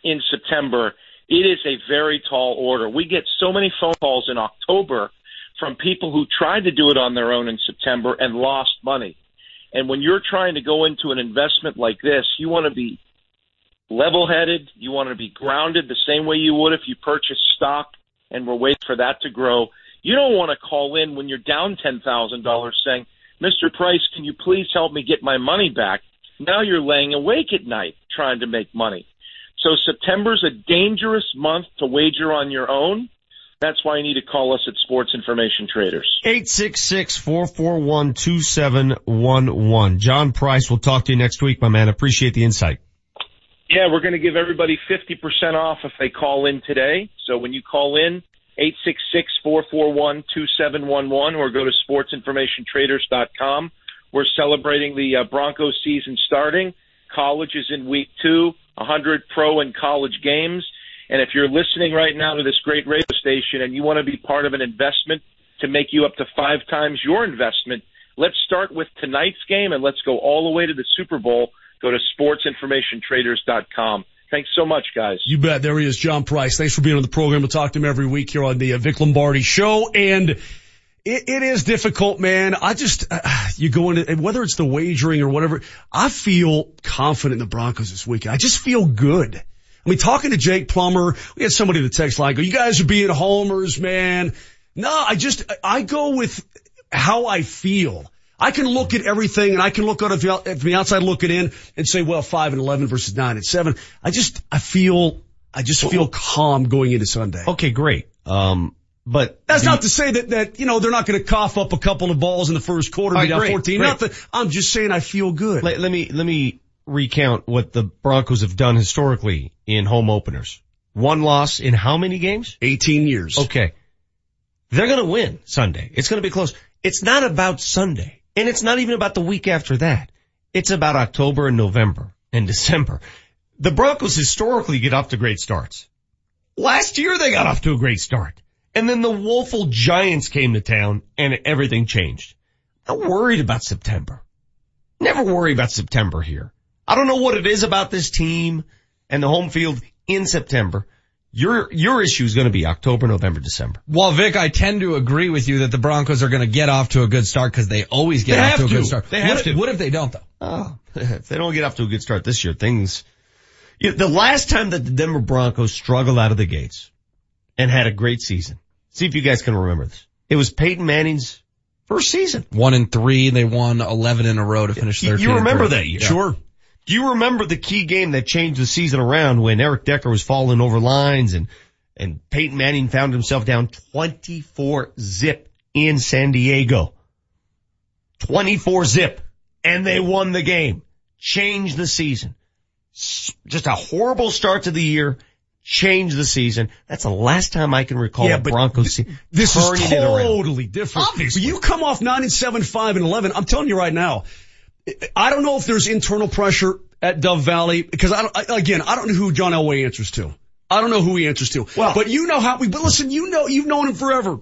in September, it is a very tall order. We get so many phone calls in October from people who tried to do it on their own in September and lost money. And when you're trying to go into an investment like this, you want to be level headed. You want to be grounded the same way you would if you purchased stock and were waiting for that to grow. You don't want to call in when you're down $10,000 saying, Mr. Price, can you please help me get my money back? Now you're laying awake at night trying to make money. So September's a dangerous month to wager on your own. That's why you need to call us at Sports Information Traders. 866-441-2711. John Price, we'll talk to you next week, my man. Appreciate the insight. Yeah, we're going to give everybody 50% off if they call in today. So when you call in, 866-441-2711 or go to sportsinformationtraders.com. We're celebrating the uh, Broncos season starting. College is in week two, 100 pro and college games. And if you're listening right now to this great radio station and you want to be part of an investment to make you up to five times your investment, let's start with tonight's game and let's go all the way to the Super Bowl. Go to sportsinformationtraders.com. Thanks so much, guys. You bet. There he is, John Price. Thanks for being on the program. We'll talk to him every week here on the uh, Vic Lombardi show. And it, it is difficult, man. I just, uh, you go into, whether it's the wagering or whatever, I feel confident in the Broncos this weekend. I just feel good. I mean, talking to Jake Plummer, we had somebody in the text line go, you guys are being homers, man. No, I just, I go with how I feel. I can look at everything and I can look from the outside looking in and say, well, five and 11 versus nine and seven. I just, I feel, I just feel calm going into Sunday. Okay, great. Um, but that's the, not to say that, that, you know, they're not going to cough up a couple of balls in the first quarter, be down 14 nothing. I'm just saying I feel good. Let, let me, let me recount what the Broncos have done historically in home openers. One loss in how many games? 18 years. Okay. They're going to win Sunday. It's going to be close. It's not about Sunday. And it's not even about the week after that. It's about October and November and December. The Broncos historically get off to great starts. Last year they got off to a great start. And then the woeful Giants came to town and everything changed. Not worried about September. Never worry about September here. I don't know what it is about this team and the home field in September. Your, your issue is going to be October, November, December. Well, Vic, I tend to agree with you that the Broncos are going to get off to a good start because they always get They off to a to. good start. They what, have if, to. what if they don't though? Oh, if they don't get off to a good start this year, things, you know, the last time that the Denver Broncos struggled out of the gates and had a great season. See if you guys can remember this. It was Peyton Manning's first season. One and three, they won 11 in a row to finish 13. you remember that year? Yeah. Sure. Do you remember the key game that changed the season around when Eric Decker was falling over lines and, and Peyton Manning found himself down 24 zip in San Diego? 24 zip. And they won the game. Changed the season. Just a horrible start to the year. Changed the season. That's the last time I can recall Yeah, a Broncos se- This turning is it around. totally different. Obviously. You come off 9 and 7, 5 and 11. I'm telling you right now, I don't know if there's internal pressure at Dove Valley because I don't, I, again, I don't know who John Elway answers to. I don't know who he answers to. Well- but you know how we, but listen, you know, you've known him forever.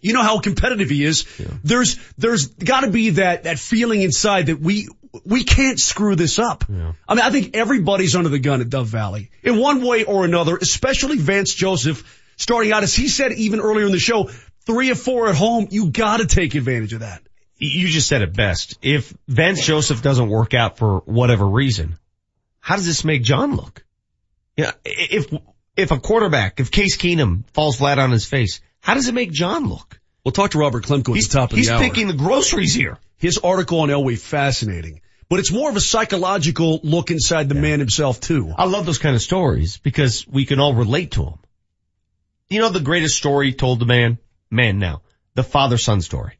You know how competitive he is. There's, there's gotta be that, that feeling inside that we, we can't screw this up. I mean, I think everybody's under the gun at Dove Valley in one way or another, especially Vance Joseph starting out, as he said even earlier in the show, three or four at home. You gotta take advantage of that. You just said it best. If Vance Joseph doesn't work out for whatever reason, how does this make John look? Yeah, if, if a quarterback, if Case Keenum falls flat on his face, how does it make John look? We'll talk to Robert Klemko at He's, the top of he's the hour. picking the groceries here. His article on Elway, fascinating. But it's more of a psychological look inside the man himself too. I love those kind of stories because we can all relate to them. You know the greatest story told the man? Man now. The father-son story.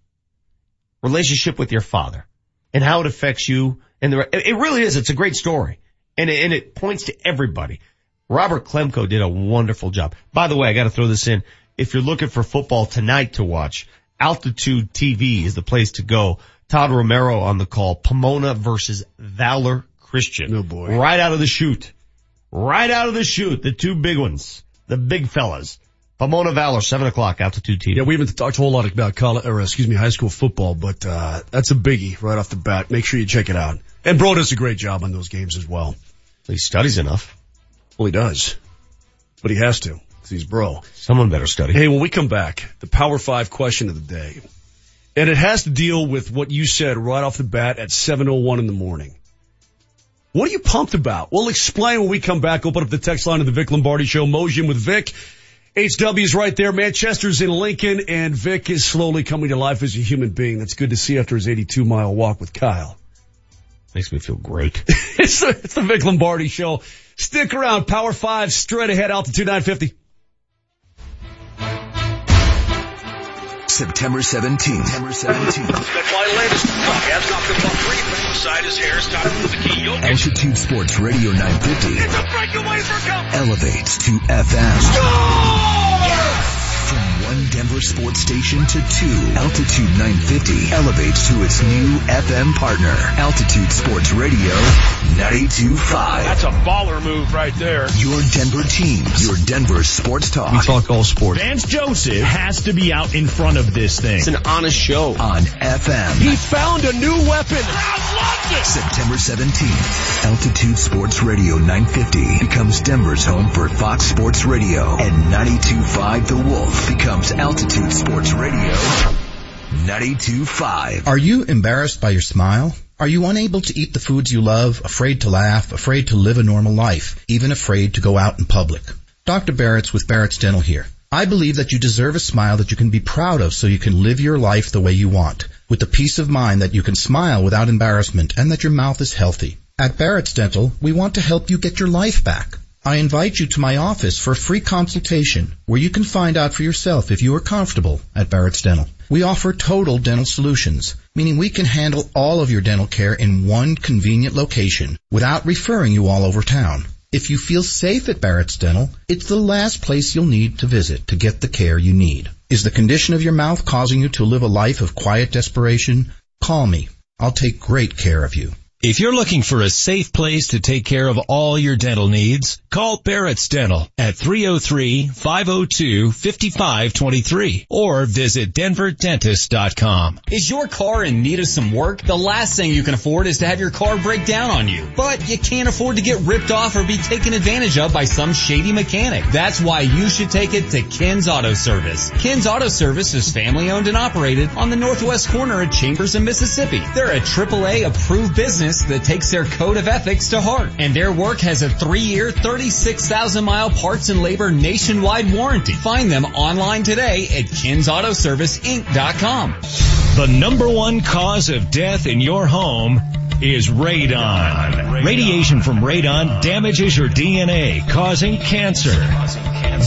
Relationship with your father and how it affects you and the, it really is. It's a great story and it, and it points to everybody. Robert Klemko did a wonderful job. By the way, I gotta throw this in. If you're looking for football tonight to watch, Altitude TV is the place to go. Todd Romero on the call. Pomona versus Valor Christian. Oh boy. Right out of the chute. Right out of the chute. The two big ones. The big fellas. Pomona Valor, 7 o'clock, Altitude TV. Yeah, we haven't talked a whole lot about college, or excuse me, high school football, but, uh, that's a biggie right off the bat. Make sure you check it out. And Bro does a great job on those games as well. He studies enough. Well, he does. But he has to, because he's Bro. Someone better study. Hey, when we come back, the Power Five question of the day. And it has to deal with what you said right off the bat at 7.01 in the morning. What are you pumped about? We'll explain when we come back. Open up the text line of the Vic Lombardi Show. Motion with Vic. HW is right there. Manchester's in Lincoln and Vic is slowly coming to life as a human being. That's good to see after his 82 mile walk with Kyle. Makes me feel great. it's, the, it's the Vic Lombardi Show. Stick around. Power 5 straight ahead. Altitude 950. With the key. Jokic. Altitude Sports Radio 950 It's a breakaway for Cup. elevates to FM. From one Denver sports station to two, Altitude 950 elevates to its new FM partner, Altitude Sports Radio 925. That's a baller move right there. Your Denver teams, your Denver sports talk. We talk all sports. Vance Joseph has to be out in front of this thing. It's an honest show. on FM. He found a new weapon. September 17th, Altitude Sports Radio 950 becomes Denver's home for Fox Sports Radio, and 92.5 The Wolf becomes Altitude Sports Radio 92.5. Are you embarrassed by your smile? Are you unable to eat the foods you love, afraid to laugh, afraid to live a normal life, even afraid to go out in public? Dr. Barrett's with Barrett's Dental here. I believe that you deserve a smile that you can be proud of so you can live your life the way you want, with the peace of mind that you can smile without embarrassment and that your mouth is healthy. At Barrett's Dental, we want to help you get your life back. I invite you to my office for a free consultation where you can find out for yourself if you are comfortable at Barrett's Dental. We offer total dental solutions, meaning we can handle all of your dental care in one convenient location without referring you all over town. If you feel safe at Barrett's Dental, it's the last place you'll need to visit to get the care you need. Is the condition of your mouth causing you to live a life of quiet desperation? Call me. I'll take great care of you. If you're looking for a safe place to take care of all your dental needs, call Barrett's Dental at 303-502-5523 or visit denverdentist.com. Is your car in need of some work? The last thing you can afford is to have your car break down on you. But you can't afford to get ripped off or be taken advantage of by some shady mechanic. That's why you should take it to Ken's Auto Service. Ken's Auto Service is family owned and operated on the northwest corner of Chambers and Mississippi. They're a AAA approved business that takes their code of ethics to heart. And their work has a three-year, 36,000 mile parts and labor nationwide warranty. Find them online today at KensAutoServiceInc.com. The number one cause of death in your home is radon. Radiation from radon damages your DNA, causing cancer.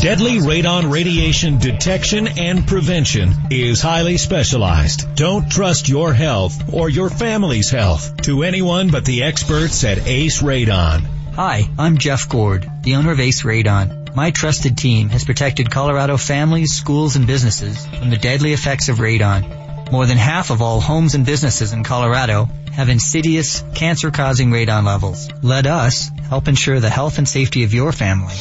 Deadly radon radiation detection and prevention is highly specialized. Don't trust your health or your family's health to anyone but the experts at Ace Radon. Hi, I'm Jeff Gord, the owner of Ace Radon. My trusted team has protected Colorado families, schools, and businesses from the deadly effects of radon. More than half of all homes and businesses in Colorado have insidious, cancer-causing radon levels. Let us help ensure the health and safety of your family.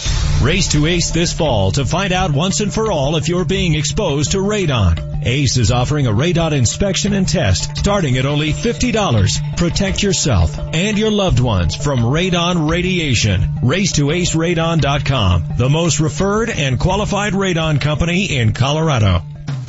Race to ACE this fall to find out once and for all if you're being exposed to radon. ACE is offering a radon inspection and test starting at only $50. Protect yourself and your loved ones from radon radiation. Race to aceradon.com, the most referred and qualified radon company in Colorado.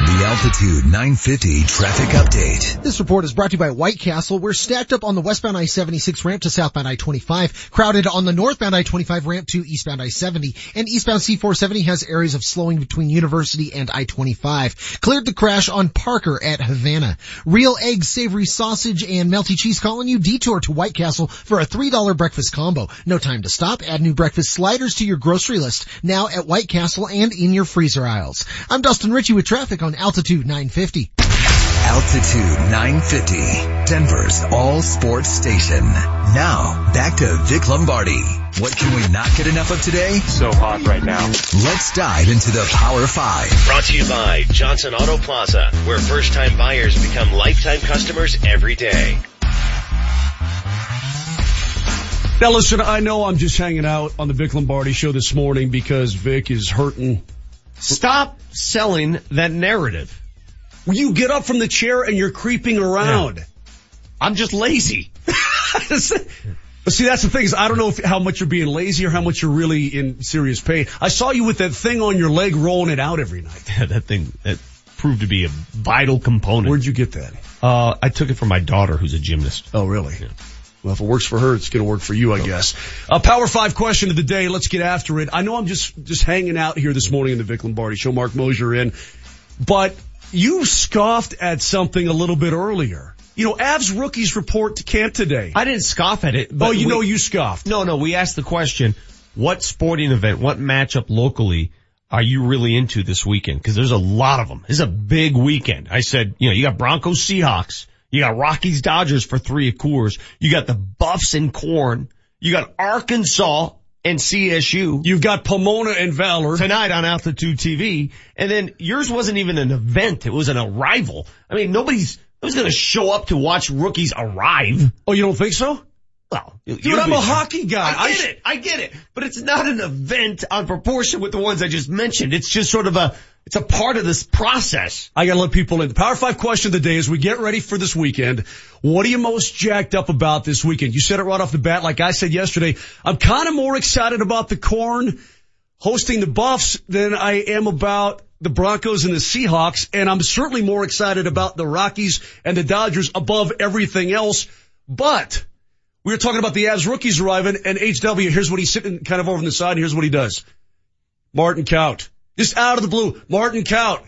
The Altitude 950 traffic update. This report is brought to you by White Castle. We're stacked up on the westbound I-76 ramp to southbound I-25, crowded on the northbound I-25 ramp to eastbound I-70, and eastbound C-470 has areas of slowing between University and I-25. Cleared the crash on Parker at Havana. Real egg, savory sausage, and melty cheese calling you detour to White Castle for a $3 breakfast combo. No time to stop. Add new breakfast sliders to your grocery list now at White Castle and in your freezer aisles. I'm Dustin Ritchie with traffic on Altitude 950. Altitude 950, Denver's all sports station. Now, back to Vic Lombardi. What can we not get enough of today? So hot right now. Let's dive into the Power 5. Brought to you by Johnson Auto Plaza, where first time buyers become lifetime customers every day. Now listen, I know I'm just hanging out on the Vic Lombardi show this morning because Vic is hurting. Stop selling that narrative. You get up from the chair and you're creeping around. Yeah. I'm just lazy. See, that's the thing is I don't know if, how much you're being lazy or how much you're really in serious pain. I saw you with that thing on your leg rolling it out every night. Yeah, that thing, that proved to be a vital component. Where'd you get that? Uh, I took it from my daughter who's a gymnast. Oh, really? Yeah. Well, if it works for her, it's going to work for you, I guess. A power five question of the day. Let's get after it. I know I'm just, just hanging out here this morning in the Vic Lombardi show. Marc Moser in, but you scoffed at something a little bit earlier. You know, Avs rookies report to camp today. I didn't scoff at it. oh, you we, know you scoffed. No, no, we asked the question, what sporting event, what matchup locally are you really into this weekend? Cause there's a lot of them. This is a big weekend. I said, you know, you got Broncos Seahawks. You got Rockies Dodgers for three of Coors. You got the Buffs and Corn. You got Arkansas and CSU. You've got Pomona and Valor. Tonight on Altitude TV. And then yours wasn't even an event. It was an arrival. I mean, nobody's, nobody's gonna show up to watch rookies arrive. Oh, you don't think so? Well, dude, I'm a hockey guy. I get I, it. I get it. But it's not an event on proportion with the ones I just mentioned. It's just sort of a, it's a part of this process. I gotta let people in. The Power 5 question of the day as we get ready for this weekend. What are you most jacked up about this weekend? You said it right off the bat. Like I said yesterday, I'm kind of more excited about the corn hosting the Buffs than I am about the Broncos and the Seahawks. And I'm certainly more excited about the Rockies and the Dodgers above everything else. But We were talking about the Avs rookies arriving and HW, here's what he's sitting kind of over on the side here's what he does. Martin Kaut. Just out of the blue, Martin Kaut.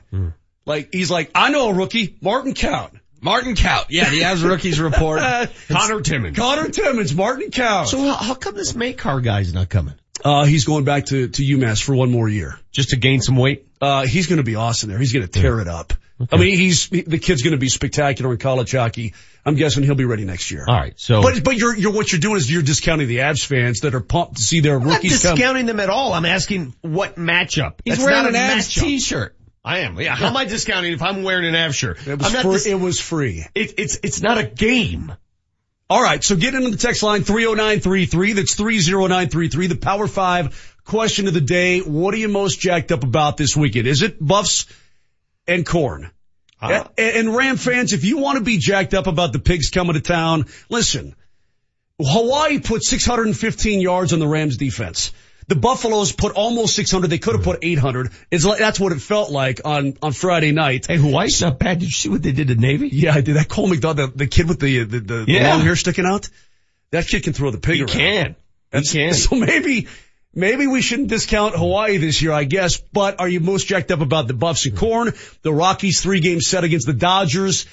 Like, he's like, I know a rookie, Martin Kaut. Martin Kaut. Yeah, the Avs rookies report. Conor Timmins. Conor Timmins, Martin Kaut. So how, how come this Makar guy's not coming? Uh, he's going back to, to UMass for one more year. Just to gain some weight? Uh, he's going to be awesome there. He's going to tear it up. I mean, he's, the kid's going to be spectacular in college hockey. I'm guessing he'll be ready next year. All right. So, But, but you're, you're, what you're doing is you're discounting the Avs fans that are pumped to see their I'm not rookies come. discounting them at all. I'm asking what matchup. He's That's wearing not an a Avs matchup. t-shirt. I am. Yeah. How am I discounting if I'm wearing an Avs shirt? It was, I'm not free, dis- it was free. it, it's, it's not a game. All right. So get into the text line 30933. That's 30933. The power five question of the day. What are you most jacked up about this weekend? Is it Buffs and corn? Uh, and, and Ram fans, if you want to be jacked up about the pigs coming to town, listen. Hawaii put 615 yards on the Rams defense. The Buffaloes put almost 600. They could have put 800. It's like, that's what it felt like on, on Friday night. Hey, Hawaii's not bad. Did you see what they did to Navy? Yeah, I did. That Cole McDonald, the, the kid with the, the, the, the Yeah. long hair sticking out. That kid can throw the pig He around. can. He can. So maybe, maybe we shouldn't discount Hawaii this year, I guess. But are you most jacked up about the Buffs and Corn? The Rockies three game set against the Dodgers.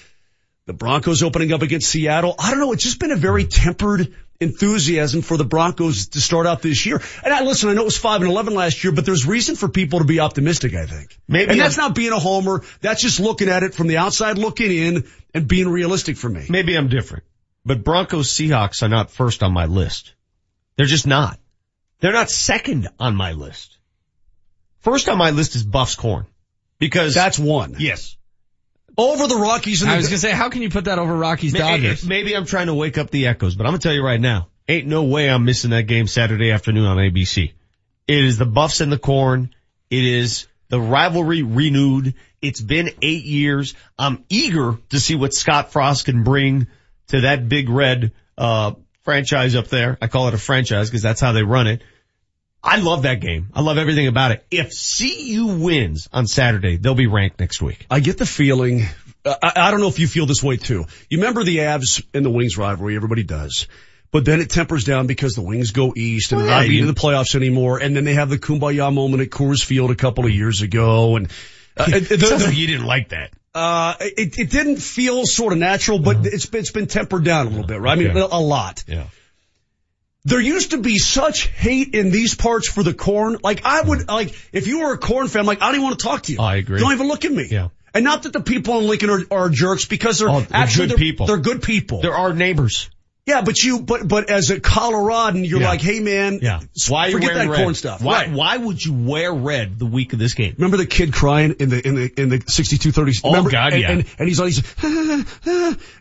The Broncos opening up against Seattle. I don't know. It's just been a very tempered enthusiasm for the Broncos to start out this year. And I listen, I know it was five and 11 last year, but there's reason for people to be optimistic, I think. Maybe and that's I'm- not being a homer. That's just looking at it from the outside looking in and being realistic for me. Maybe I'm different, but Broncos Seahawks are not first on my list. They're just not. They're not second on my list. First on my list is Buffs Corn because That's one. yes. Over the Rockies and I the was gonna say, how can you put that over Rockies Maybe, Dodgers? maybe I'm trying to wake up the echoes, but I'm gonna tell you right now, ain't no way I'm missing that game Saturday afternoon on ABC. It is the Buffs and the Corn. It is the rivalry renewed. It's been eight years. I'm eager to see what Scott Frost can bring to that big red, uh, franchise up there. I call it a franchise because that's how they run it. I love that game. I love everything about it. If CU wins on Saturday, they'll be ranked next week. I get the feeling, I, I don't know if you feel this way too. You remember the Avs and the Wings rivalry, everybody does. But then it tempers down because the Wings go east and Well, they're not beating the playoffs anymore. And then they have the Kumbaya moment at Coors Field a couple of years ago. And uh, the- the- Sounds like you didn't like that. Uh, it, it didn't feel sort of natural, but it's been, it's been tempered down a little bit, right? I mean, a lot. Yeah. There used to be such hate in these parts for the corn. Like I would, like, if you were a corn fan, like, I don't even want to talk to you. I agree. Don't even look at me. Yeah. And not that the people in Lincoln are, are jerks because they're Oh, they're actually good they're, people. They're good people. They're our neighbors. Yeah, but you, but, but as a Coloradan, you're Yeah. like, hey man, Yeah. Why are you forget wearing that red? corn stuff. Why, Right. why would you wear red the week of this game? Remember the kid crying in the in the in the sixty two thirty? Oh, Remember? God, and, yeah. And, and he's like, he's,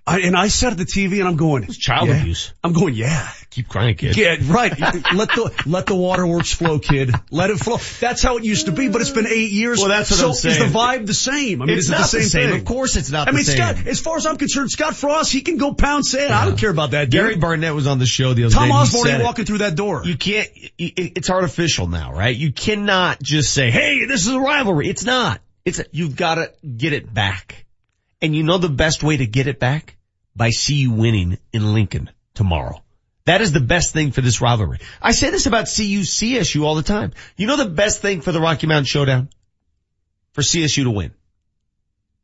I, and I sat at the TV and I'm going, it's child abuse. I'm going, yeah, Keep crying, kid. yeah, right. let the let the waterworks flow, kid. Let it flow. That's how it used to be, but it's been eight years. Well, that's what so I'm saying. Is the vibe the same? I mean, It's is it not the same, the same. thing? Of course it's not I the mean, same. Scott. As far as I'm concerned, Scott Frost, he can go pound sand. I don't care about that. Gary. Barnett was on the show the other Tom day. Tom Osborne ain't walking through that door. You can't, i- i- it's artificial now, right? You cannot just say, hey, this is a rivalry. It's not. It's, you've gotta get it back. And you know the best way to get it back? By CU winning in Lincoln tomorrow. That is the best thing for this rivalry. I say this about CU CSU all the time. You know the best thing for the Rocky Mountain Showdown? For CSU to win.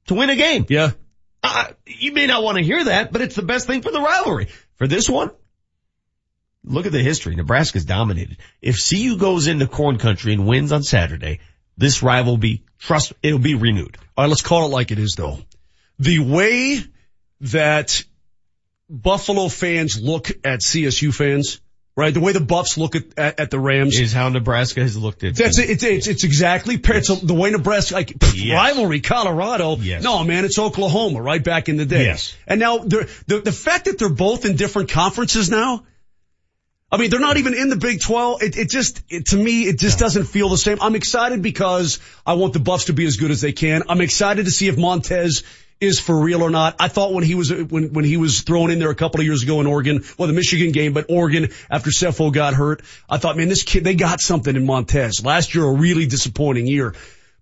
To win a game. yeah. Uh, you may not want to hear that, but it's the best thing for the rivalry. For this one, look at the history. Nebraska's dominated. If CU goes into corn country and wins on Saturday, this rival will be, trust, it'll be renewed. All right, let's call it like it is though. The way that Buffalo fans look at CSU fans, right? The way the Buffs look at, at, at the Rams. Is how Nebraska has looked at That's it. It's, it's, it's exactly, it's a, the way Nebraska, like, Yes. rivalry, Colorado. Yes. No, man, it's Oklahoma, right back in the day. Yes. And now, the, the fact that they're both in different conferences now, I mean, they're not even in the Big 12. It, it just, it, to me, it just doesn't feel the same. I'm excited because I want the Buffs to be as good as they can. I'm excited to see if Montez is for real or not. I thought when he was, when, when he was thrown in there a couple of years ago in Oregon, well, the Michigan game, but Oregon after Sefo got hurt, I thought, man, this kid, they got something in Montez. Last year, a really disappointing year.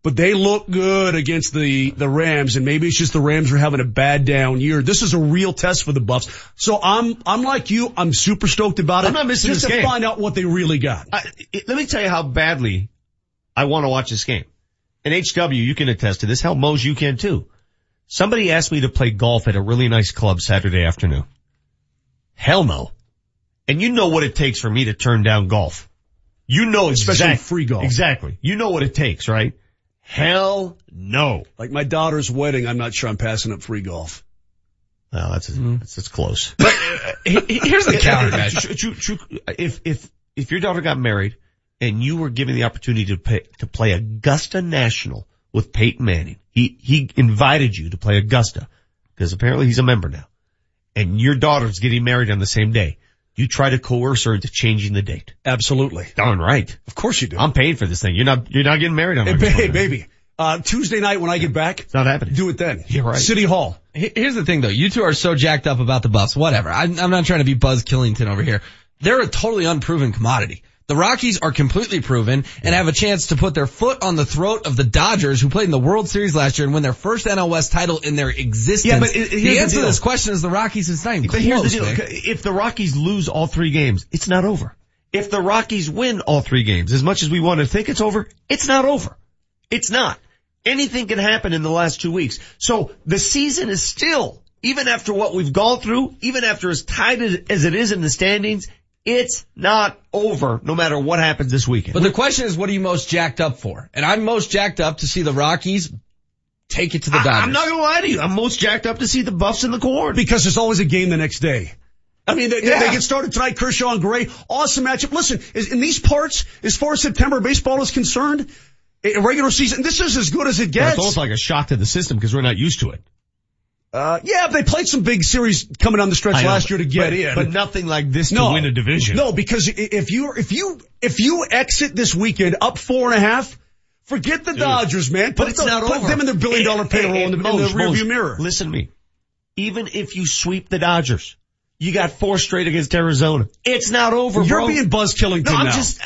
but they look good against the, the Rams and maybe it's just the Rams are having a bad down year. This is a real test for the Buffs. So I'm, I'm like you. I'm super stoked about it. I'm not missing just this to game. find out what they really got. I, let me tell you how badly I want to watch this game. And HW, you can attest to this. Hell, Mose, you can too. Somebody asked me to play golf at a really nice club Saturday afternoon. Hell no. And you know what it takes for me to turn down golf. You know Especially exact- free golf. Exactly. You know what it takes, right? Hell no. Like my daughter's wedding, I'm not sure I'm passing up free golf. No, that's, mm-hmm. that's, that's close. But uh, here's the counter, guys. True- true- true- If, if, if your daughter got married and you were given the opportunity to pay, to play Augusta National with Peyton Manning, he, he invited you to play Augusta because apparently he's a member now and your daughter's getting married on the same day. You try to coerce her into changing the date. Absolutely. Darn right. Of course you do. I'm paying for this thing. You're not, you're not getting married on Hey, ba- hey, baby. Uh, Tuesday night when I get back, It's not happening. do it then. You're right. City Hall. Here's the thing though, you two are so jacked up about the Buffs, whatever. I'm, I'm not trying to be Buzz Killington over here. They're a totally unproven commodity. The Rockies are completely proven and have a chance to put their foot on the throat of the Dodgers who played in the World Series last year and win their first NL West title in their existence. Yeah, but it- the the answer to this question is the Rockies is not even But here's the deal. If the Rockies lose all three games, it's not over. If the Rockies win all three games, as much as we want to think it's over, it's not over. It's not. Anything can happen in the last two weeks. So the season is still, even after what we've gone through, even after as tight as it is in the standings, it's not over no matter what happens this weekend. But the question is, what are you most jacked up for? And I'm most jacked up to see the Rockies take it to the Dodgers. I, am not gonna lie to you. I'm most jacked up to see the Buffs in the corn. Because there's always a game the next day. I mean, they, Yeah. they get started tonight, Kershaw and Gray. Awesome matchup. Listen, in these parts, as far as September baseball is concerned, a regular season, this is as good as it gets. it's almost like a shock to the system because we're not used to it. Uh, yeah, they played some big series coming on the stretch I know, last year to get but- in. but nothing like this to no, win a division. No, because if you, if you, if you exit this weekend up four and a half, forget the Dodgers, man. But Put it's the- put over. them in their billion dollar payroll in the, in the rearview mirror. Listen to me. Even if you sweep the Dodgers, you got four straight against Arizona. It's not over, You're bro. being Buzz Killington no, I'm now. just,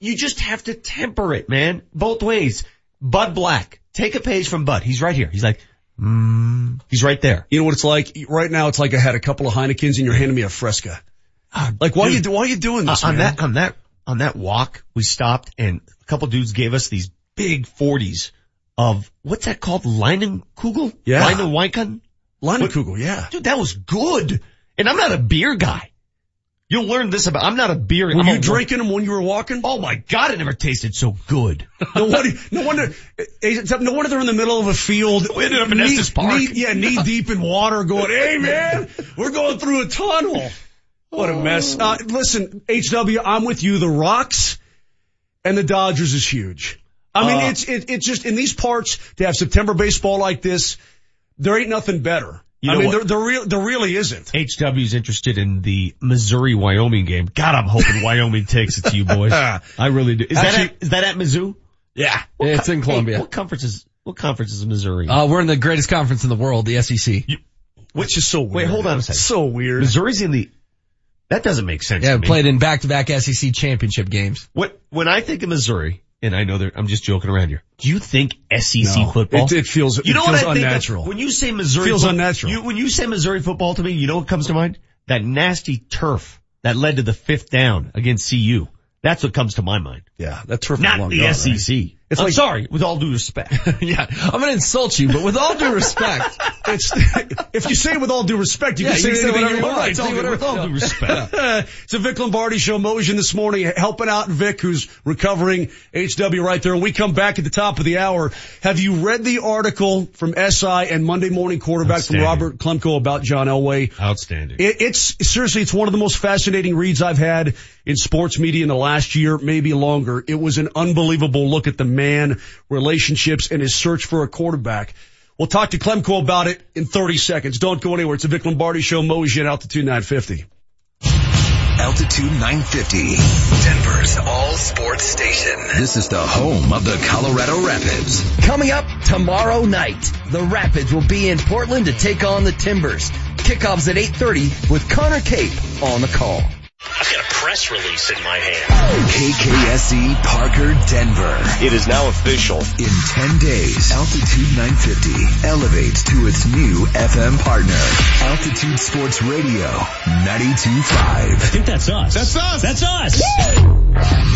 you just have to temper it, man. Both ways. Bud Black. Take a page from Bud. He's right here. He's like, mm, he's right there. You know what it's like? Right now, it's like I had a couple of Heinekens and you're handing me a Fresca. Like, why are you, why are you doing this, Uh, on man? that on that on that walk we stopped and a couple dudes gave us these big forties of what's that called Leinenkugel Yeah. Leinewein Leinenkugel, yeah. dude that was good and I'm not a beer guy you'll learn this about I'm not a beer Were I'm you drinking them when you were walking? oh my god it never tasted so good No wonder, no wonder, no wonder they're in the middle of a field. We ended up in knee- Estes Park. knee- yeah, knee deep in water going, hey man, we're going through a tunnel. What a mess. Uh, listen, HW, I'm with you. The Rocks and the Dodgers is huge. I mean, Uh, it's, it, it's just in these parts to have September baseball like this, there ain't nothing better. You I know mean, what? there, there, real, there really isn't. HW's interested in the Missouri Wyoming game God I'm hoping Wyoming takes it to you boys I really do is that at, is that at Mizzou Yeah, it's in Hey, Columbia. what conference is what conference is Missouri Uh, we're in the greatest conference in the world, the SEC. Which is so weird. Wait, hold on a second. So weird. Missouri's in the. That doesn't make sense. Yeah, to me. played in back-to-back SEC championship games. What when I think of Missouri, and I know that I'm just joking around here. Do you think SEC No, football? it- it feels- You know feels what I think unnatural. when you say Missouri, Feels fo- unnatural. You, when you say Missouri football to me, you know what comes to mind? That nasty turf that led to the fifth down against CU. That's what comes to my mind. Yeah, that's is Not long the gone, right? SEC. It's I'm like- sorry, with all due respect. yeah, I'm gonna insult you, but with all due respect, It's, if you say it with all due respect, you Yeah, can say you say anything whatever you want. want. It's Say all whatever- With all due respect. it's a Vic Lombardi show. Motion this morning helping out Vic, who's recovering HW right there. And we come back at the top of the hour. Have you read the article from SI and Monday Morning Quarterback from Robert Klemko about John Elway? Outstanding. It, it's seriously, it's one of the most fascinating reads I've had in sports media in the last year, maybe longer. It was an unbelievable look at the man, relationships, and his search for a quarterback. We'll talk to Klemko about it in 30 seconds. Don't go anywhere. It's a Vic Lombardi show. Motion Altitude 950. Altitude 950, Denver's all sports station. This is the home of the Colorado Rapids. Coming up tomorrow night, the Rapids will be in Portland to take on the Timbers. Kickoffs at 8.30 with Connor Cape on the call. I've got a press release in my hand. KKSE Parker, Denver. It is now official. In 10 days, Altitude 950 elevates to its new FM partner. Altitude Sports Radio 92.5. I think that's us. That's us. That's us.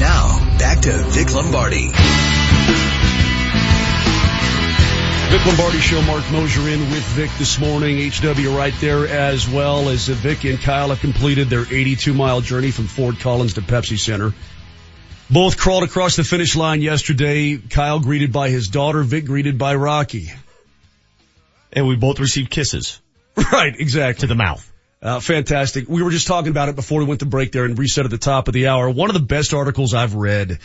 Now, back to Vic Lombardi. Vic Lombardi Show, Marc Moser in with Vic this morning. HW right there as well as Vic and Kyle have completed their 82 mile journey from Fort Collins to Pepsi Center. Both crawled across the finish line yesterday. Kyle greeted by his daughter, Vic greeted by Rocky. And we both received kisses. Right, exactly. To the mouth. Uh, fantastic. We were just talking about it before we went to break there and reset at the top of the hour. One of the best articles I've read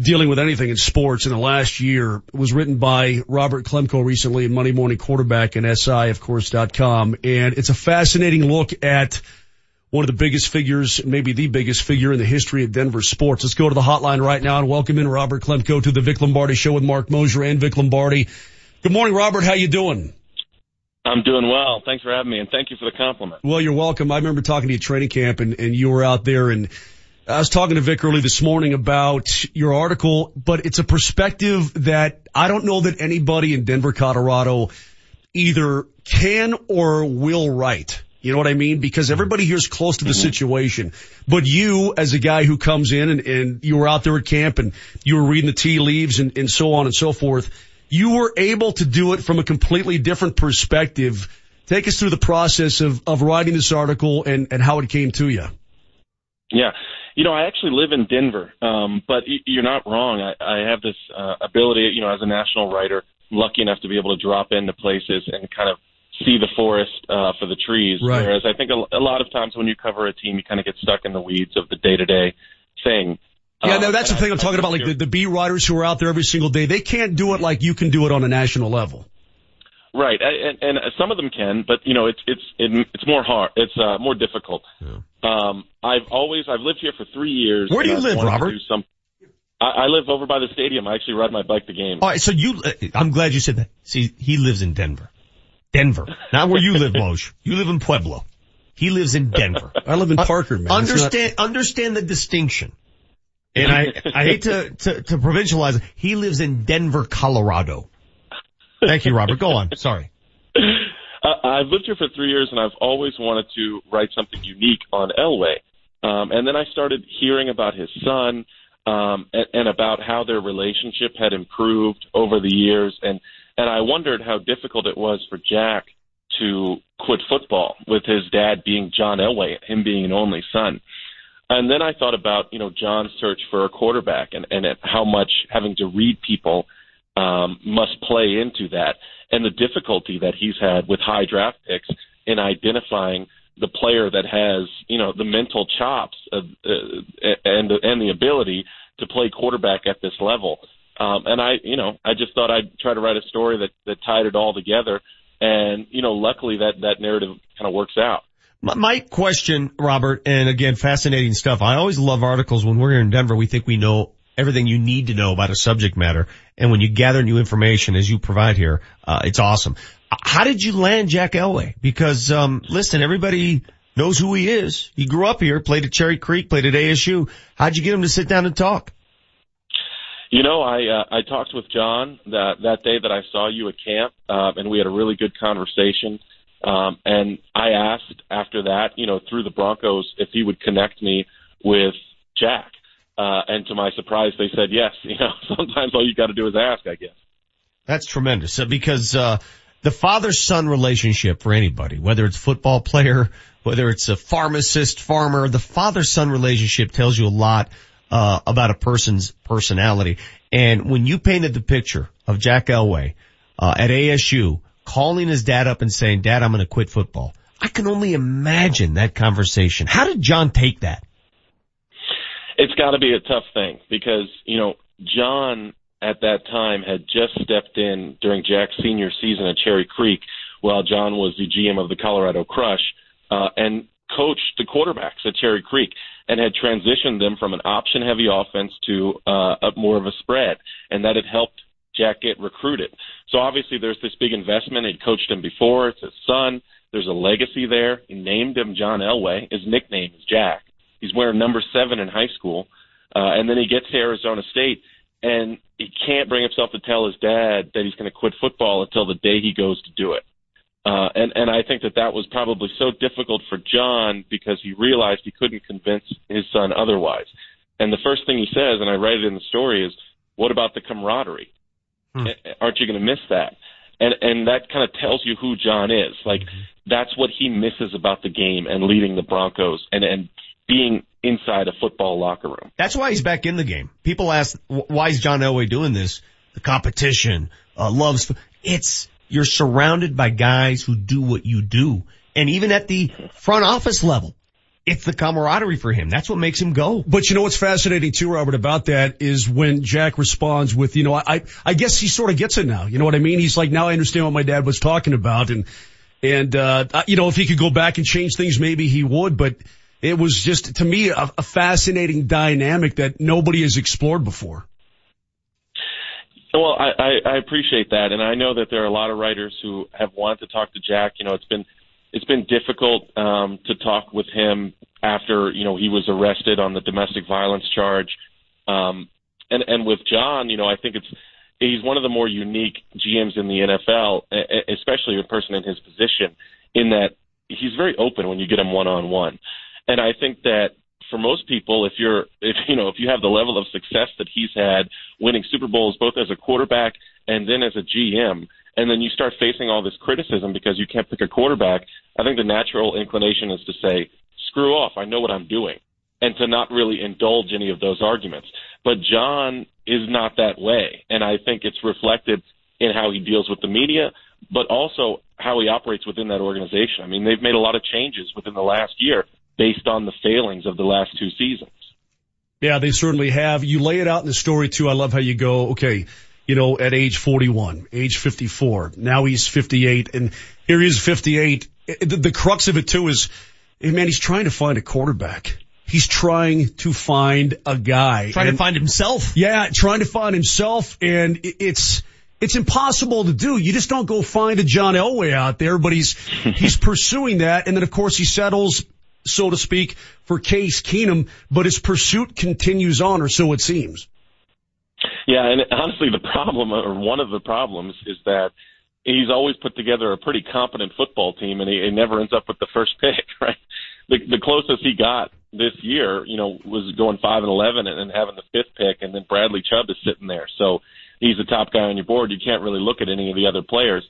dealing with anything in sports in the last year was written by Robert Klemko recently in Monday Morning Quarterback and SI, of course, dot com. And it's a fascinating look at one of the biggest figures, maybe the biggest figure in the history of Denver sports. Let's go to the hotline right now and welcome in Robert Klemko to the Vic Lombardi show with Marc Moser and Vic Lombardi. Good morning, Robert. How you doing? I'm doing well. Thanks for having me and thank you for the compliment. Well, you're welcome. I remember talking to you at training camp and, and you were out there and I was talking to Vic early this morning about your article, but it's a perspective that I don't know that anybody in Denver, Colorado either can or will write. You know what I mean? Because everybody here's close to the mm-hmm. situation, but you as a guy who comes in and, and you were out there at camp and you were reading the tea leaves and, and so on and so forth, you were able to do it from a completely different perspective. Take us through the process of, of writing this article and, and how it came to you. Yeah. You know, I actually live in Denver, um, but you're not wrong. I, I have this uh, ability, you know, as a national writer, I'm lucky enough to be able to drop into places and kind of see the forest uh, for the trees. Right. Whereas I think a, a lot of times when you cover a team, you kind of get stuck in the weeds of the day to day thing. Yeah, Um, no, that's the thing I- I'm talking about. Like the, the beat writers who are out there every single day, they can't do it like you can do it on a national level. Right, and, and some of them can, but you know, it's it's it's more hard. It's uh, more difficult. Um, I've always I've lived here for three years. Where do you I've live, Robert? do Some, I, I live over by the stadium. I actually ride my bike to games. All right, so you, uh, I'm glad you said that. See, he lives in Denver. Denver. Not where you live, Moj. You live in Pueblo. He lives in Denver. I live in Parker, man. It's not- Understand, understand the distinction. And I, I hate to, to, to provincialize it. He lives in Denver, Colorado. Thank you, Robert. Go on. Sorry. Uh, I've lived here for three years, and I've always wanted to write something unique on Elway. Um, and then I started hearing about his son um, and, and about how their relationship had improved over the years, and and I wondered how difficult it was for Jack to quit football with his dad being John Elway, him being an only son. And then I thought about, you know, John's search for a quarterback and, and how much having to read people um, must play into that and the difficulty that he's had with high draft picks in identifying the player that has, you know, the mental chops of, uh, and, and the ability to play quarterback at this level. Um, and I, you know, I just thought I'd try to write a story that, that tied it all together. And, you know, luckily that, that narrative kind of works out. My, my question, Robert, and again, fascinating stuff. I always love articles when we're here in Denver. We think we know everything you need to know about a subject matter. And when you gather new information as you provide here, uh, it's awesome. How did you land Jack Elway? Because, um, listen, everybody knows who he is. He grew up here, played at Cherry Creek, played at ASU. How'd you get him to sit down and talk? You know, I uh, I talked with John that that day that I saw you at camp, uh, and we had a really good conversation. Um, and I asked after that, you know, through the Broncos, if he would connect me with Jack. Uh, and to my surprise, they said yes. You know, sometimes all you got to do is ask, I guess. That's tremendous uh, because uh, the father-son relationship for anybody, whether it's football player, whether it's a pharmacist, farmer, the father-son relationship tells you a lot uh, about a person's personality. And when you painted the picture of Jack Elway uh, at ASU calling his dad up and saying, "Dad, I'm going to quit football," I can only imagine that conversation. How did John take that? It's got to be a tough thing because you know John at that time had just stepped in during Jack's senior season at Cherry Creek while John was the GM of the Colorado Crush uh, and coached the quarterbacks at Cherry Creek and had transitioned them from an option heavy offense to uh, a more of a spread and that had helped Jack get recruited. So obviously there's this big investment. He'd coached him before. It's his son. There's a legacy there. He named him John Elway. His nickname is Jack. He's wearing number seven in high school, uh, and then he gets to Arizona State, and he can't bring himself to tell his dad that he's going to quit football until the day he goes to do it. Uh, and and I think that that was probably so difficult for John because he realized he couldn't convince his son otherwise. And the first thing he says, and I write it in the story, is, "What about the camaraderie? Hmm. Aren't you going to miss that?" And and that kind of tells you who John is. Like that's what he misses about the game and leading the Broncos and and being inside a football locker room. That's why he's back in the game. People ask, why is John Elway doing this? The competition, uh, loves, it's, you're surrounded by guys who do what you do. And even at the front office level, it's the camaraderie for him. That's what makes him go. But you know what's fascinating too, Robert, about that is when Jack responds with, you know, I, I guess he sort of gets it now. You know what I mean? He's like, now I understand what my dad was talking about. And, and, uh, you know, if he could go back and change things, maybe he would, but it was just, to me, a, a fascinating dynamic that nobody has explored before. Well, I, I, appreciate that, and I know that there are a lot of writers who have wanted to talk to Jack. You know, it's been it's been difficult um, to talk with him after you know he was arrested on the domestic violence charge, um, and and with John, you know, I think it's he's one of the more unique GMs in the NFL, especially a person in his position, in that he's very open when you get him one on one, and I think that for most people, if you're, if you know, if you have the level of success that he's had, winning Super Bowls both as a quarterback and then as a GM, and then you start facing all this criticism because you can't pick a quarterback, I think the natural inclination is to say, "Screw off! I know what I'm doing," and to not really indulge any of those arguments. But John is not that way, and I think it's reflected in how he deals with the media, but also how he operates within that organization. I mean, they've made a lot of changes within the last year based on the failings of the last two seasons. Yeah, they certainly have. You lay it out in the story too. I love how you go, okay, you know, at age 41, age 54, now he's 58 and here he is 58. The, the crux of it too is, hey, man, he's trying to find a quarterback. He's trying to find a guy. Trying to find himself. Yeah, trying to find himself and it- it's, it's impossible to do. You just don't go find a John Elway out there, but he's, he's pursuing that. And then of course he settles, so to speak, for Case Keenum, but his pursuit continues on or so it seems. Yeah, and honestly, the problem, or one of the problems, is that he's always put together a pretty competent football team, and he, he never ends up with the first pick, right? The, the closest he got this year, you know, was going five and eleven and, and having the fifth pick, and then Bradley Chubb is sitting there, so he's the top guy on your board. You can't really look at any of the other players,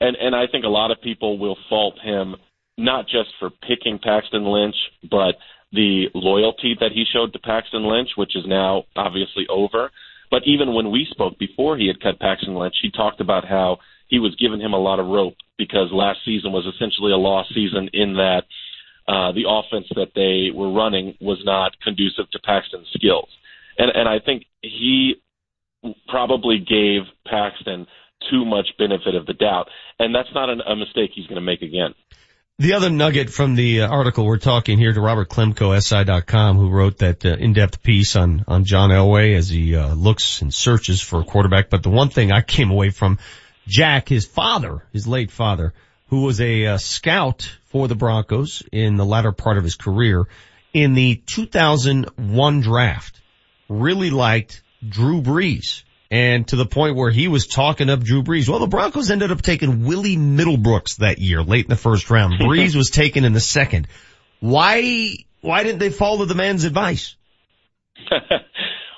and and I think a lot of people will fault him not just for picking Paxton Lynch, but the loyalty that he showed to Paxton Lynch, which is now obviously over. But even when we spoke before he had cut Paxton Lynch, he talked about how he was giving him a lot of rope because last season was essentially a lost season in that uh, the offense that they were running was not conducive to Paxton's skills. And, and I think he probably gave Paxton too much benefit of the doubt. And that's not an, a mistake he's going to make again. The other nugget from the uh, article we're talking here to Robert Klemko, SI.com, who wrote that uh, in-depth piece on, on John Elway as he uh, looks and searches for a quarterback. But the one thing I came away from Jack, his father, his late father, who was a uh, scout for the Broncos in the latter part of his career, in the 2001 draft, really liked Drew Brees. And to the point where he was talking up Drew Brees. Well, the Broncos ended up taking Willie Middlebrooks that year, late in the first round. Brees was taken in the second. Why, why didn't they follow the man's advice?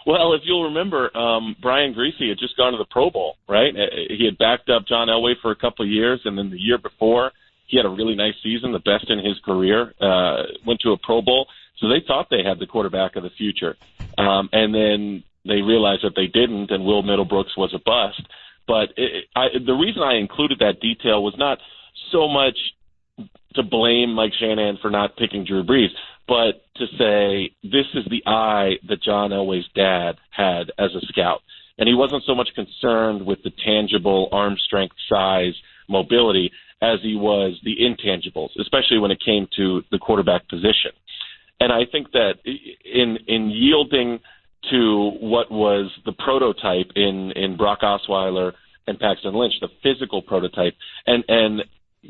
well, if you'll remember, um, Brian Griese had just gone to the Pro Bowl, right? Uh, He had backed up John Elway for a couple of years, and then the year before, he had a really nice season, the best in his career. Uh, went to a Pro Bowl, so they thought they had the quarterback of the future, um, and then they realized that they didn't, and Will Middlebrooks was a bust. But it, I, the reason I included that detail was not so much to blame Mike Shanahan for not picking Drew Brees, but to say this is the eye that John Elway's dad had as a scout. And he wasn't so much concerned with the tangible arm strength, size, mobility as he was the intangibles, especially when it came to the quarterback position. And I think that in in yielding to what was the prototype in in Brock Osweiler and Paxton Lynch, the physical prototype, and and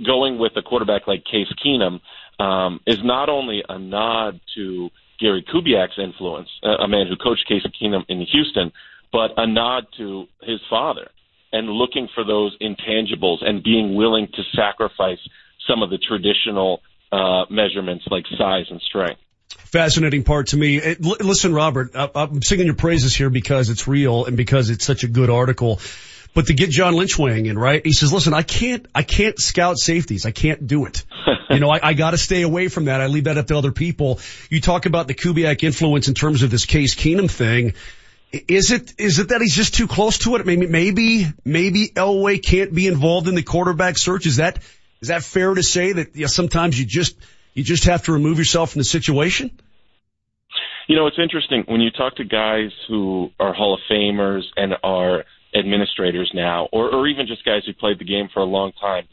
going with a quarterback like Case Keenum, um, is not only a nod to Gary Kubiak's influence, a man who coached Case Keenum in Houston, but a nod to his father and looking for those intangibles and being willing to sacrifice some of the traditional uh, measurements like size and strength. Fascinating part to me. It, listen, Robert, I, I'm singing your praises here because it's real and because it's such a good article. But to get John Lynch weighing in, right? He says, listen, I can't, I can't scout safeties. I can't do it. you know, I, I gotta stay away from that. I leave that up to other people. You talk about the Kubiak influence in terms of this Case Keenum thing. Is it, is it that he's just too close to it? Maybe, maybe, maybe Elway can't be involved in the quarterback search. Is that, is that fair to say that yeah, sometimes you just, you just have to remove yourself from the situation? You know, it's interesting when you talk to guys who are Hall of Famers and are administrators now, or, or even just guys who played the game for a long time.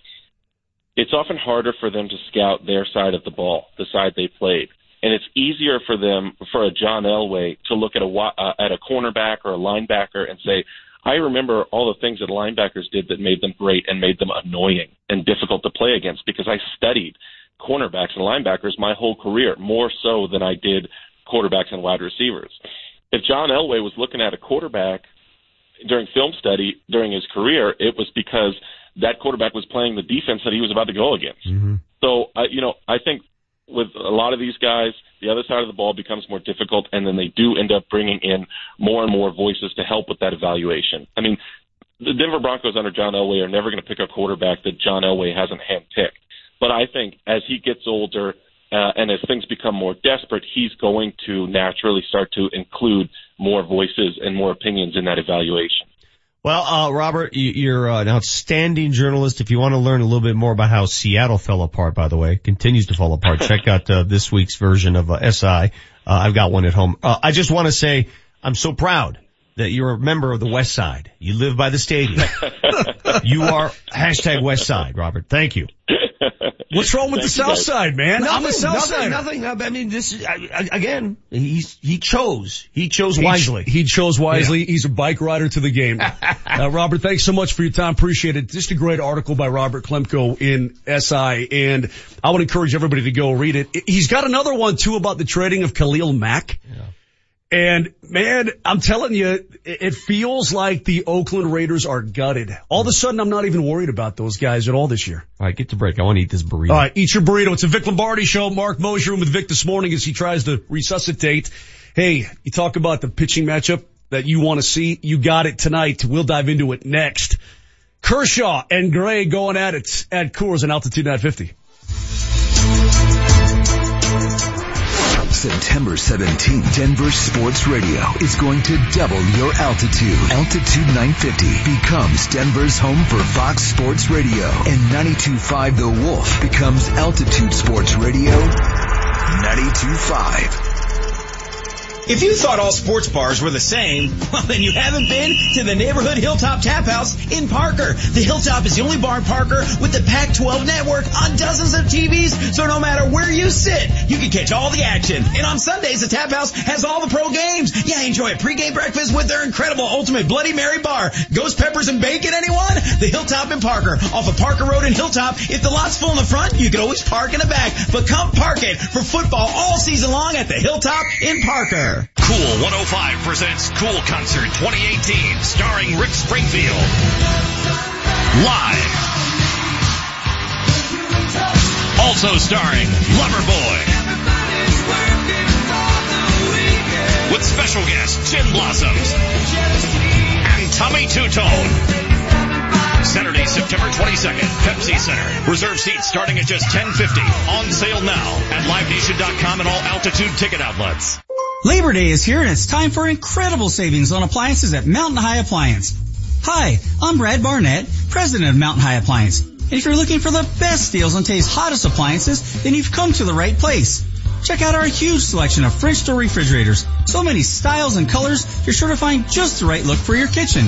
It's often harder for them to scout their side of the ball, the side they played, and it's easier for them for a John Elway to look at a uh, at a cornerback or a linebacker and say, I remember all the things that linebackers did that made them great and made them annoying and difficult to play against because I studied cornerbacks and linebackers my whole career more so than I did quarterbacks and wide receivers. If John Elway was looking at a quarterback during film study during his career, it was because that quarterback was playing the defense that he was about to go against. Mm-hmm. So, uh, you know, I think with a lot of these guys, the other side of the ball becomes more difficult, and then they do end up bringing in more and more voices to help with that evaluation. I mean, the Denver Broncos under John Elway are never going to pick a quarterback that John Elway hasn't handpicked. But I think as he gets older uh, and as things become more desperate, he's going to naturally start to include more voices and more opinions in that evaluation. Well, uh, Robert, you're an outstanding journalist. If you want to learn a little bit more about how Seattle fell apart, by the way, continues to fall apart, check out uh, this week's version of uh, SI. Uh, I've got one at home. Uh, I just want to say I'm so proud that you're a member of the West Side. You live by the stadium. you are hashtag West Side, Robert. Thank you. What's wrong with the South Side, man? Nothing, I'm a South nothing, nothing. I mean, this is, I, I, again, he's, he chose. He chose He ch- wisely. He, chose wisely. He's a bike rider to the game. uh, Robert, thanks so much for your time. Appreciate it. Just a great article by Robert Klemko in SI, and I would encourage everybody to go read it. He's got another one too about the trading of Khalil Mack. And man, I'm telling you, it- feels like the Oakland Raiders are gutted. All of a sudden, I'm not even worried about those guys at all this year. All right, get to break. I want to eat this burrito. All right, eat your burrito. It's a Vic Lombardi show. Marc Moser with Vic this morning as he tries to resuscitate. Hey, you talk about the pitching matchup that you want to see. You got it tonight. We'll dive into it next. Kershaw and Gray going at it at Coors and Altitude 950. September 17th, Denver Sports Radio is going to double your altitude. Altitude 950 becomes Denver's home for Fox Sports Radio, and 92.5 The Wolf becomes Altitude Sports Radio 92.5. If you thought all sports bars were the same, well then you haven't been to the neighborhood Hilltop Tap House in Parker. The Hilltop is the only bar in Parker with the Pac-12 network on dozens of TVs, so no matter where you sit, you can catch all the action. And on Sundays, the Tap House has all the pro games. Yeah, enjoy a pregame breakfast with their incredible Ultimate Bloody Mary bar. Ghost peppers and bacon, anyone? The Hilltop in Parker, off of Parker Road in Hilltop. If the lot's full in the front, you can always park in the back. But come park it for football all season long at the Hilltop in Parker. Cool 105 presents Cool Concert 2018 starring Rick Springfield. Live. Also starring Loverboy. With special guest Gin Blossoms and Tommy Tutone. Saturday, September 22nd, Pepsi Center. Reserve seats starting at just 1050. On sale now at livenation.com and all altitude ticket outlets. Labor Day is here and it's time for incredible savings on appliances at Mountain High Appliance. Hi, I'm Brad Barnett, president of Mountain High Appliance. And if you're looking for the best deals on today's hottest appliances, then you've come to the right place. Check out our huge selection of French door refrigerators. So many styles and colors, you're sure to find just the right look for your kitchen.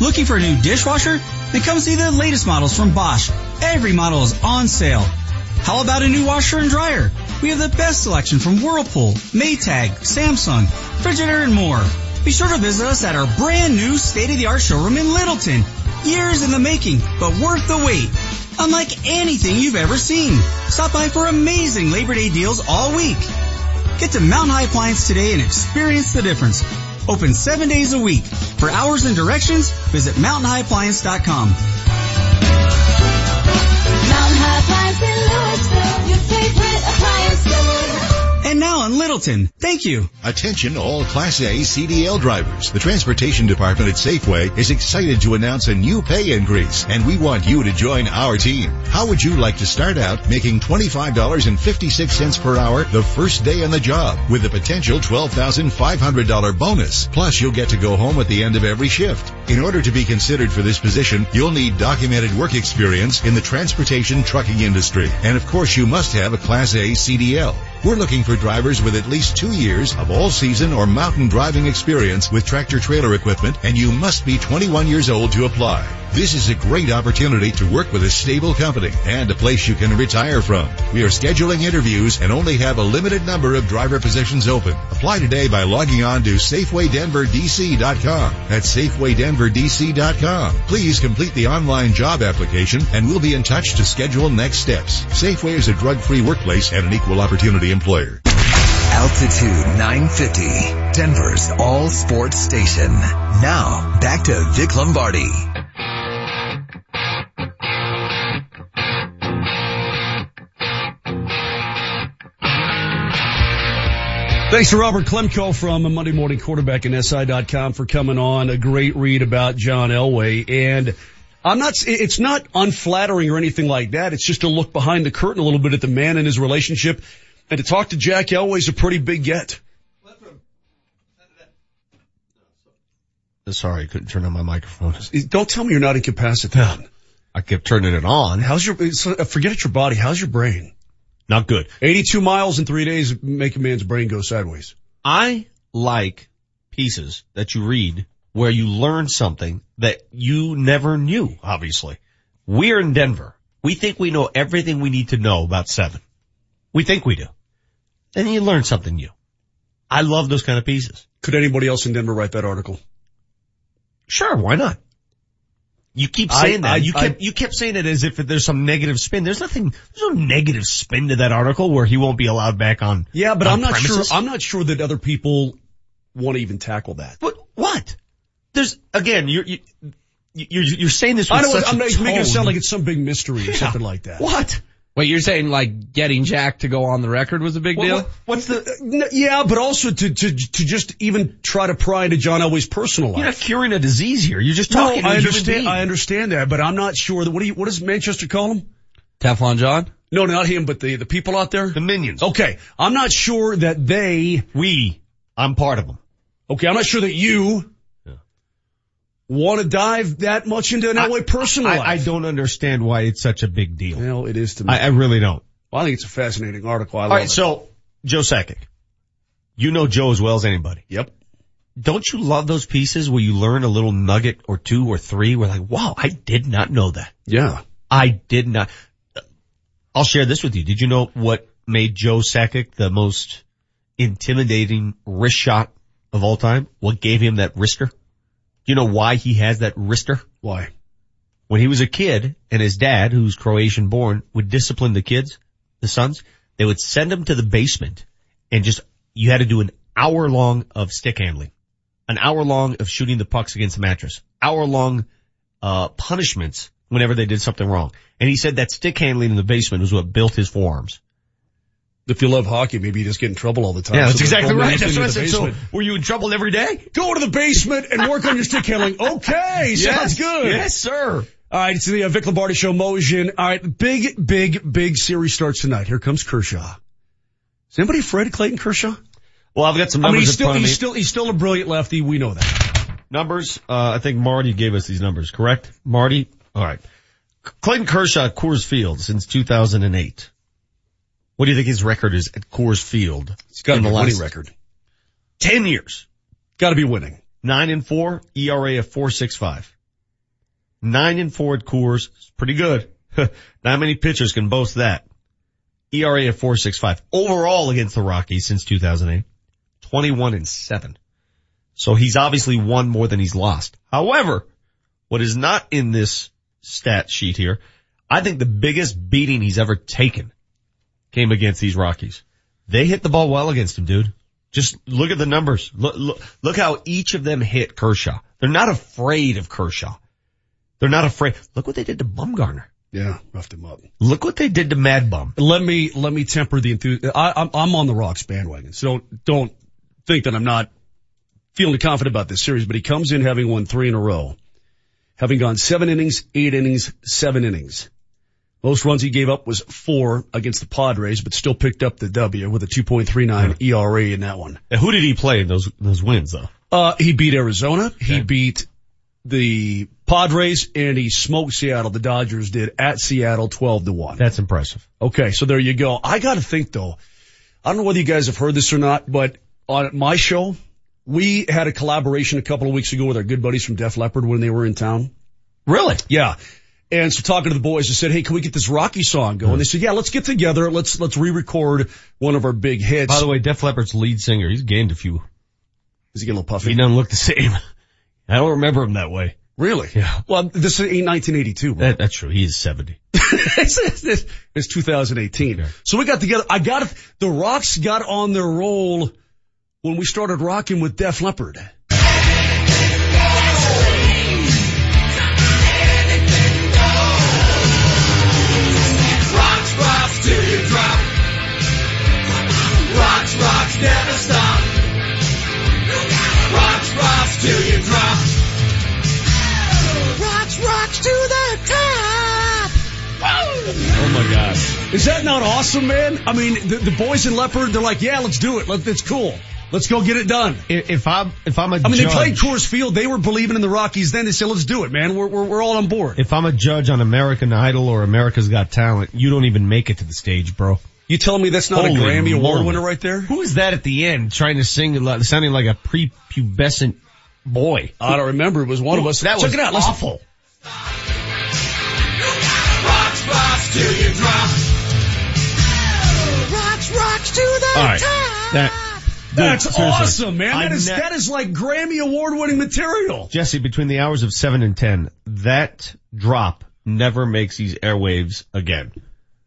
Looking for a new dishwasher? Then come see the latest models from Bosch. Every model is on sale. How about a new washer and dryer? We have the best selection from Whirlpool, Maytag, Samsung, Frigidaire, and more. Be sure to visit us at our brand new state-of-the-art showroom in Littleton. Years in the making, but worth the wait. unlike anything you've ever seen. Stop by for amazing Labor Day deals all week. Get to Mountain High Appliance today and experience the difference. Open seven days a week. For hours and directions, visit mountainhighappliance.com. High Appliance in Louisville, your favorite appliance store. And now in Littleton. Thank you. Attention all Class A CDL drivers. The Transportation Department at Safeway is excited to announce a new pay increase and we want you to join our team. How would you like to start out making $25.56 per hour the first day on the job with a potential $12,500 bonus? Plus you'll get to go home at the end of every shift. In order to be considered for this position, you'll need documented work experience in the transportation trucking industry. And of course you must have a Class A CDL. We're looking for drivers with at least two years of all season or mountain driving experience with tractor trailer equipment and you must be 21 years old to apply. This is a great opportunity to work with a stable company and a place you can retire from. We are scheduling interviews and only have a limited number of driver positions open. Apply today by logging on to SafewayDenverDC.com. That's SafewayDenverDC.com. Please complete the online job application and we'll be in touch to schedule next steps. Safeway is a drug-free workplace and an equal opportunity employer. Altitude 950, Denver's all sports station. Now, back to Vic Lombardi. Thanks to Robert Klemko from Monday Morning Quarterback and SI.com for coming on. A great read about John Elway. And I'm not, it's not unflattering or anything like that. It's just to look behind the curtain a little bit at the man and his relationship. And to talk to Jack Elway is a pretty big get. Sorry, I couldn't turn on my microphone. Don't tell me you're not incapacitated. I kept turning it on. How's your, uh, forget it your body. How's your brain? Not good. 82 miles in three days make a man's brain go sideways. I like pieces that you read where you learn something that you never knew, obviously. We're in Denver. We think we know everything we need to know about seven. We think we do. Then you learn something new. I love those kind of pieces. Could anybody else in Denver write that article? Sure, why not? You keep saying I- that. you I- kept you kept saying it as if there's some negative spin. There's nothing. There's no negative spin to that article where he won't be allowed back on. Yeah, but on I'm not premises. sure, I'm not sure that other people want to even tackle that. What? What? There's again. You're you, you're you're saying this. With I such I'm making it sound like it's some big mystery or something like that. What? Wait, you're saying like getting Jack to go on the record was a big deal? What- what's the? Yeah, but also to to to just even try to pry into John Elway's personal life. You're not curing a disease here. You're just talking. to a I human understand. I understand that, but I'm not sure that. What do you? What does Manchester call him? Teflon John? No, not him, but the the people out there. The minions. Okay, I'm not sure that they. We. I'm part of them. Okay, I'm not sure that you want to dive that much into an Elway personal I, life. I don't understand why it's such a big deal. Well, it is to me. I, I really don't. Well, I think it's a fascinating article. I All love right, it. so Joe Sakic, you know Joe as well as anybody. Yep. Don't you love those pieces where you learn a little nugget or two or three? Where like, wow, I did not know that. Yeah. I did not. I'll share this with you. Did you know what made Joe Sakic the most intimidating wrist shot of all time? What gave him that wrister? Do you know why he has that wrister? Why? When he was a kid and his dad, who's Croatian born, would discipline the kids, the sons, they would send them to the basement and just, you had to do an hour long of stick handling, an hour long of shooting the pucks against the mattress, hour long, uh, punishments whenever they did something wrong. And he said that stick handling in the basement was what built his forearms. If you love hockey, maybe you just get in trouble all the time. Yeah, that's So exactly right. That's what I said. So were you in trouble every day? Go to the basement and work on your stick handling. Okay, sounds good. Yes, sir. All right, it's the uh, Vic Lombardi Show, Motion. All right, big, big, big series starts tonight. Here comes Kershaw. Is anybody afraid of Clayton Kershaw? Well, I've got some I mean, numbers he's still, he's still, he's still a brilliant lefty. We know that. Numbers, uh, I think Marty gave us these numbers, correct? Marty? Alright. Clayton Kershaw Coors Field since 2008. What do you think his record is at Coors Field? He's got a winning record. 10 years. Got to be winning. Nine and four, ERA of 465. Nine and four at Coors, is pretty good. Not many pitchers can boast that. ERA of 465. Overall against the Rockies since 2008, 21 and seven. So he's obviously won more than he's lost. However, what is not in this stat sheet here I think the biggest beating he's ever taken came against these Rockies. They hit the ball well against him, dude. Just look at the numbers. Look, look, look how each of them hit Kershaw. They're not afraid of Kershaw. They're not afraid. Look what they did to Bumgarner. Yeah, roughed him up. Look what they did to Mad Bum. Let me let me temper the enthusiasm. I'm I'm on the Rocks bandwagon, so don't don't think that I'm not feeling confident about this series. But he comes in having won three in a row, having gone seven innings, eight innings, seven innings. Most runs he gave up was four against the Padres, but still picked up the W with a 2.39 ERA in that one. And who did he play in those those wins though? Uh, he beat Arizona. He beat the Padres and he smoked Seattle. The Dodgers did at Seattle 12 to 1. That's impressive. Okay. So there you go. I got to think though. I don't know whether you guys have heard this or not, but on my show, we had a collaboration a couple of weeks ago with our good buddies from Def Leppard when they were in town. Really? Yeah. And so talking to the boys, I said, "Hey, can we get this Rocky song going?" They said, "Yeah, let's get together. Let's let's re-record one of our big hits." By the way, Def Leppard's lead singer, he's gained a few. Does he get a little puffy? He doesn't look the same. I don't remember him that way. Really? Yeah. Well, this is 1982. Bro. That, that's true. He is 70. it's, it's, it's 2018. So we got together. I got the Rocks got on their roll when we started rocking with Def Leppard. Awesome, man? I mean, the, the boys in Leppard, they're like, yeah, let's do it. Let, it's cool. Let's go get it done. If I'm, if I'm a I mean, judge, they played Coors Field. They were believing in the Rockies then. They said, let's do it, man. We're, we're, we're all on board. if I'm a judge on American Idol or America's Got Talent, you don't even make it to the stage, bro. You telling me that's not Holy a Grammy Award winner right there? Who is that at the end trying to sing, sounding like a prepubescent boy? I don't remember. It was one of us. That Check was it out. Listen. awful. Rocks, rocks till you drop. Rocks, rocks to the All right. top. That, That's seriously. awesome, man. I That is, ne- that is like Grammy Award winning material. Jesse, between the hours of 7 and 10, that drop never makes these airwaves again.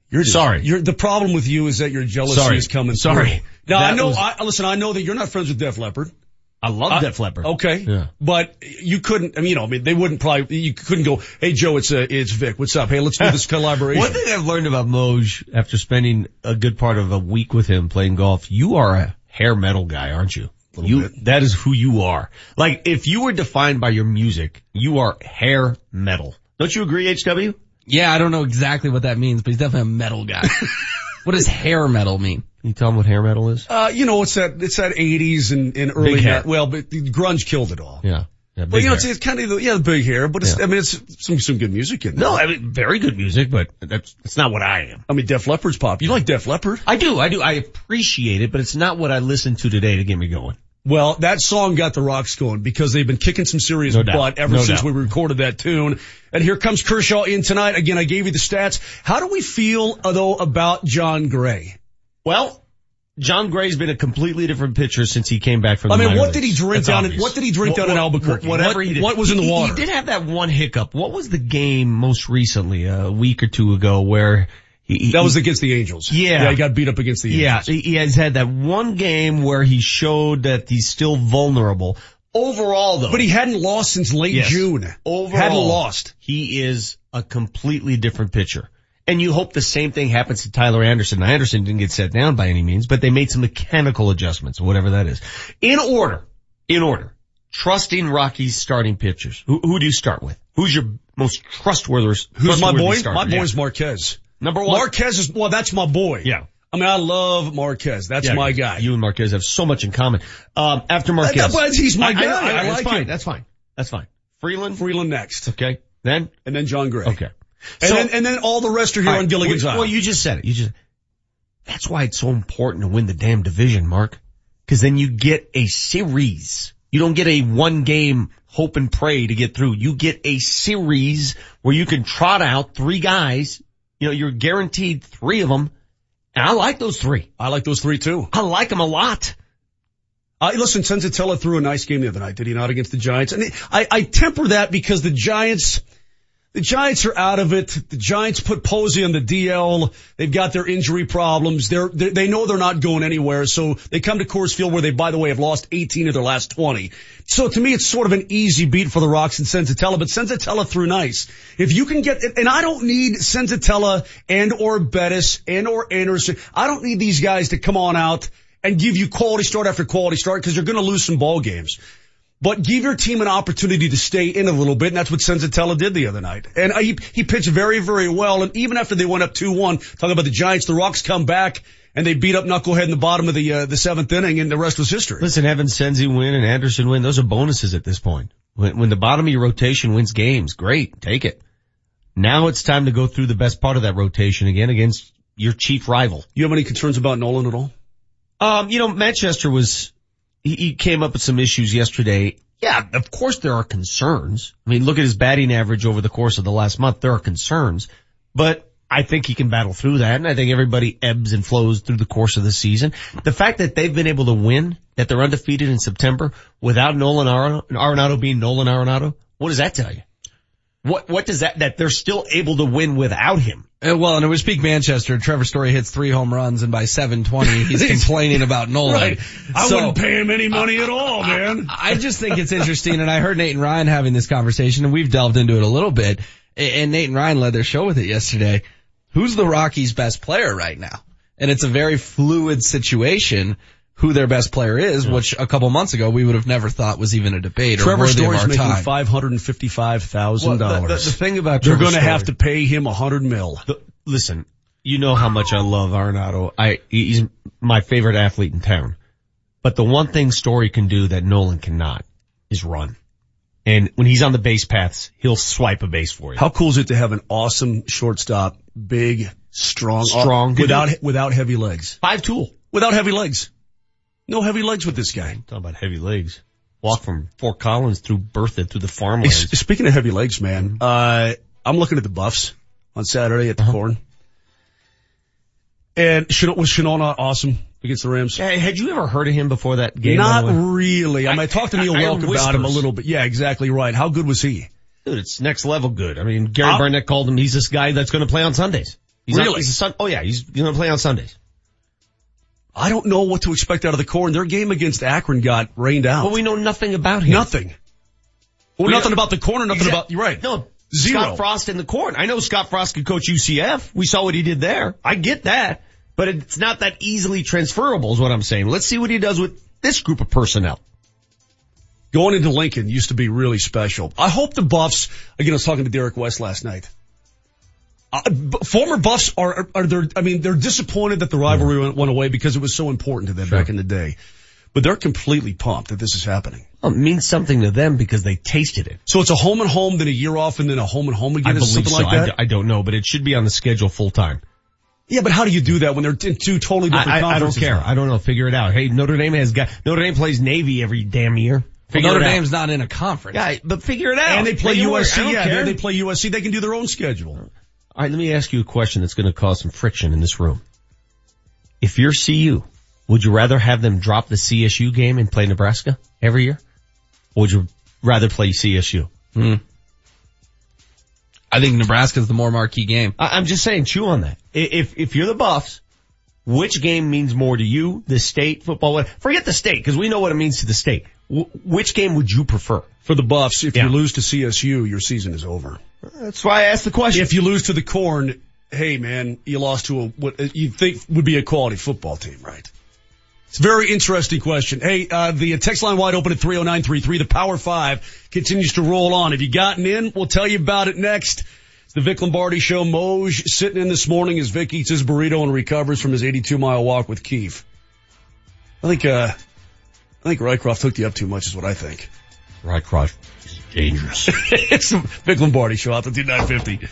You're just- Sorry. You're, the problem with you is that your jealousy Sorry. is coming Sorry. through. Now I know, was- I, listen, I know that you're not friends with Def Leppard. I love I- Def Leppard. Okay. Yeah. But you couldn't, I mean, you know, I mean, they wouldn't probably, you couldn't go, hey Joe, it's, uh, it's Vic. What's up? Hey, let's do this collaboration. One thing I've learned about Moj after spending a good part of a week with him playing golf, you are a hair metal guy, aren't you? You, that is who you are. Like, if you were defined by your music, you are hair metal. Don't you agree, HW? Yeah, I don't know exactly what that means, but he's definitely a metal guy. what does hair metal mean? Can you tell them what hair metal is? Uh, you know, it's that, it's that 80s and, and early, Big hair. well, but grunge killed it all. Yeah. yeah But you know, it's, it's kind of, the, yeah, the big hair, but it's, Yeah. I mean, it's some, some good music in there. no, I mean, very good music, but that's, that's not what I am. I mean, Def Leppard's pop. You like Def Leppard? I do, I do, I appreciate it, but it's not what I listen to today to get me going. Well, that song got the rocks going because they've been kicking some serious No butt ever No since doubt. we recorded that tune. And here comes Kershaw in tonight. Again, I gave you the stats. How do we feel uh, though about Jon Gray? Well, Jon Gray's been a completely different pitcher since he came back from I the mean, minor what did he drink down? In, what did he drink down in Albuquerque? Whatever what, he did. What was in the water? He did have that one hiccup. What was the game most recently, uh, a week or two ago, where he, he that was against the Angels. Yeah. yeah, he got beat up against the Angels. Yeah, he has had that one game where he showed that he's still vulnerable. Overall though. But he hadn't lost since late Yes. June. Overall, hadn't lost. He is a completely different pitcher. And you hope the same thing happens to Tyler Anderson. Now, Anderson didn't get set down by any means, but they made some mechanical adjustments, whatever that is. In order, in order, trusting Rocky's starting pitchers. Who, who do you start with? Who's your most trustworthy? Who's my trustworthy boy? starter? My Yeah. boy's Marquez. Number one. Marquez is well. That's my boy. Yeah. I mean, I love Marquez. That's Yeah, my guy. You and Marquez have so much in common. Um, after Marquez. but he's my guy. I that's like fine. him. That's fine. That's fine. Freeland. Freeland next, Okay. Then? and then Jon Gray. Okay. And So- then and then all the rest are here All on. Gilligan's Island. Well, you just said it. You just, that's why it's so important to win the damn division, Mark. Cause then you get a series. You don't get a one game hope and pray to get through. You get a series where you can trot out three guys. You know, you're guaranteed three of them. And I like those three. I like those three too. I like them a lot. Uh, listen, Senzatela threw a nice game the other night, did he not, against the Giants? And I, I temper that because the Giants, The Giants are out of it. The Giants put Posey on the DL. They've got their injury problems. They're, they they know they're not going anywhere. So they come to Coors Field where they, by the way, have lost 18 of their last 20. So to me, it's sort of an easy beat for the Rocks and Senzatela, but Senzatela threw nice. If you can get, and I don't need Senzatela and or Bettis and or Anderson. I don't need these guys to come on out and give you quality start after quality start because you're going to lose some ball games. But give your team an opportunity to stay in a little bit, and that's what Senzatela did the other night. And he, he pitched very, very well. And even after they went up 2-1, talking about the Giants, the Rocks come back and they beat up Knucklehead in the bottom of the uh, the seventh inning, and the rest was history. Listen, having Senzi win and Anderson win, those are bonuses at this point. When, when the bottom of your rotation wins games, great, take it. Now it's time to go through the best part of that rotation again against your chief rival. You have any concerns about Nolan at all? Um, you know, Manchester was, he, he came up with some issues yesterday. Yeah, of course there are concerns. I mean, look at his batting average over the course of the last month. There are concerns, but I think he can battle through that. And I think everybody ebbs and flows through the course of the season. The fact that they've been able to win, that they're undefeated in September without Nolan Arenado being Nolan Arenado, what does that tell you? What, what does that, that they're still able to win without him? Uh, well, and it was peak Manchester. Trevor Story hits three home runs, and by 720, he's complaining about Nolan. Right. I So- wouldn't pay him any money at all, man. I just think it's interesting, and I heard Nate and Ryan having this conversation, and we've delved into it a little bit. And Nate and Ryan led their show with it yesterday. Who's the Rockies' best player right now? And it's a very fluid situation. Who their best player is, which a couple months ago we would have never thought was even a debate Trevor worthy Story's of our making time. five hundred and fifty-five thousand Well, the- dollars. the- the thing about Trevor they're going to have to pay him a hundred mil. The- listen, you know how much I love Arenado. I, he's my favorite athlete in town. But the one thing Story can do that Nolan cannot is run. And when he's on the base paths, he'll swipe a base for you. How cool is it to have an awesome shortstop, big, strong, Strong. without without heavy legs, Five tool. without heavy legs. No heavy legs with this guy. Talking about heavy legs. Walk from Fort Collins through Berthoud through the farmlands. S- Speaking of heavy legs, man, uh, I'm looking at the Buffs on Saturday at the Corn. And was Shenault not awesome against the Rams? Hey, had you ever heard of him before that game? Not by the way? really. I mean, I, talked to Neil I- Woelk about him a little bit. Yeah, exactly right. How good was he? Dude, it's next level good. I mean, Gary Uh, Barnett called him, he's this guy that's going to play on Sundays. He's not- Really? he's a oh yeah, he's going to play on Sundays. I don't know what to expect out of the Corn. Their game against Akron got rained out. Well, we know nothing about him. Nothing. Well, We nothing about the corner, nothing about, you're right. No, Zero. Scott Frost in the corn. I know Scott Frost could coach UCF. We saw what he did there. I get that. But it's not that easily transferable is what I'm saying. Let's see what he does with this group of personnel. Going into Lincoln used to be really special. I hope the Buffs, again, I was talking to Derek West last night. Uh, b- former Buffs are, are, are they're, I mean, they're disappointed that the rivalry went, went away because it was so important to them back in the day. But they're completely pumped that this is happening. Well, it means something to them because they tasted it. So it's a home and home, then a year off, and then a home and home again, I believe something so. like I, that. d- I don't know, but it should be on the schedule full time. yeah, but how do you do that when they're in two totally different I, I, I don't care. I don't know. Figure it out. Hey, Notre Dame has got, Notre Dame plays Navy every damn year. Well, Notre it out. Dame's not in a conference. Yeah, but figure it out. And they play Make it work. I USC. Yeah, they, they play USC. They can do their own schedule. All right, let me ask you a question that's going to cause some friction in this room. If you're CU, would you rather have them drop the CSU game and play Nebraska every year? Or would you rather play CSU? Hmm. I think Nebraska's the more marquee game. I, I'm just saying, chew on that. If, if you're the Buffs, which game means more to you? The state football, forget the state, because we know what it means to the state. Wh- which game would you prefer? For the Buffs, if Yeah. you lose to CSU, your season is over. That's why I asked the question. If you lose to the Corn, hey man, you lost to a what you think would be a quality football team, right? It's a very interesting question. Hey, uh, the text line wide open at 30933. The Power 5 continues to roll on. Have you gotten in? We'll tell you about it next. It's the Vic Lombardi Show. Moj sitting in this morning as Vic eats his burrito and recovers from his 82 mile walk with Keith. I think, uh, I think Rycroft hooked you up too much is what I think. Rycroft is dangerous. it's the Vic Lombardi Show 2950. Nate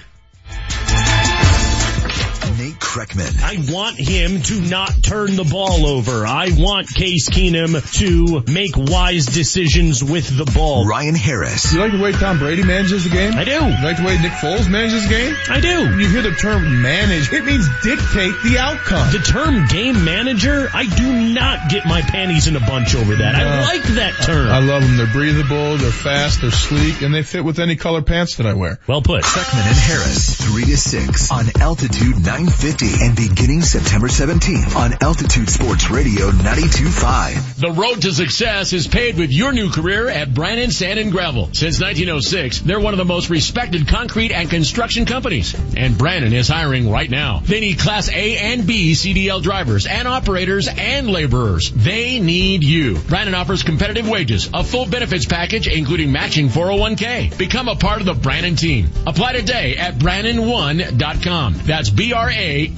Kreckman. I want him to not turn the ball over. I want Case Keenum to make wise decisions with the ball. Ryan Harris. You like the way Tom Brady manages the game? I do. You like the way Nick Foles manages the game? I do. When you hear the term manage, it means dictate the outcome. The term game manager, I do not get my panties in a bunch over that. I like that term. I love them. They're breathable, they're fast, they're sleek, and they fit with any color pants that I wear. well put. Kreckman and Harris, 3 to 6 on Altitude 950 and beginning September 17th on Altitude Sports Radio 92.5. The road to success is paved with your new career at Brannan Sand and Gravel. Since 1906, they're one of the most respected concrete and construction companies. And Brannan is hiring right now. They need Class A and B CDL drivers and operators and laborers. They need you. Brannan offers competitive wages, a full benefits package including matching 401k. Become a part of the Brannan team. Apply today at Brannan1.com. That's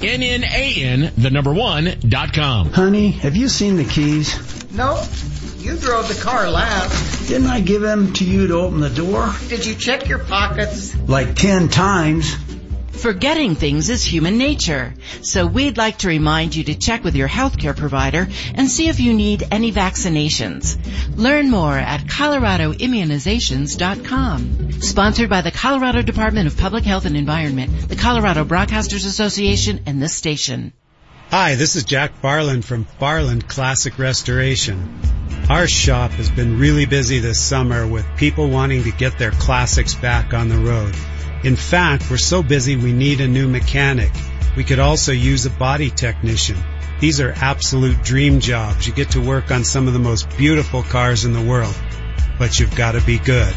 B-R-A-N-N-A-N, the number one dot com. Honey, have you seen the keys? No, you drove the car last. Didn't I give them to you to open the door? Did you check your pockets? Like ten times. Forgetting things is human nature. So we'd like to remind you to check with your healthcare provider and see if you need any vaccinations. Learn more at coloradoimmunizations.com. Sponsored by the Colorado Department of Public Health and Environment, the Colorado Broadcasters Association, and this station. Hi, this is Jack Farland from Farland Classic Restoration. Our shop has been really busy this summer with people wanting to get their classics back on the road. In fact, we're so busy we need a new mechanic. We could also use a body technician. These are absolute dream jobs. You get to work on some of the most beautiful cars in the world, but you've got to be good.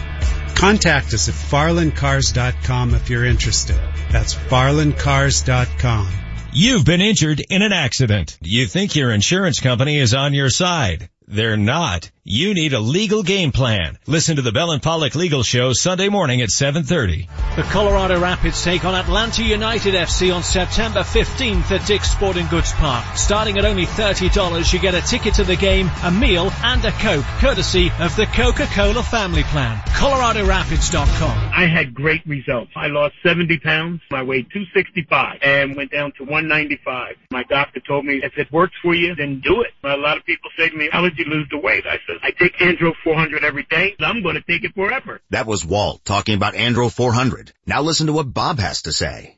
Contact us at farlandcars.com if you're interested. That's farlandcars.com. You've been injured in an accident. You think your insurance company is on your side. They're not. You need a legal game plan. Listen to the Bell and Pollock Legal Show Sunday morning at 7:30. The Colorado Rapids take on Atlanta United FC on September 15th at Dick's Sporting Goods Park. Starting at only $30, you get a ticket to the game, a meal, and a Coke, courtesy of the Coca-Cola Family Plan. ColoradoRapids.com. I had great results. I lost 70 pounds. I weighed 265 and went down to 195. My doctor told me, if it works for you, then do it. A lot of people say to me, how did you lose the weight? I said, I take Andro 400 every day. I'm going to take it forever. That was Walt talking about Andro 400. Now listen to what Bob has to say.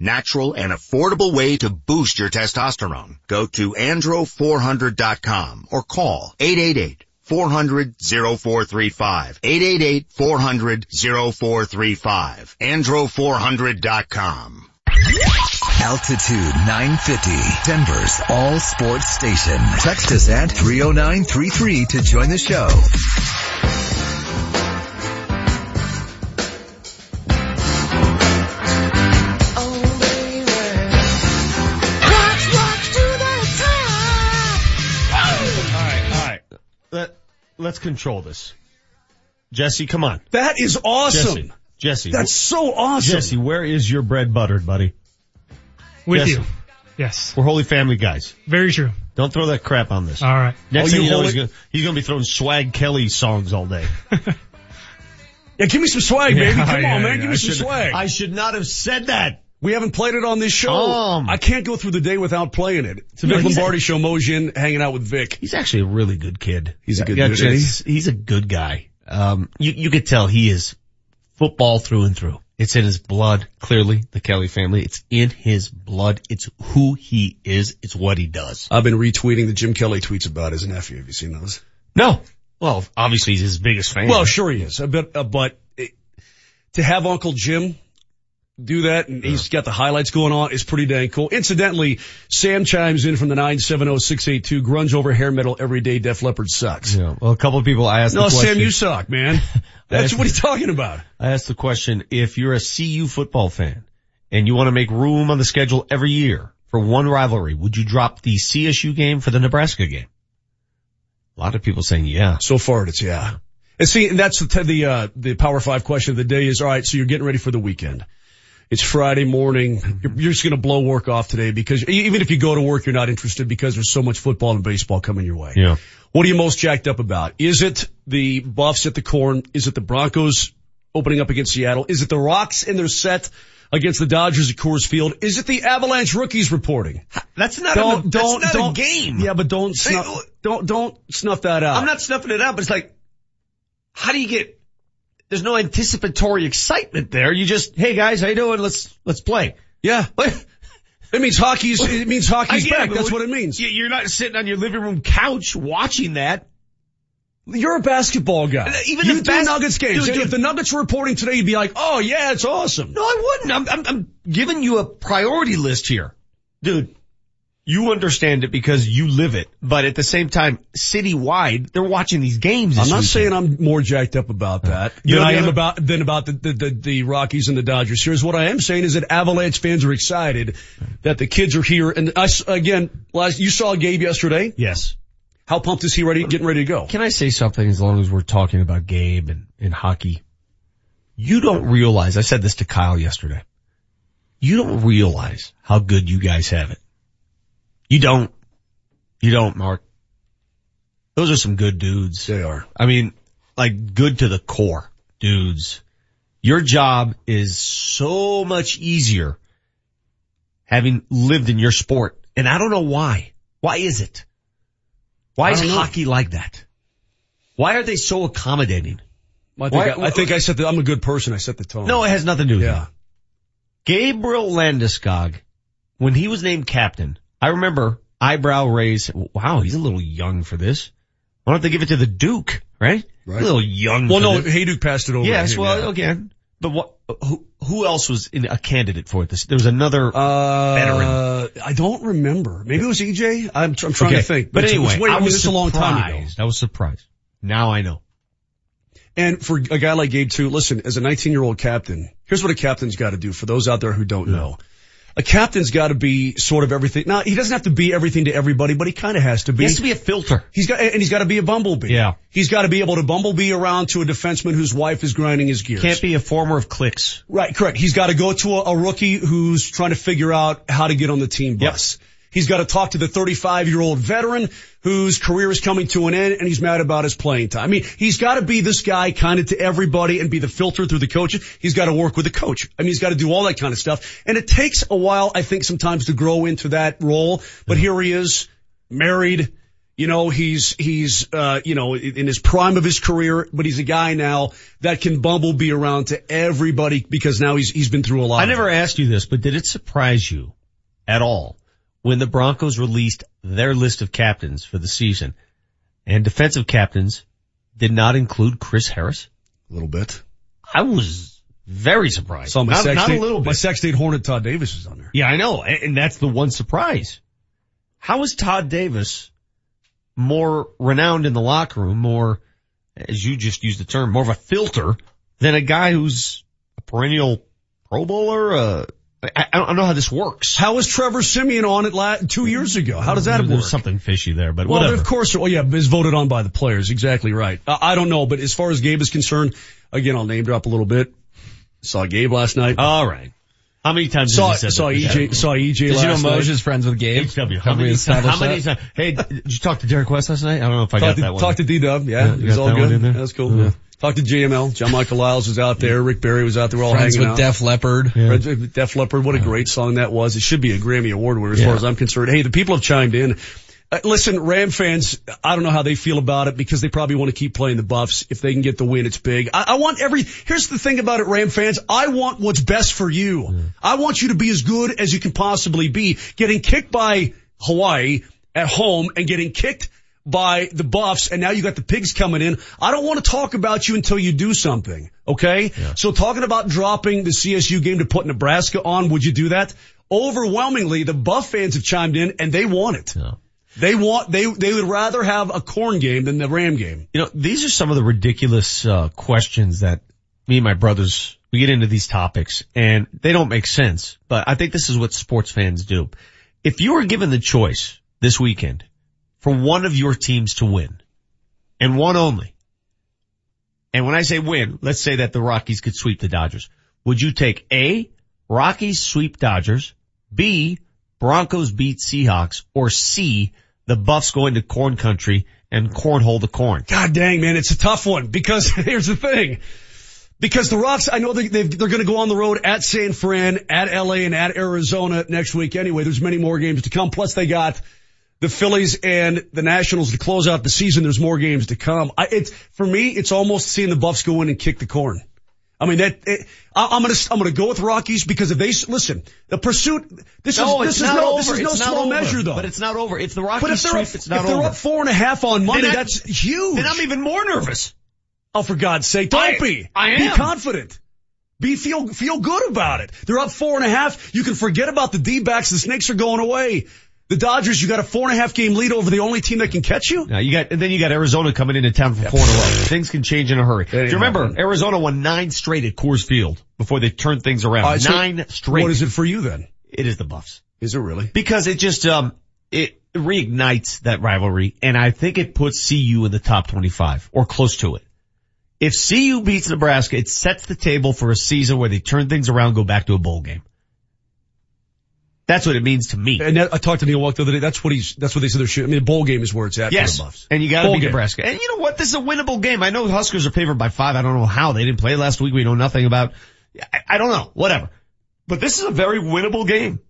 natural, and affordable way to boost your testosterone. Go to andro400.com or call 888 400 0435. 888 400 0435. Andro400.com. Altitude 950, Denver's all sports station. Text us at 30933 to join the show. Let's control this. Jesse, come on. That is awesome. Jesse, Jesse. That's so awesome. Jesse, where is your bread buttered, buddy? With Jesse. you. Yes. We're holy family guys. Very true. Don't throw that crap on this. All right. Next Oh, thing you you know, he's gonna, he's gonna be throwing Swag Kelly songs all day. Yeah, give me some swag, baby. Yeah, Come yeah, on, man. yeah. Give me I some should- swag. I should not have said that. We haven't played it on this show. Um. I can't go through the day without playing it. It's a Vic he's Lombardi show. Mojin hanging out with Vic. He's actually a really good kid. He's a good Yeah, dude. he? He's, he's a good guy. Um, you, you could tell he is football through and through. It's in his blood, clearly, the Kelly family. It's in his blood. It's who he is. It's what he does. I've been retweeting the Jim Kelly tweets about his nephew. Have you seen those? No. Well, obviously he's his biggest fan. Well, sure he is. But, uh, but it, to have Uncle Jim do that and he's got the highlights going on is pretty dang cool. Incidentally, Sam chimes in from the 970-682 grunge over hair metal everyday Def Leppard sucks. Yeah. Well, a couple of people I asked No, the question. Sam, you suck, man. That's what he's talking about. I asked the question, if you're a CU football fan and you want to make room on the schedule every year for one rivalry, would you drop the CSU game for the Nebraska game? A lot of people saying yeah. So far it's yeah. And see, and that's the, the, uh, the power five question of the day is, all right, so you're getting ready for the weekend. It's Friday morning. Mm-hmm. You're, you're just going to blow work off today because even if you go to work, you're not interested because there's so much football and baseball coming your way. Yeah. What are you most jacked up about? Is it the Buffs at the corn? Is it the Broncos opening up against Seattle? Is it the Rocks in their set against the Dodgers at Coors Field? Is it the Avalanche rookies reporting? That's not Don't, a, don't, not don't, a game. Yeah, but don't snuff, don't, don't snuff that out. I'm not snuffing it out, but it's like, how do you get, there's no anticipatory excitement there. You just, hey guys, how you doing? Let's, let's play. Yeah. It means hockey's, it means hockey's it, back. That's what- it means. you- You're not sitting on your living room couch watching that. You're a basketball guy. Uh, even you if do bas- Nuggets games. Dude, dude. If the Nuggets were reporting today, you'd be like, oh yeah, it's awesome. No, I wouldn't. I'm, I'm, I'm giving you a priority list here. Dude, you understand it because you live it. But at the same time, citywide, they're watching these games. I'm not weekend. saying I'm more jacked up about that You than know, I am other- about than about the, the, the, the Rockies and the Dodgers. Here's what I am saying is that Avalanche fans are excited that the kids are here. And I s- again, last you saw Gabe yesterday. Yes. How pumped is he? Ready, getting ready to go? Can I say something as long as we're talking about Gabe and, and hockey? You don't realize, I said this to Kyle yesterday. You don't realize how good you guys have it. You don't. You don't, Mark. Those are some good dudes. They are. I mean, like good to the core dudes. Your job is so much easier having lived in your sport. And I don't know why. Why is it? Why is don't know. hockey like that? Why are they so accommodating? I think, Why- I, I think I set the, I'm a good person. I set the tone. No, it has nothing to do with Yeah. it. Gabriel Landeskog, when he was named captain, I remember eyebrow raise. Wow, he's a little young for this. Why don't they give it to the Duke, right? Right. A little young. Well, for no, this. Duke passed it over. Yes, to him, well, yeah. again, but what? Who, who else was in, a candidate for this? There was another Uh, veteran. I don't remember. Maybe it was EJ. I'm, tr- I'm trying Okay. to think. But It's- anyway, it's way, I was it's a long time ago. surprised. I was surprised. Now I know. And for a guy like Gabe too, listen, as a 19 year old captain, here's what a captain's got to do for those out there who don't know. A captain's got to be sort of everything. Now, he doesn't have to be everything to everybody, but he kind of has to be. He has to be a filter. He's got, and he's got to be a bumblebee. Yeah. He's got to be able to bumblebee around to a defenseman whose wife is grinding his gears. Can't be a former of clicks. Right, correct. He's got to go to a, a rookie who's trying to figure out how to get on the team bus. He's got to talk to the 35 year old veteran whose career is coming to an end and he's mad about his playing time. I mean, he's got to be this guy kind of to everybody and be the filter through the coaches. He's got to work with the coach. I mean, he's got to do all that kind of stuff. And it takes a while, I think, sometimes to grow into that role. But here he is, married. You know, he's, he's, uh, you know, in his prime of his career, but he's a guy now that can bumblebee around to everybody because now he's, he's been through a lot. I never asked you this, but did it surprise you at all when the Broncos released their list of captains for the season and defensive captains did not include Chris Harris? A little bit. I was very surprised. Saw my not, not date, a little bit. My bit. sex date Hornet Todd Davis is on there. Yeah, I know. And and that's the one surprise. How is Todd Davis more renowned in the locker room, more, as you just used the term, more of a filter than a guy who's a perennial pro bowler? Uh, I, I don't know how this works. How was Trevor Siemian on it la- two years ago? How does that There's work? something fishy there, but Well, whatever. of course, well, yeah, is voted on by the players. Exactly right. I, I don't know, but as far as Gabe is concerned, again, I'll name drop a little bit. Saw Gabe last night. All right. How many times saw has he said saw that? EJ saw EJ Did you know last Moj is friends with Gabe? HW. How Have we many, established how many that? times? Hey, did you talk to Derek West last night? I don't know if I Talk got to, that one. talk to D Dub. Yeah, Yeah, it was got all that one good. in there? That's cool. Yeah. Talked to JML. John Michael Liles was out there. Rick Barry was out there. We're all Friends hanging with out. Def Leppard. Red- Def Leppard, what a great song that was. It should be a Grammy Award winner as Yeah. far as I'm concerned. Hey, the people have chimed in. Uh, listen, Ram fans, I don't know how they feel about it because they probably want to keep playing the Buffs. If they can get the win, it's big. I, I want every, here's the thing about it, Ram fans. I want what's best for you. I want you to be as good as you can possibly be. Getting kicked by Hawaii at home and getting kicked by the Buffs and now you got the pigs coming in. I don't want to talk about you until you do something. Okay. So talking about dropping the CSU game to put Nebraska on, would you do that? Overwhelmingly, the Buff fans have chimed in and they want it. They want, they, they would rather have a corn game than the Ram game. You know, these are some of the ridiculous uh, questions that me and my brothers we get into these topics, and they don't make sense. But I think this is what sports fans do. If you were given the choice this weekend for one of your teams to win, and one only. And when I say win, let's say that the Rockies could sweep the Dodgers. Would you take A, Rockies sweep Dodgers, B, Broncos beat Seahawks, or C, the Buffs go into corn country and cornhole the corn? God dang, man, it's a tough one because here's the thing. Because the Rocks, I know they, they're going to go on the road at San Fran, at LA, and at Arizona next week anyway. There's many more games to come. Plus they got the Phillies and the Nationals to close out the season. There's more games to come. I, it's, for me, it's almost seeing the Buffs go in and kick the corn. I mean that it, I, I'm gonna I'm gonna go with Rockies because if they listen, the pursuit. This No, is this is no over. this is no It's small over. measure though. But it's not over. If the Rockies But if they're up, it's not if they're up four and a half on Monday, I- that's huge. Then I'm even more nervous. Oh, for God's sake, don't I- be. I am. Be confident. Be feel feel good about it. They're up four and a half. You can forget about the D-backs. The Snakes are going away. The Dodgers, you got a four and a half game lead over the only team that can catch you. Now you got, and then you got Arizona coming into town for four in a row. Things can change in a hurry. Do you remember Arizona won nine straight at Coors Field before they turned things around? Uh, so nine straight. What is it for you then? It is the Buffs. Is it really? Because it just, um, it reignites that rivalry and I think it puts CU in the top 25 or close to it. If CU beats Nebraska, it sets the table for a season where they turn things around, go back to a bowl game. That's what it means to me. And that, I talked to Neill Woelk the other day. That's what he's. That's what they said. They're shooting. I mean, the bowl game is where it's at Yes. for the Buffs. And you gotta Bowl beat game. Nebraska. And you know what? This is a winnable game. I know the Huskers are favored by five. I don't know how. They didn't play last week. We know nothing about, I, I don't know. Whatever. But this is a very winnable game.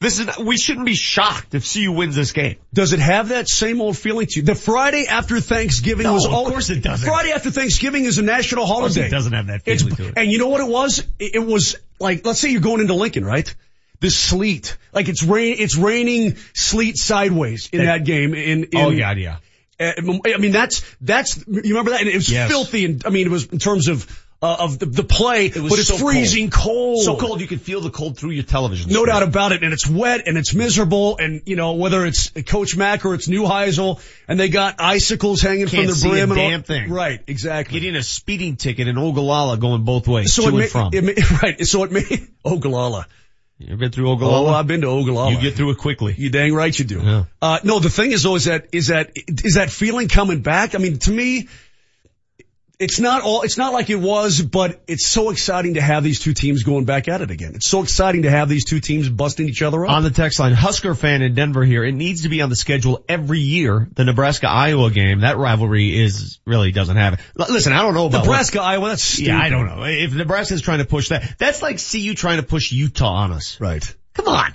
This is, we shouldn't be shocked if CU wins this game. Does it have that same old feeling to you? The Friday after Thanksgiving No, was of all. course it doesn't. Friday after Thanksgiving is a national course holiday. it doesn't have that It's- feeling to it. And you know what it was? It, it was like, let's say you're going into Lincoln, right? The sleet, like it's rain, it's raining sleet sideways in that, game. In, in Oh, God, yeah. Uh, I mean, that's, that's, you remember that? And it was Yes. filthy and, I mean, it was in terms of, uh, of the, the play, was but it's so freezing cold. So cold you could feel the cold through your television. No screen. doubt about it. And it's wet and it's miserable. And, you know, whether it's Coach Mack or it's Neuheisel and they got icicles hanging Can't from see the a brim. and all- damn thing. Right. Exactly. Getting a speeding ticket in Ogallala going both ways, So to it, and ma- from. it ma- right. So it made Ogallala. You been through Oh, I've been to Ogallala. you get through it quickly. You dang right you do. Yeah. Uh, no, the thing is though, is that, is that, is that feeling coming back? I mean, to me, it's not all, it's not like it was, but it's so exciting to have these two teams going back at it again. It's so exciting to have these two teams busting each other up. On the text line, Husker fan in Denver here. It needs to be on the schedule every year. The Nebraska Iowa game, that rivalry is really doesn't have it. L- Listen, I don't know about what- Nebraska, Iowa, that's stupid. yeah, I don't know. If Nebraska's trying to push that, that's like CU trying to push Utah on us. Right. Come on.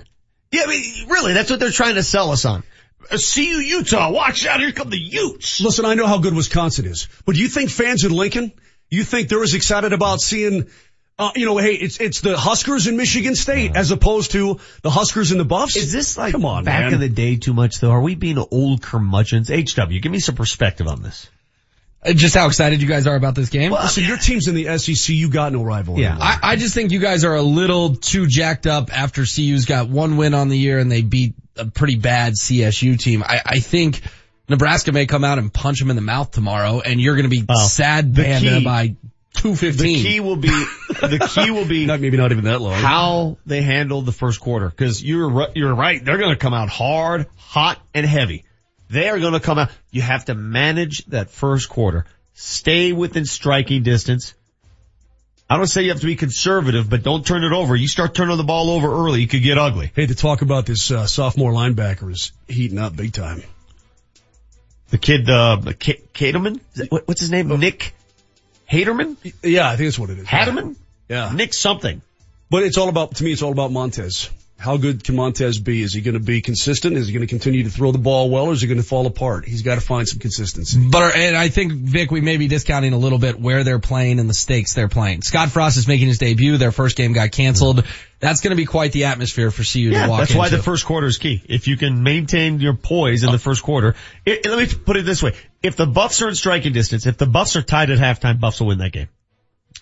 Yeah, I mean, really, that's what they're trying to sell us on. Uh, CU Utah, watch out, here come the Utes. Listen, I know how good Wisconsin is, but do you think fans in Lincoln, you think they're as excited about seeing, uh, you know, hey, it's, it's the Huskers in Michigan State as opposed to the Huskers in the Buffs? Is this like Come on, back man. in the day too much though? Are we being old curmudgeons? HW, give me some perspective on this. Uh, Just how excited you guys are about this game? Listen, your team's in the SEC, you got no rival. Yeah. I, I just think you guys are a little too jacked up after CU's got one win on the year and they beat a pretty bad CSU team. I, I think Nebraska may come out and punch them in the mouth tomorrow and you're going to be sad key- by 215. The key will be, the key will be not, maybe not even that long. how they handle the first quarter. Cause you're, you're right. They're going to come out hard, hot, and heavy. They are going to come out. You have to manage that first quarter. Stay within striking distance. I don't say you have to be conservative, but don't turn it over. You start turning the ball over early, it could get ugly. Hey, to talk about this uh, sophomore linebacker is heating up big time. The kid, uh, K- Caterman? Is what- What's his name? Nick Haterman? Yeah, I think that's what it is. Hatterman? Yeah. Nick something. But it's all about, to me, it's all about Montez. How good can Montez be? Is he going to be consistent? Is he going to continue to throw the ball well or is he going to fall apart? He's got to find some consistency. But, and I think, Vic, we may be discounting a little bit where they're playing and the stakes they're playing. Scott Frost is making his debut. Their first game got canceled. That's going to be quite the atmosphere for CU Yeah, to walk in. that's into. why the first quarter is key. If you can maintain your poise in the first quarter, it, let me put it this way. If the Buffs are in striking distance, if the Buffs are tied at halftime, Buffs will win that game.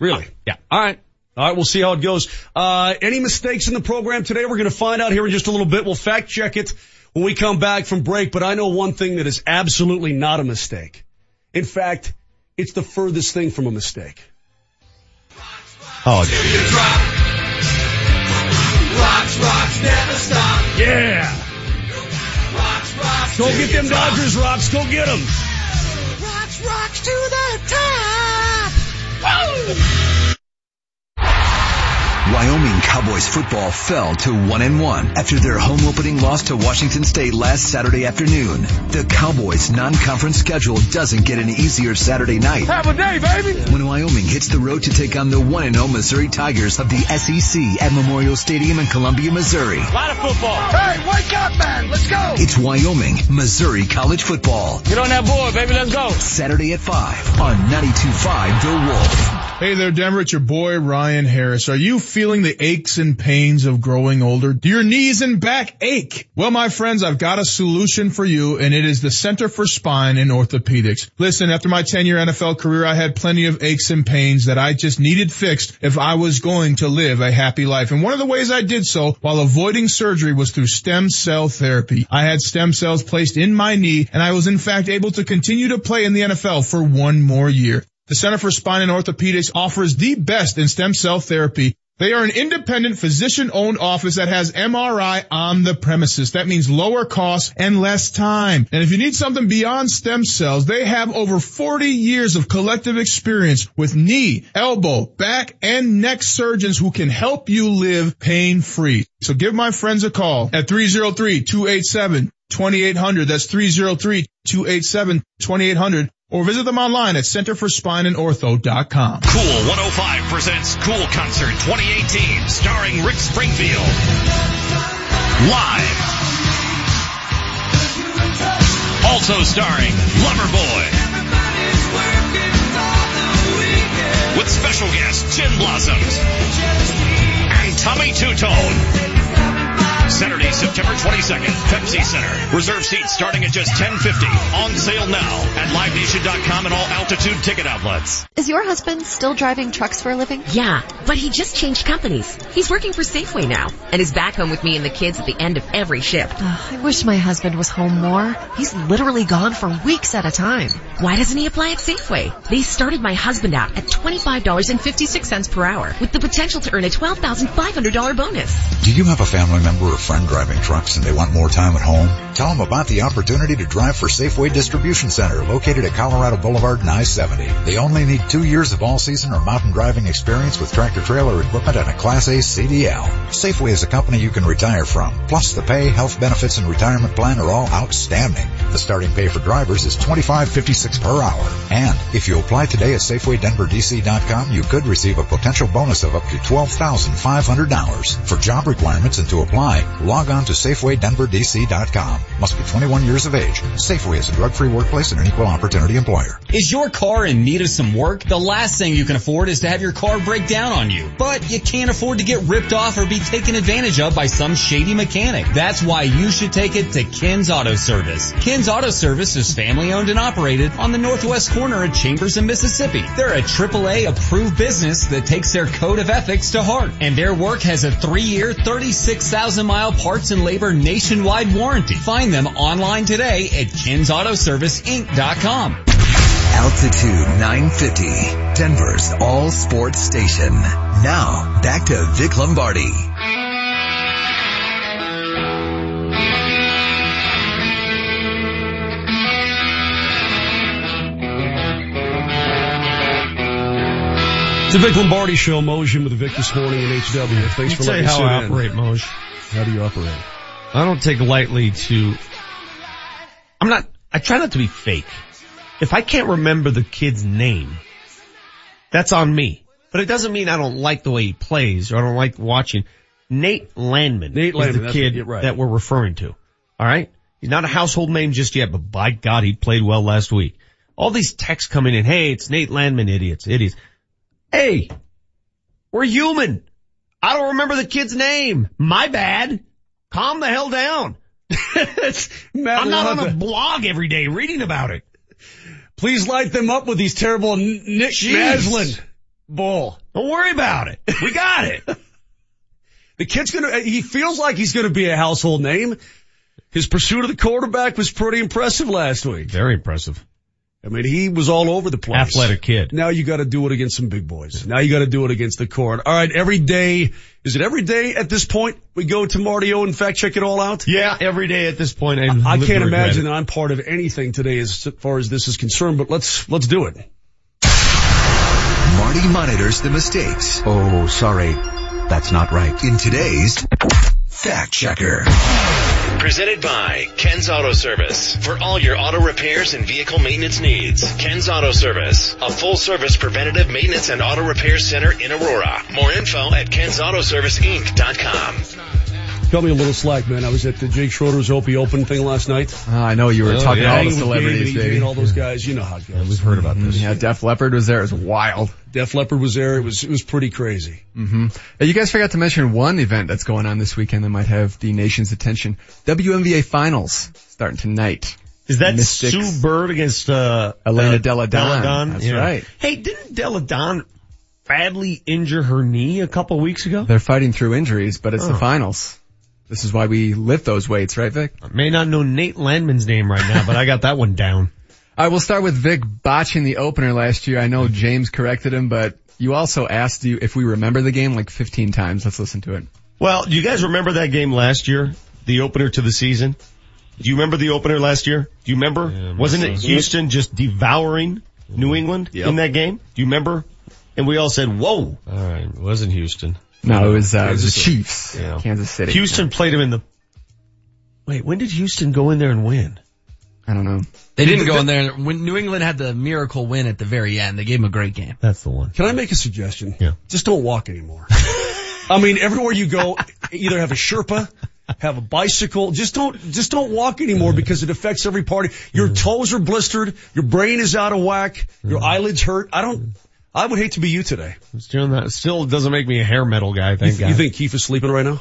Really? Yeah. All right. All right, we'll see how it goes. Uh, any mistakes in the program today? We're going to find out here in just a little bit. We'll fact check it when we come back from break, but I know one thing that is absolutely not a mistake. In fact, it's the furthest thing from a mistake. Oh, Rocks, rocks, never stop. Yeah. Rocks, rocks. Go get them Dodgers rocks. Go get them. Rocks, rocks. to the top. Woo! Wyoming Cowboys football fell to one and one after their home opening loss to Washington State last Saturday afternoon. The Cowboys non-conference schedule doesn't get any easier Saturday night. Have a day, baby. When Wyoming hits the road to take on the one and 0 Missouri Tigers of the SEC at Memorial Stadium in Columbia, Missouri. A lot of football. Hey, wake up, man. Let's go. It's Wyoming, Missouri college football. Get on that board, baby. Let's go. Saturday at 5 on 92.5 The Wolf. Hey there, Denver. It's your boy, Ryan Harris. Are you feeling the aches and pains of growing older? Do your knees and back ache? Well, my friends, I've got a solution for you, and it is the Center for Spine and Orthopedics. Listen, after my 10-year NFL career, I had plenty of aches and pains that I just needed fixed if I was going to live a happy life. And one of the ways I did so while avoiding surgery was through stem cell therapy. I had stem cells placed in my knee, and I was in fact able to continue to play in the NFL for one more year. The Center for Spine and Orthopedics offers the best in stem cell therapy. They are an independent physician owned office that has MRI on the premises. That means lower costs and less time. And if you need something beyond stem cells, they have over 40 years of collective experience with knee, elbow, back, and neck surgeons who can help you live pain free. So give my friends a call at 303-287-2800. That's 303-287-2800 or visit them online at centerforspineandortho.com. Cool 105 presents Cool Concert 2018 starring Rick Springfield. Live. Also starring Loverboy. With special guest Gin Blossoms. And Tommy Tutone. Saturday, September 22nd, Pepsi Center. Reserve seats starting at just $10.50. On sale now at LiveNation.com and all altitude ticket outlets. Is your husband still driving trucks for a living? Yeah, but he just changed companies. He's working for Safeway now and is back home with me and the kids at the end of every shift. Oh, I wish my husband was home more. He's literally gone for weeks at a time. Why doesn't he apply at Safeway? They started my husband out at $25.56 per hour with the potential to earn a $12,500 bonus. Do you have a family member or friend driving trucks and they want more time at home? Tell them about the opportunity to drive for Safeway Distribution Center located at Colorado Boulevard and I-70. They only need two years of all-season or mountain driving experience with tractor trailer equipment and a Class A CDL. Safeway is a company you can retire from. Plus the pay, health benefits, and retirement plan are all outstanding. The starting pay for drivers is $25.56 per hour. And if you apply today at SafewayDenverDC.com, you could receive a potential bonus of up to $12,500. For job requirements and to apply, log on to SafewayDenverDC.com. Must be 21 years of age. Safeway is a drug-free workplace and an equal opportunity employer. Is your car in need of some work? The last thing you can afford is to have your car break down on you. But you can't afford to get ripped off or be taken advantage of by some shady mechanic. That's why you should take it to Ken's Auto Service. Ken's Auto Service is family owned and operated on the northwest corner of Chambers and Mississippi. They're a AAA approved business that takes their code of ethics to heart. And their work has a three year, 36,000 mile parts and labor nationwide warranty. Find them online today at KensAutoServiceInc.com. Altitude 950, Denver's all sports station. Now, back to Vic Lombardi. It's the Vic Lombardi Show, Motion with Vic this morning in HW. Thanks Let me for tell letting you me how sit I in. operate, Moj. How do you operate? I don't take lightly to, I'm not, I try not to be fake. If I can't remember the kid's name, that's on me. But it doesn't mean I don't like the way he plays or I don't like watching. Nate Landman Nate is Landman, the kid right, right. that we're referring to. Alright? He's not a household name just yet, but by God, he played well last week. All these texts coming in, hey, it's Nate Landman, idiots, idiots. Hey, we're human. I don't remember the kid's name. My bad. Calm the hell down. I'm not on a blog every day reading about it. Please light them up with these terrible Nick Maslin bull. Don't worry about it. We got it. The kid's gonna, uh, he feels like he's gonna be a household name. His pursuit of the quarterback was pretty impressive last week. Very impressive. I mean, he was all over the place. Athletic kid. Now you got to do it against some big boys. Now you got to do it against the court. All right, every day. Is it every day at this point we go to Marty O and fact check it all out? Yeah, every day at this point. I, I live can't imagine that I'm part of anything today as far as this is concerned, but let's, let's do it. Marty monitors the mistakes. Oh, sorry. That's not right. In today's Fact Checker. Presented by Ken's Auto Service. For all your auto repairs and vehicle maintenance needs, Ken's Auto Service, a full service preventative maintenance and auto repair center in Aurora. More info at kensautoserviceinc.com. Cut me a little slack, man. I was at the Jake Schroeder's Opie Open thing last night. Uh, I know you were Oh, talking yeah. to all the celebrities, Gabe baby. and all those guys. You know how it goes. we've heard about this. Yeah, Def Leppard was there. It was wild. Def Leppard was there. It was it was pretty crazy. hmm you guys forgot to mention one event that's going on this weekend that might have the nation's attention. WNBA Finals starting tonight. Is that Mystics. Sue Bird against uh, Elena uh, Delle Donne. That's right. Hey, didn't Delle Donne badly injure her knee a couple weeks ago? They're fighting through injuries, but it's the Oh. finals. This is why we lift those weights, right, Vic? I may not know Nate Landman's name right now, but I got that one down. All right, we'll start with Vic botching the opener last year. I know James corrected him, but you also asked you if we remember the game like 15 times. Let's listen to it. Well, do you guys remember that game last year? The opener to the season? Do you remember the opener last year? Do you remember? Wasn't it. Houston just devouring New mm-hmm. England in that game? Do you remember? And we all said, whoa. Alright, it wasn't Houston. No, it was, uh, it was the Chiefs, Yeah. Kansas City. Houston played him in the, wait, when did Houston go in there and win? I don't know. They didn't go in there. When New England had the miracle win at the very end, they gave him a great game. That's the one. Can I make a suggestion? Yeah. Just don't walk anymore. I mean, everywhere you go, either have a Sherpa, have a bicycle. Just don't, just don't walk anymore mm-hmm. because it affects every party. Your mm-hmm. toes are blistered. Your brain is out of whack. Your mm-hmm. eyelids hurt. I don't, I would hate to be you today. Still not, still doesn't make me a hair metal guy, thank You, God. you think Keith is sleeping right now?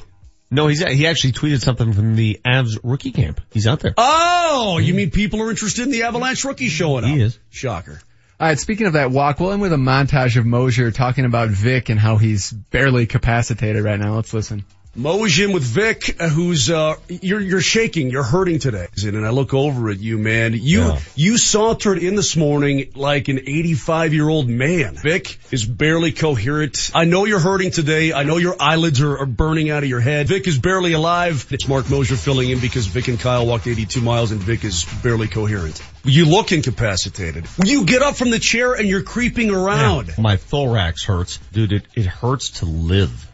No, he's, he actually tweeted something from the Avs rookie camp. He's out there. Oh, you mean people are interested in the Avalanche rookie showing up? He is. Shocker. All right, speaking of that walk, we'll end with a montage of Moser talking about Vic and how he's barely capacitated right now. Let's listen. Mo's in with Vic, uh, who's, uh, you're, you're shaking, you're hurting today. And I look over at you, man. You, Yeah. you sauntered in this morning like an 85 year old man. Vic is barely coherent. I know you're hurting today. I know your eyelids are, are burning out of your head. Vic is barely alive. It's Marc Moser filling in because Vic and Kyle walked 82 miles and Vic is barely coherent. You look incapacitated. You get up from the chair and you're creeping around. My thorax hurts. Dude, it, it hurts to live.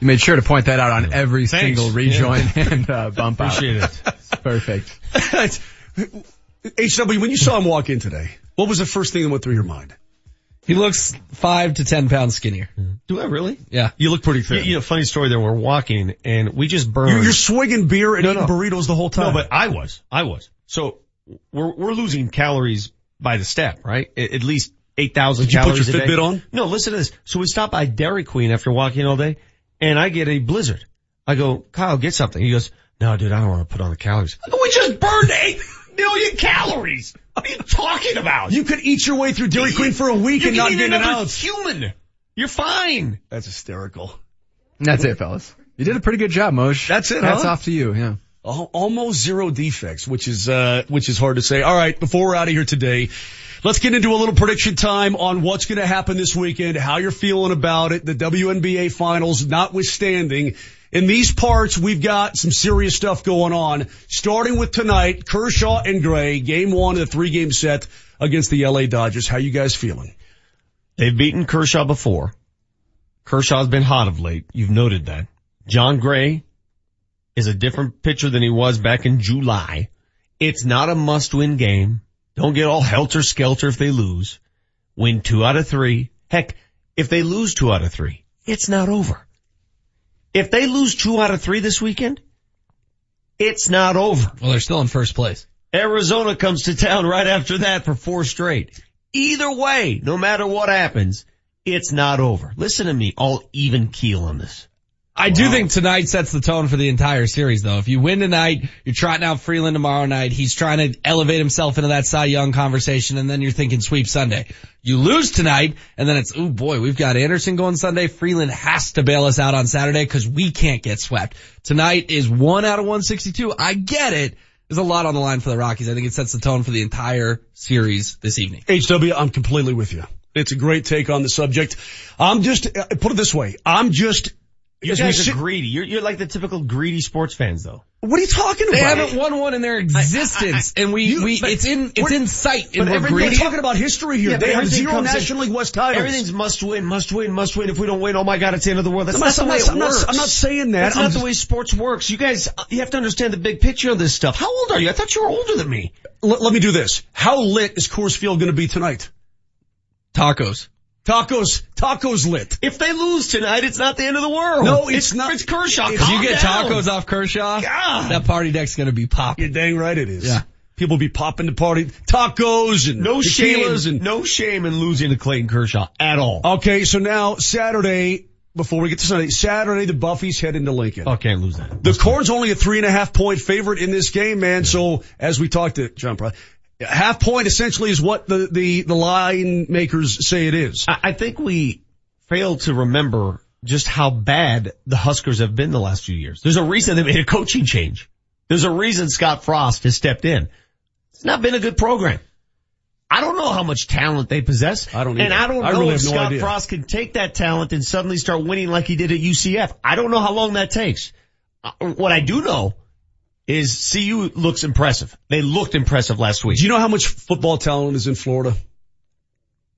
You made sure to point that out on every Thanks. single rejoin and uh, bump out. Appreciate it. Perfect. HW, when you saw him walk in today, what was the first thing that went through your mind? He looks five to ten pounds skinnier. Do I really? Yeah. You look pretty thin. you know, funny story there. We're walking and we just burned. You're, you're swigging beer and No, eating no. burritos the whole time. No, but I was. I was. So we're, we're losing calories by the step, right? At, at least 8,000 Did you put calories your. Fitbit on? No, listen to this. So we stopped by Dairy Queen after walking all day and I get a blizzard. I go, Kyle, get something. He goes, no, dude, I don't want to put on the calories. We just burned 8 million calories. What are you talking about? you could eat your way through Dairy Queen for a week You and not eat get an another ounce. human. You're fine. That's hysterical. That's it, fellas. You did a pretty good job, Moj. That's it, That's huh? off to you, yeah. Almost zero defects, which is, uh, which is hard to say. All right, before we're out of here today, let's get into a little prediction time on what's going to happen this weekend, how you're feeling about it, the WNBA finals notwithstanding. In these parts, we've got some serious stuff going on, starting with tonight, Kershaw and Gray, game one of the three game set against the LA Dodgers. How you guys feeling? They've beaten Kershaw before. Kershaw's been hot of late. You've noted that. Jon Gray is a different pitcher than he was back in July. It's not a must win game. Don't get all helter skelter if they lose. Win two out of three. Heck, if they lose two out of three, it's not over. If they lose two out of three this weekend, it's not over. Well, they're still in first place. Arizona comes to town right after that for four straight. Either way, no matter what happens, it's not over. Listen to me, all even keel on this. I do think tonight sets the tone for the entire series though. If you win tonight, you're trotting out Freeland tomorrow night. He's trying to elevate himself into that Cy Young conversation and then you're thinking sweep Sunday. You lose tonight and then it's, oh boy, we've got Anderson going Sunday. Freeland has to bail us out on Saturday because we can't get swept. Tonight is one out of 162. I get it. There's a lot on the line for the Rockies. I think it sets the tone for the entire series this evening. HW, I'm completely with you. It's a great take on the subject. I'm just, uh, put it this way. I'm just, You as we guys sit- are greedy. You're, you're like the typical greedy sports fans though. what are you talking about? They haven't won one in their existence, and we, you, we it's in, it's in sight, But and we're everything- we're talking about history here. Yeah, they have zero comes in- National League West titles. Everything's must win, must win, must win. If we don't win, oh my god, it's the end of the world. That's I'm not, not- the I'm way not- it I'm not- works. I'm not saying that. That's I'm not just- the way sports works. You guys, you have to understand the big picture of this stuff. How old are you? I thought you were older than me. Let, let me do this. How lit is Coors Field going to be tonight? Tacos. Tacos, tacos lit. If they lose tonight, it's not the end of the world. No, it's not. It's Kershaw. If Calm you get down. tacos off Kershaw, God. that party deck's gonna be popping. You're dang right it is. Yeah. People be popping the party. Tacos and No shame, and no shame in losing to Clayton Kershaw at all. Okay, so now Saturday, before we get to Sunday, Saturday the Buffies head into Lincoln. Oh, can't lose that. The Corn's only a three and a half point favorite in this game, man. So as we talked to John Price, half point essentially is what the, the, the line makers say it is. I, I think we fail to remember just how bad the Huskers have been the last few years. There's a reason they made a coaching change. There's a reason Scott Frost has stepped in. It's not been a good program. I don't know how much talent they possess. I don't And. I don't I know really if no Scott idea. Frost can take that talent and suddenly start winning like he did at UCF. I don't know how long that takes. Uh, What I do know is CU looks impressive. They looked impressive last week. Do you know how much football talent is in Florida?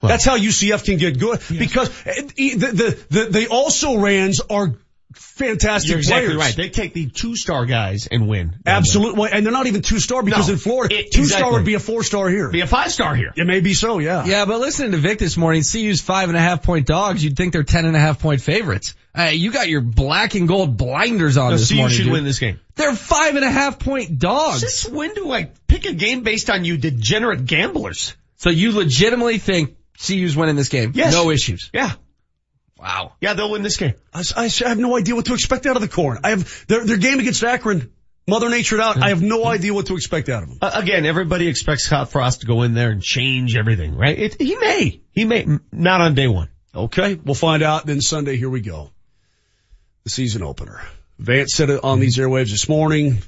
That's how UCF can get good because eh, the, the, the, the also rans are fantastic You're exactly players. right. They take the two-star guys and win. Absolutely. And they're not even two star because No. in Florida, It- two star exactly. would be a four star here. Be a five-star here. It may be so, yeah. Yeah, but listening to Vic this morning, CU's five and a half point dogs, you'd think they're ten and a half point favorites. Hey, you got your black and gold blinders on No, this CU morning. should dude. win this game. They're five and a half point dogs. Since when do I pick a game based on you degenerate gamblers? So you legitimately think CU's winning this game? Yes. No issues. Yeah. Wow. Yeah, they'll win this game. I, I have no idea what to expect out of the corn. I have their, their game against Akron, Mother Nature out. I have no idea what to expect out of them. Uh, again, everybody expects Scott Frost to go in there and change everything, right? It, he may. He may. Not on day one. Okay, we'll find out. Then Sunday, here we go. The season opener. Vance said it on these airwaves this morning.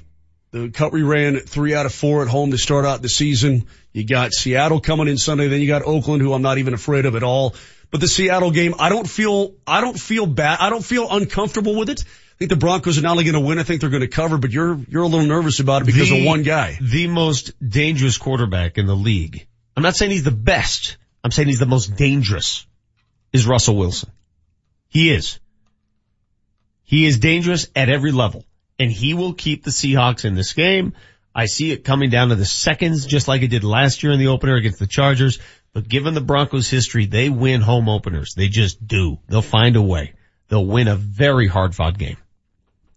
The cut we ran three out of four at home to start out the season. You got Seattle coming in Sunday, then you got Oakland, who I'm not even afraid of at all. But the Seattle game, I don't feel, I don't feel bad. I don't feel uncomfortable with it. I think the Broncos are not only going to win, I think they're going to cover, but you're, you're a little nervous about it because The- of one guy. The most dangerous quarterback in the league. I'm not saying he's the best. I'm saying he's the most dangerous is Russell Wilson. He is. He is dangerous at every level and he will keep the Seahawks in this game. I see it coming down to the seconds just like it did last year in the opener against the Chargers. But given the Broncos history, they win home openers. They just do. They'll find a way. They'll win a very hard fought game.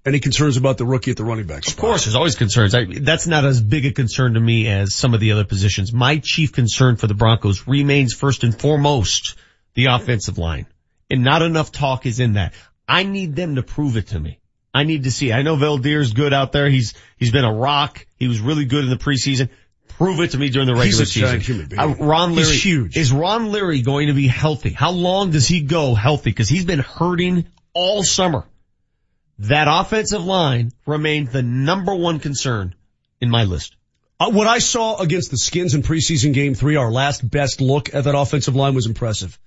Any concerns about the rookie at the running back spot? Of course, there's always concerns. I, that's not as big a concern to me as some of the other positions. My chief concern for the Broncos remains first and foremost the offensive line. And not enough talk is in that. I need them to prove it to me. I need to see. I know Valdir's good out there. He's, he's been a rock. He was really good in the preseason. Prove it to me during the He's regular a season. human being. Uh, Ron He's huge. Is Ron Leary going to be healthy? How long does he go healthy? Cause he's been hurting all summer. That offensive line remained the number one concern in my list. Uh, what I saw against the Skins in preseason game three, our last best look at that offensive line was impressive.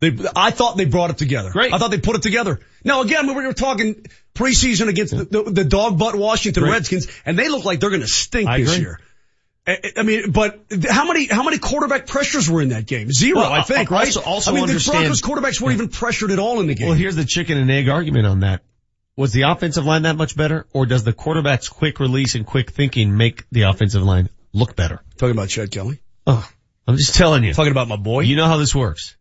They, I thought they brought it together. Great. I thought they put it together. Now again, we were talking preseason against the, the, the dog butt Washington Great. Redskins, and they look like they're going to stink I this agree. year. I, mean, but how many how many quarterback pressures were in that game? Zero, Well, I think, right? also- also I mean, the Broncos quarterbacks weren't even pressured at all in the game. Well, here's the chicken and egg argument on that. Was the offensive line that much better or does the quarterback's quick release and quick thinking make the offensive line look better? Talking about Chad Kelly. Oh, I'm just telling you. Talking about my boy. You know how this works.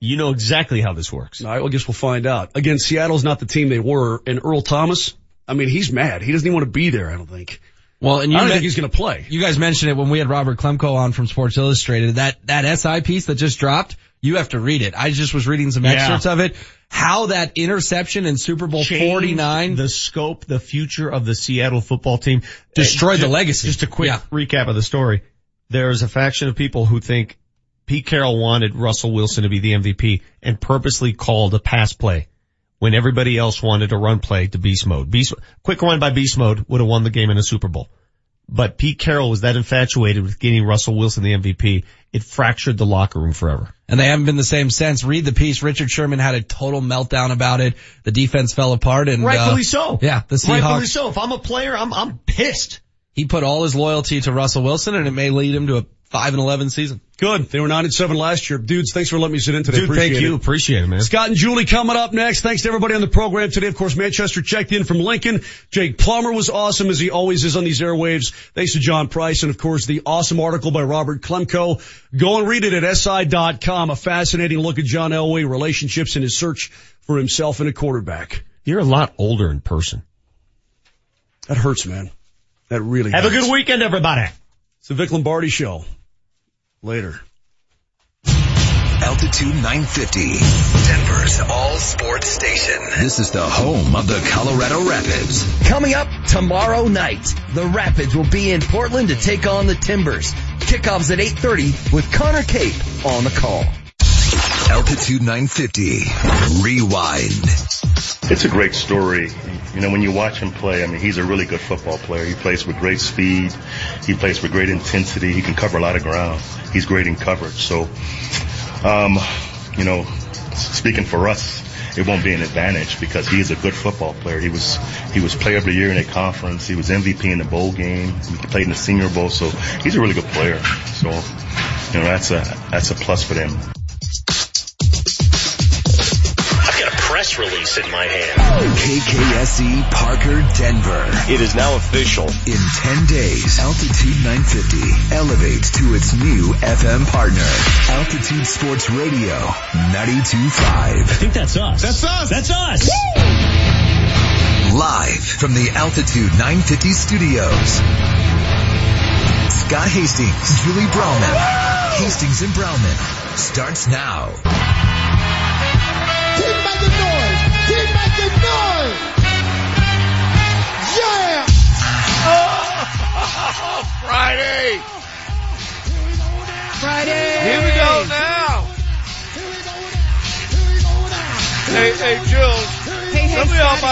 You know exactly how this works. All right, well, I guess we'll find out. Again, Seattle's not the team they were, and Earl Thomas. I mean, he's mad. He doesn't even want to be there. I don't think. Well, and you I don't men- think he's going to play. You guys mentioned it when we had Robert Klemko on from Sports Illustrated. That that SI piece that just dropped, you have to read it. I just was reading some Yeah. excerpts of it. How that interception in Super Bowl Changed 49 The scope, the future of the Seattle football team. Destroyed Uh, the legacy. Just a quick Yeah. recap of the story. There's a faction of people who think Pete Carroll wanted Russell Wilson to be the MVP and purposely called a pass play when everybody else wanted a run play to beast mode. Beast, quick run by beast mode would have won the game in a Super Bowl. but Pete Carroll was that infatuated with getting Russell Wilson the MVP, it fractured the locker room forever. And they haven't been the same since. Read the piece. Richard Sherman had a total meltdown about it. The defense fell apart and Rightfully uh, so. Yeah, the Seahawks. Rightfully so. If I'm a player, I'm I'm pissed. He put all his loyalty to Russell Wilson and it may lead him to a 5 and 11 season. Good. They were 9 and 7 last year. Dudes, thanks for letting me sit in today. Dude, Appreciate thank you. It. Appreciate it, man. Scott and Julie coming up next. Thanks to everybody on the program today. Of course, Manchester checked in from Lincoln. Jake Plummer was awesome as he always is on these airwaves. Thanks to John Price and of course the awesome article by Robert Klemko. Go and read it at SI.com. A fascinating look at John Elway, relationships and his search for himself and a quarterback. You're a lot older in person. That hurts, man. That really Have hurts. a good weekend, everybody. It's the Vic Lombardi show. Later. Altitude 950, Denver's all sports station. This is the home of the Colorado Rapids. Coming up tomorrow night, the Rapids will be in Portland to take on the Timbers. Kickoffs at 8.30 with Connor Cape on the call. Altitude 950, rewind. It's a great story. You know, when you watch him play, I mean, he's a really good football player. He plays with great speed. He plays with great intensity. He can cover a lot of ground. He's great in coverage. So, um, you know, speaking for us, it won't be an advantage because he is a good football player. He was he was player of the year in a conference. He was MVP in the bowl game. He played in the Senior Bowl. So he's a really good player. So, you know, that's a that's a plus for them. I've got a press release in my hand. KKSE Parker, Denver. It is now official. In 10 days, Altitude 950 elevates to its new FM partner, Altitude Sports Radio 92.5. I think that's us. That's us. That's us. Live from the Altitude 950 studios. Scott Hastings, Julie Browman. Hastings and Browman starts now. Keep making noise! Oh, Friday! Friday! Here we go now! Hey, hey, Jules. Hey, hey, Some of y'all might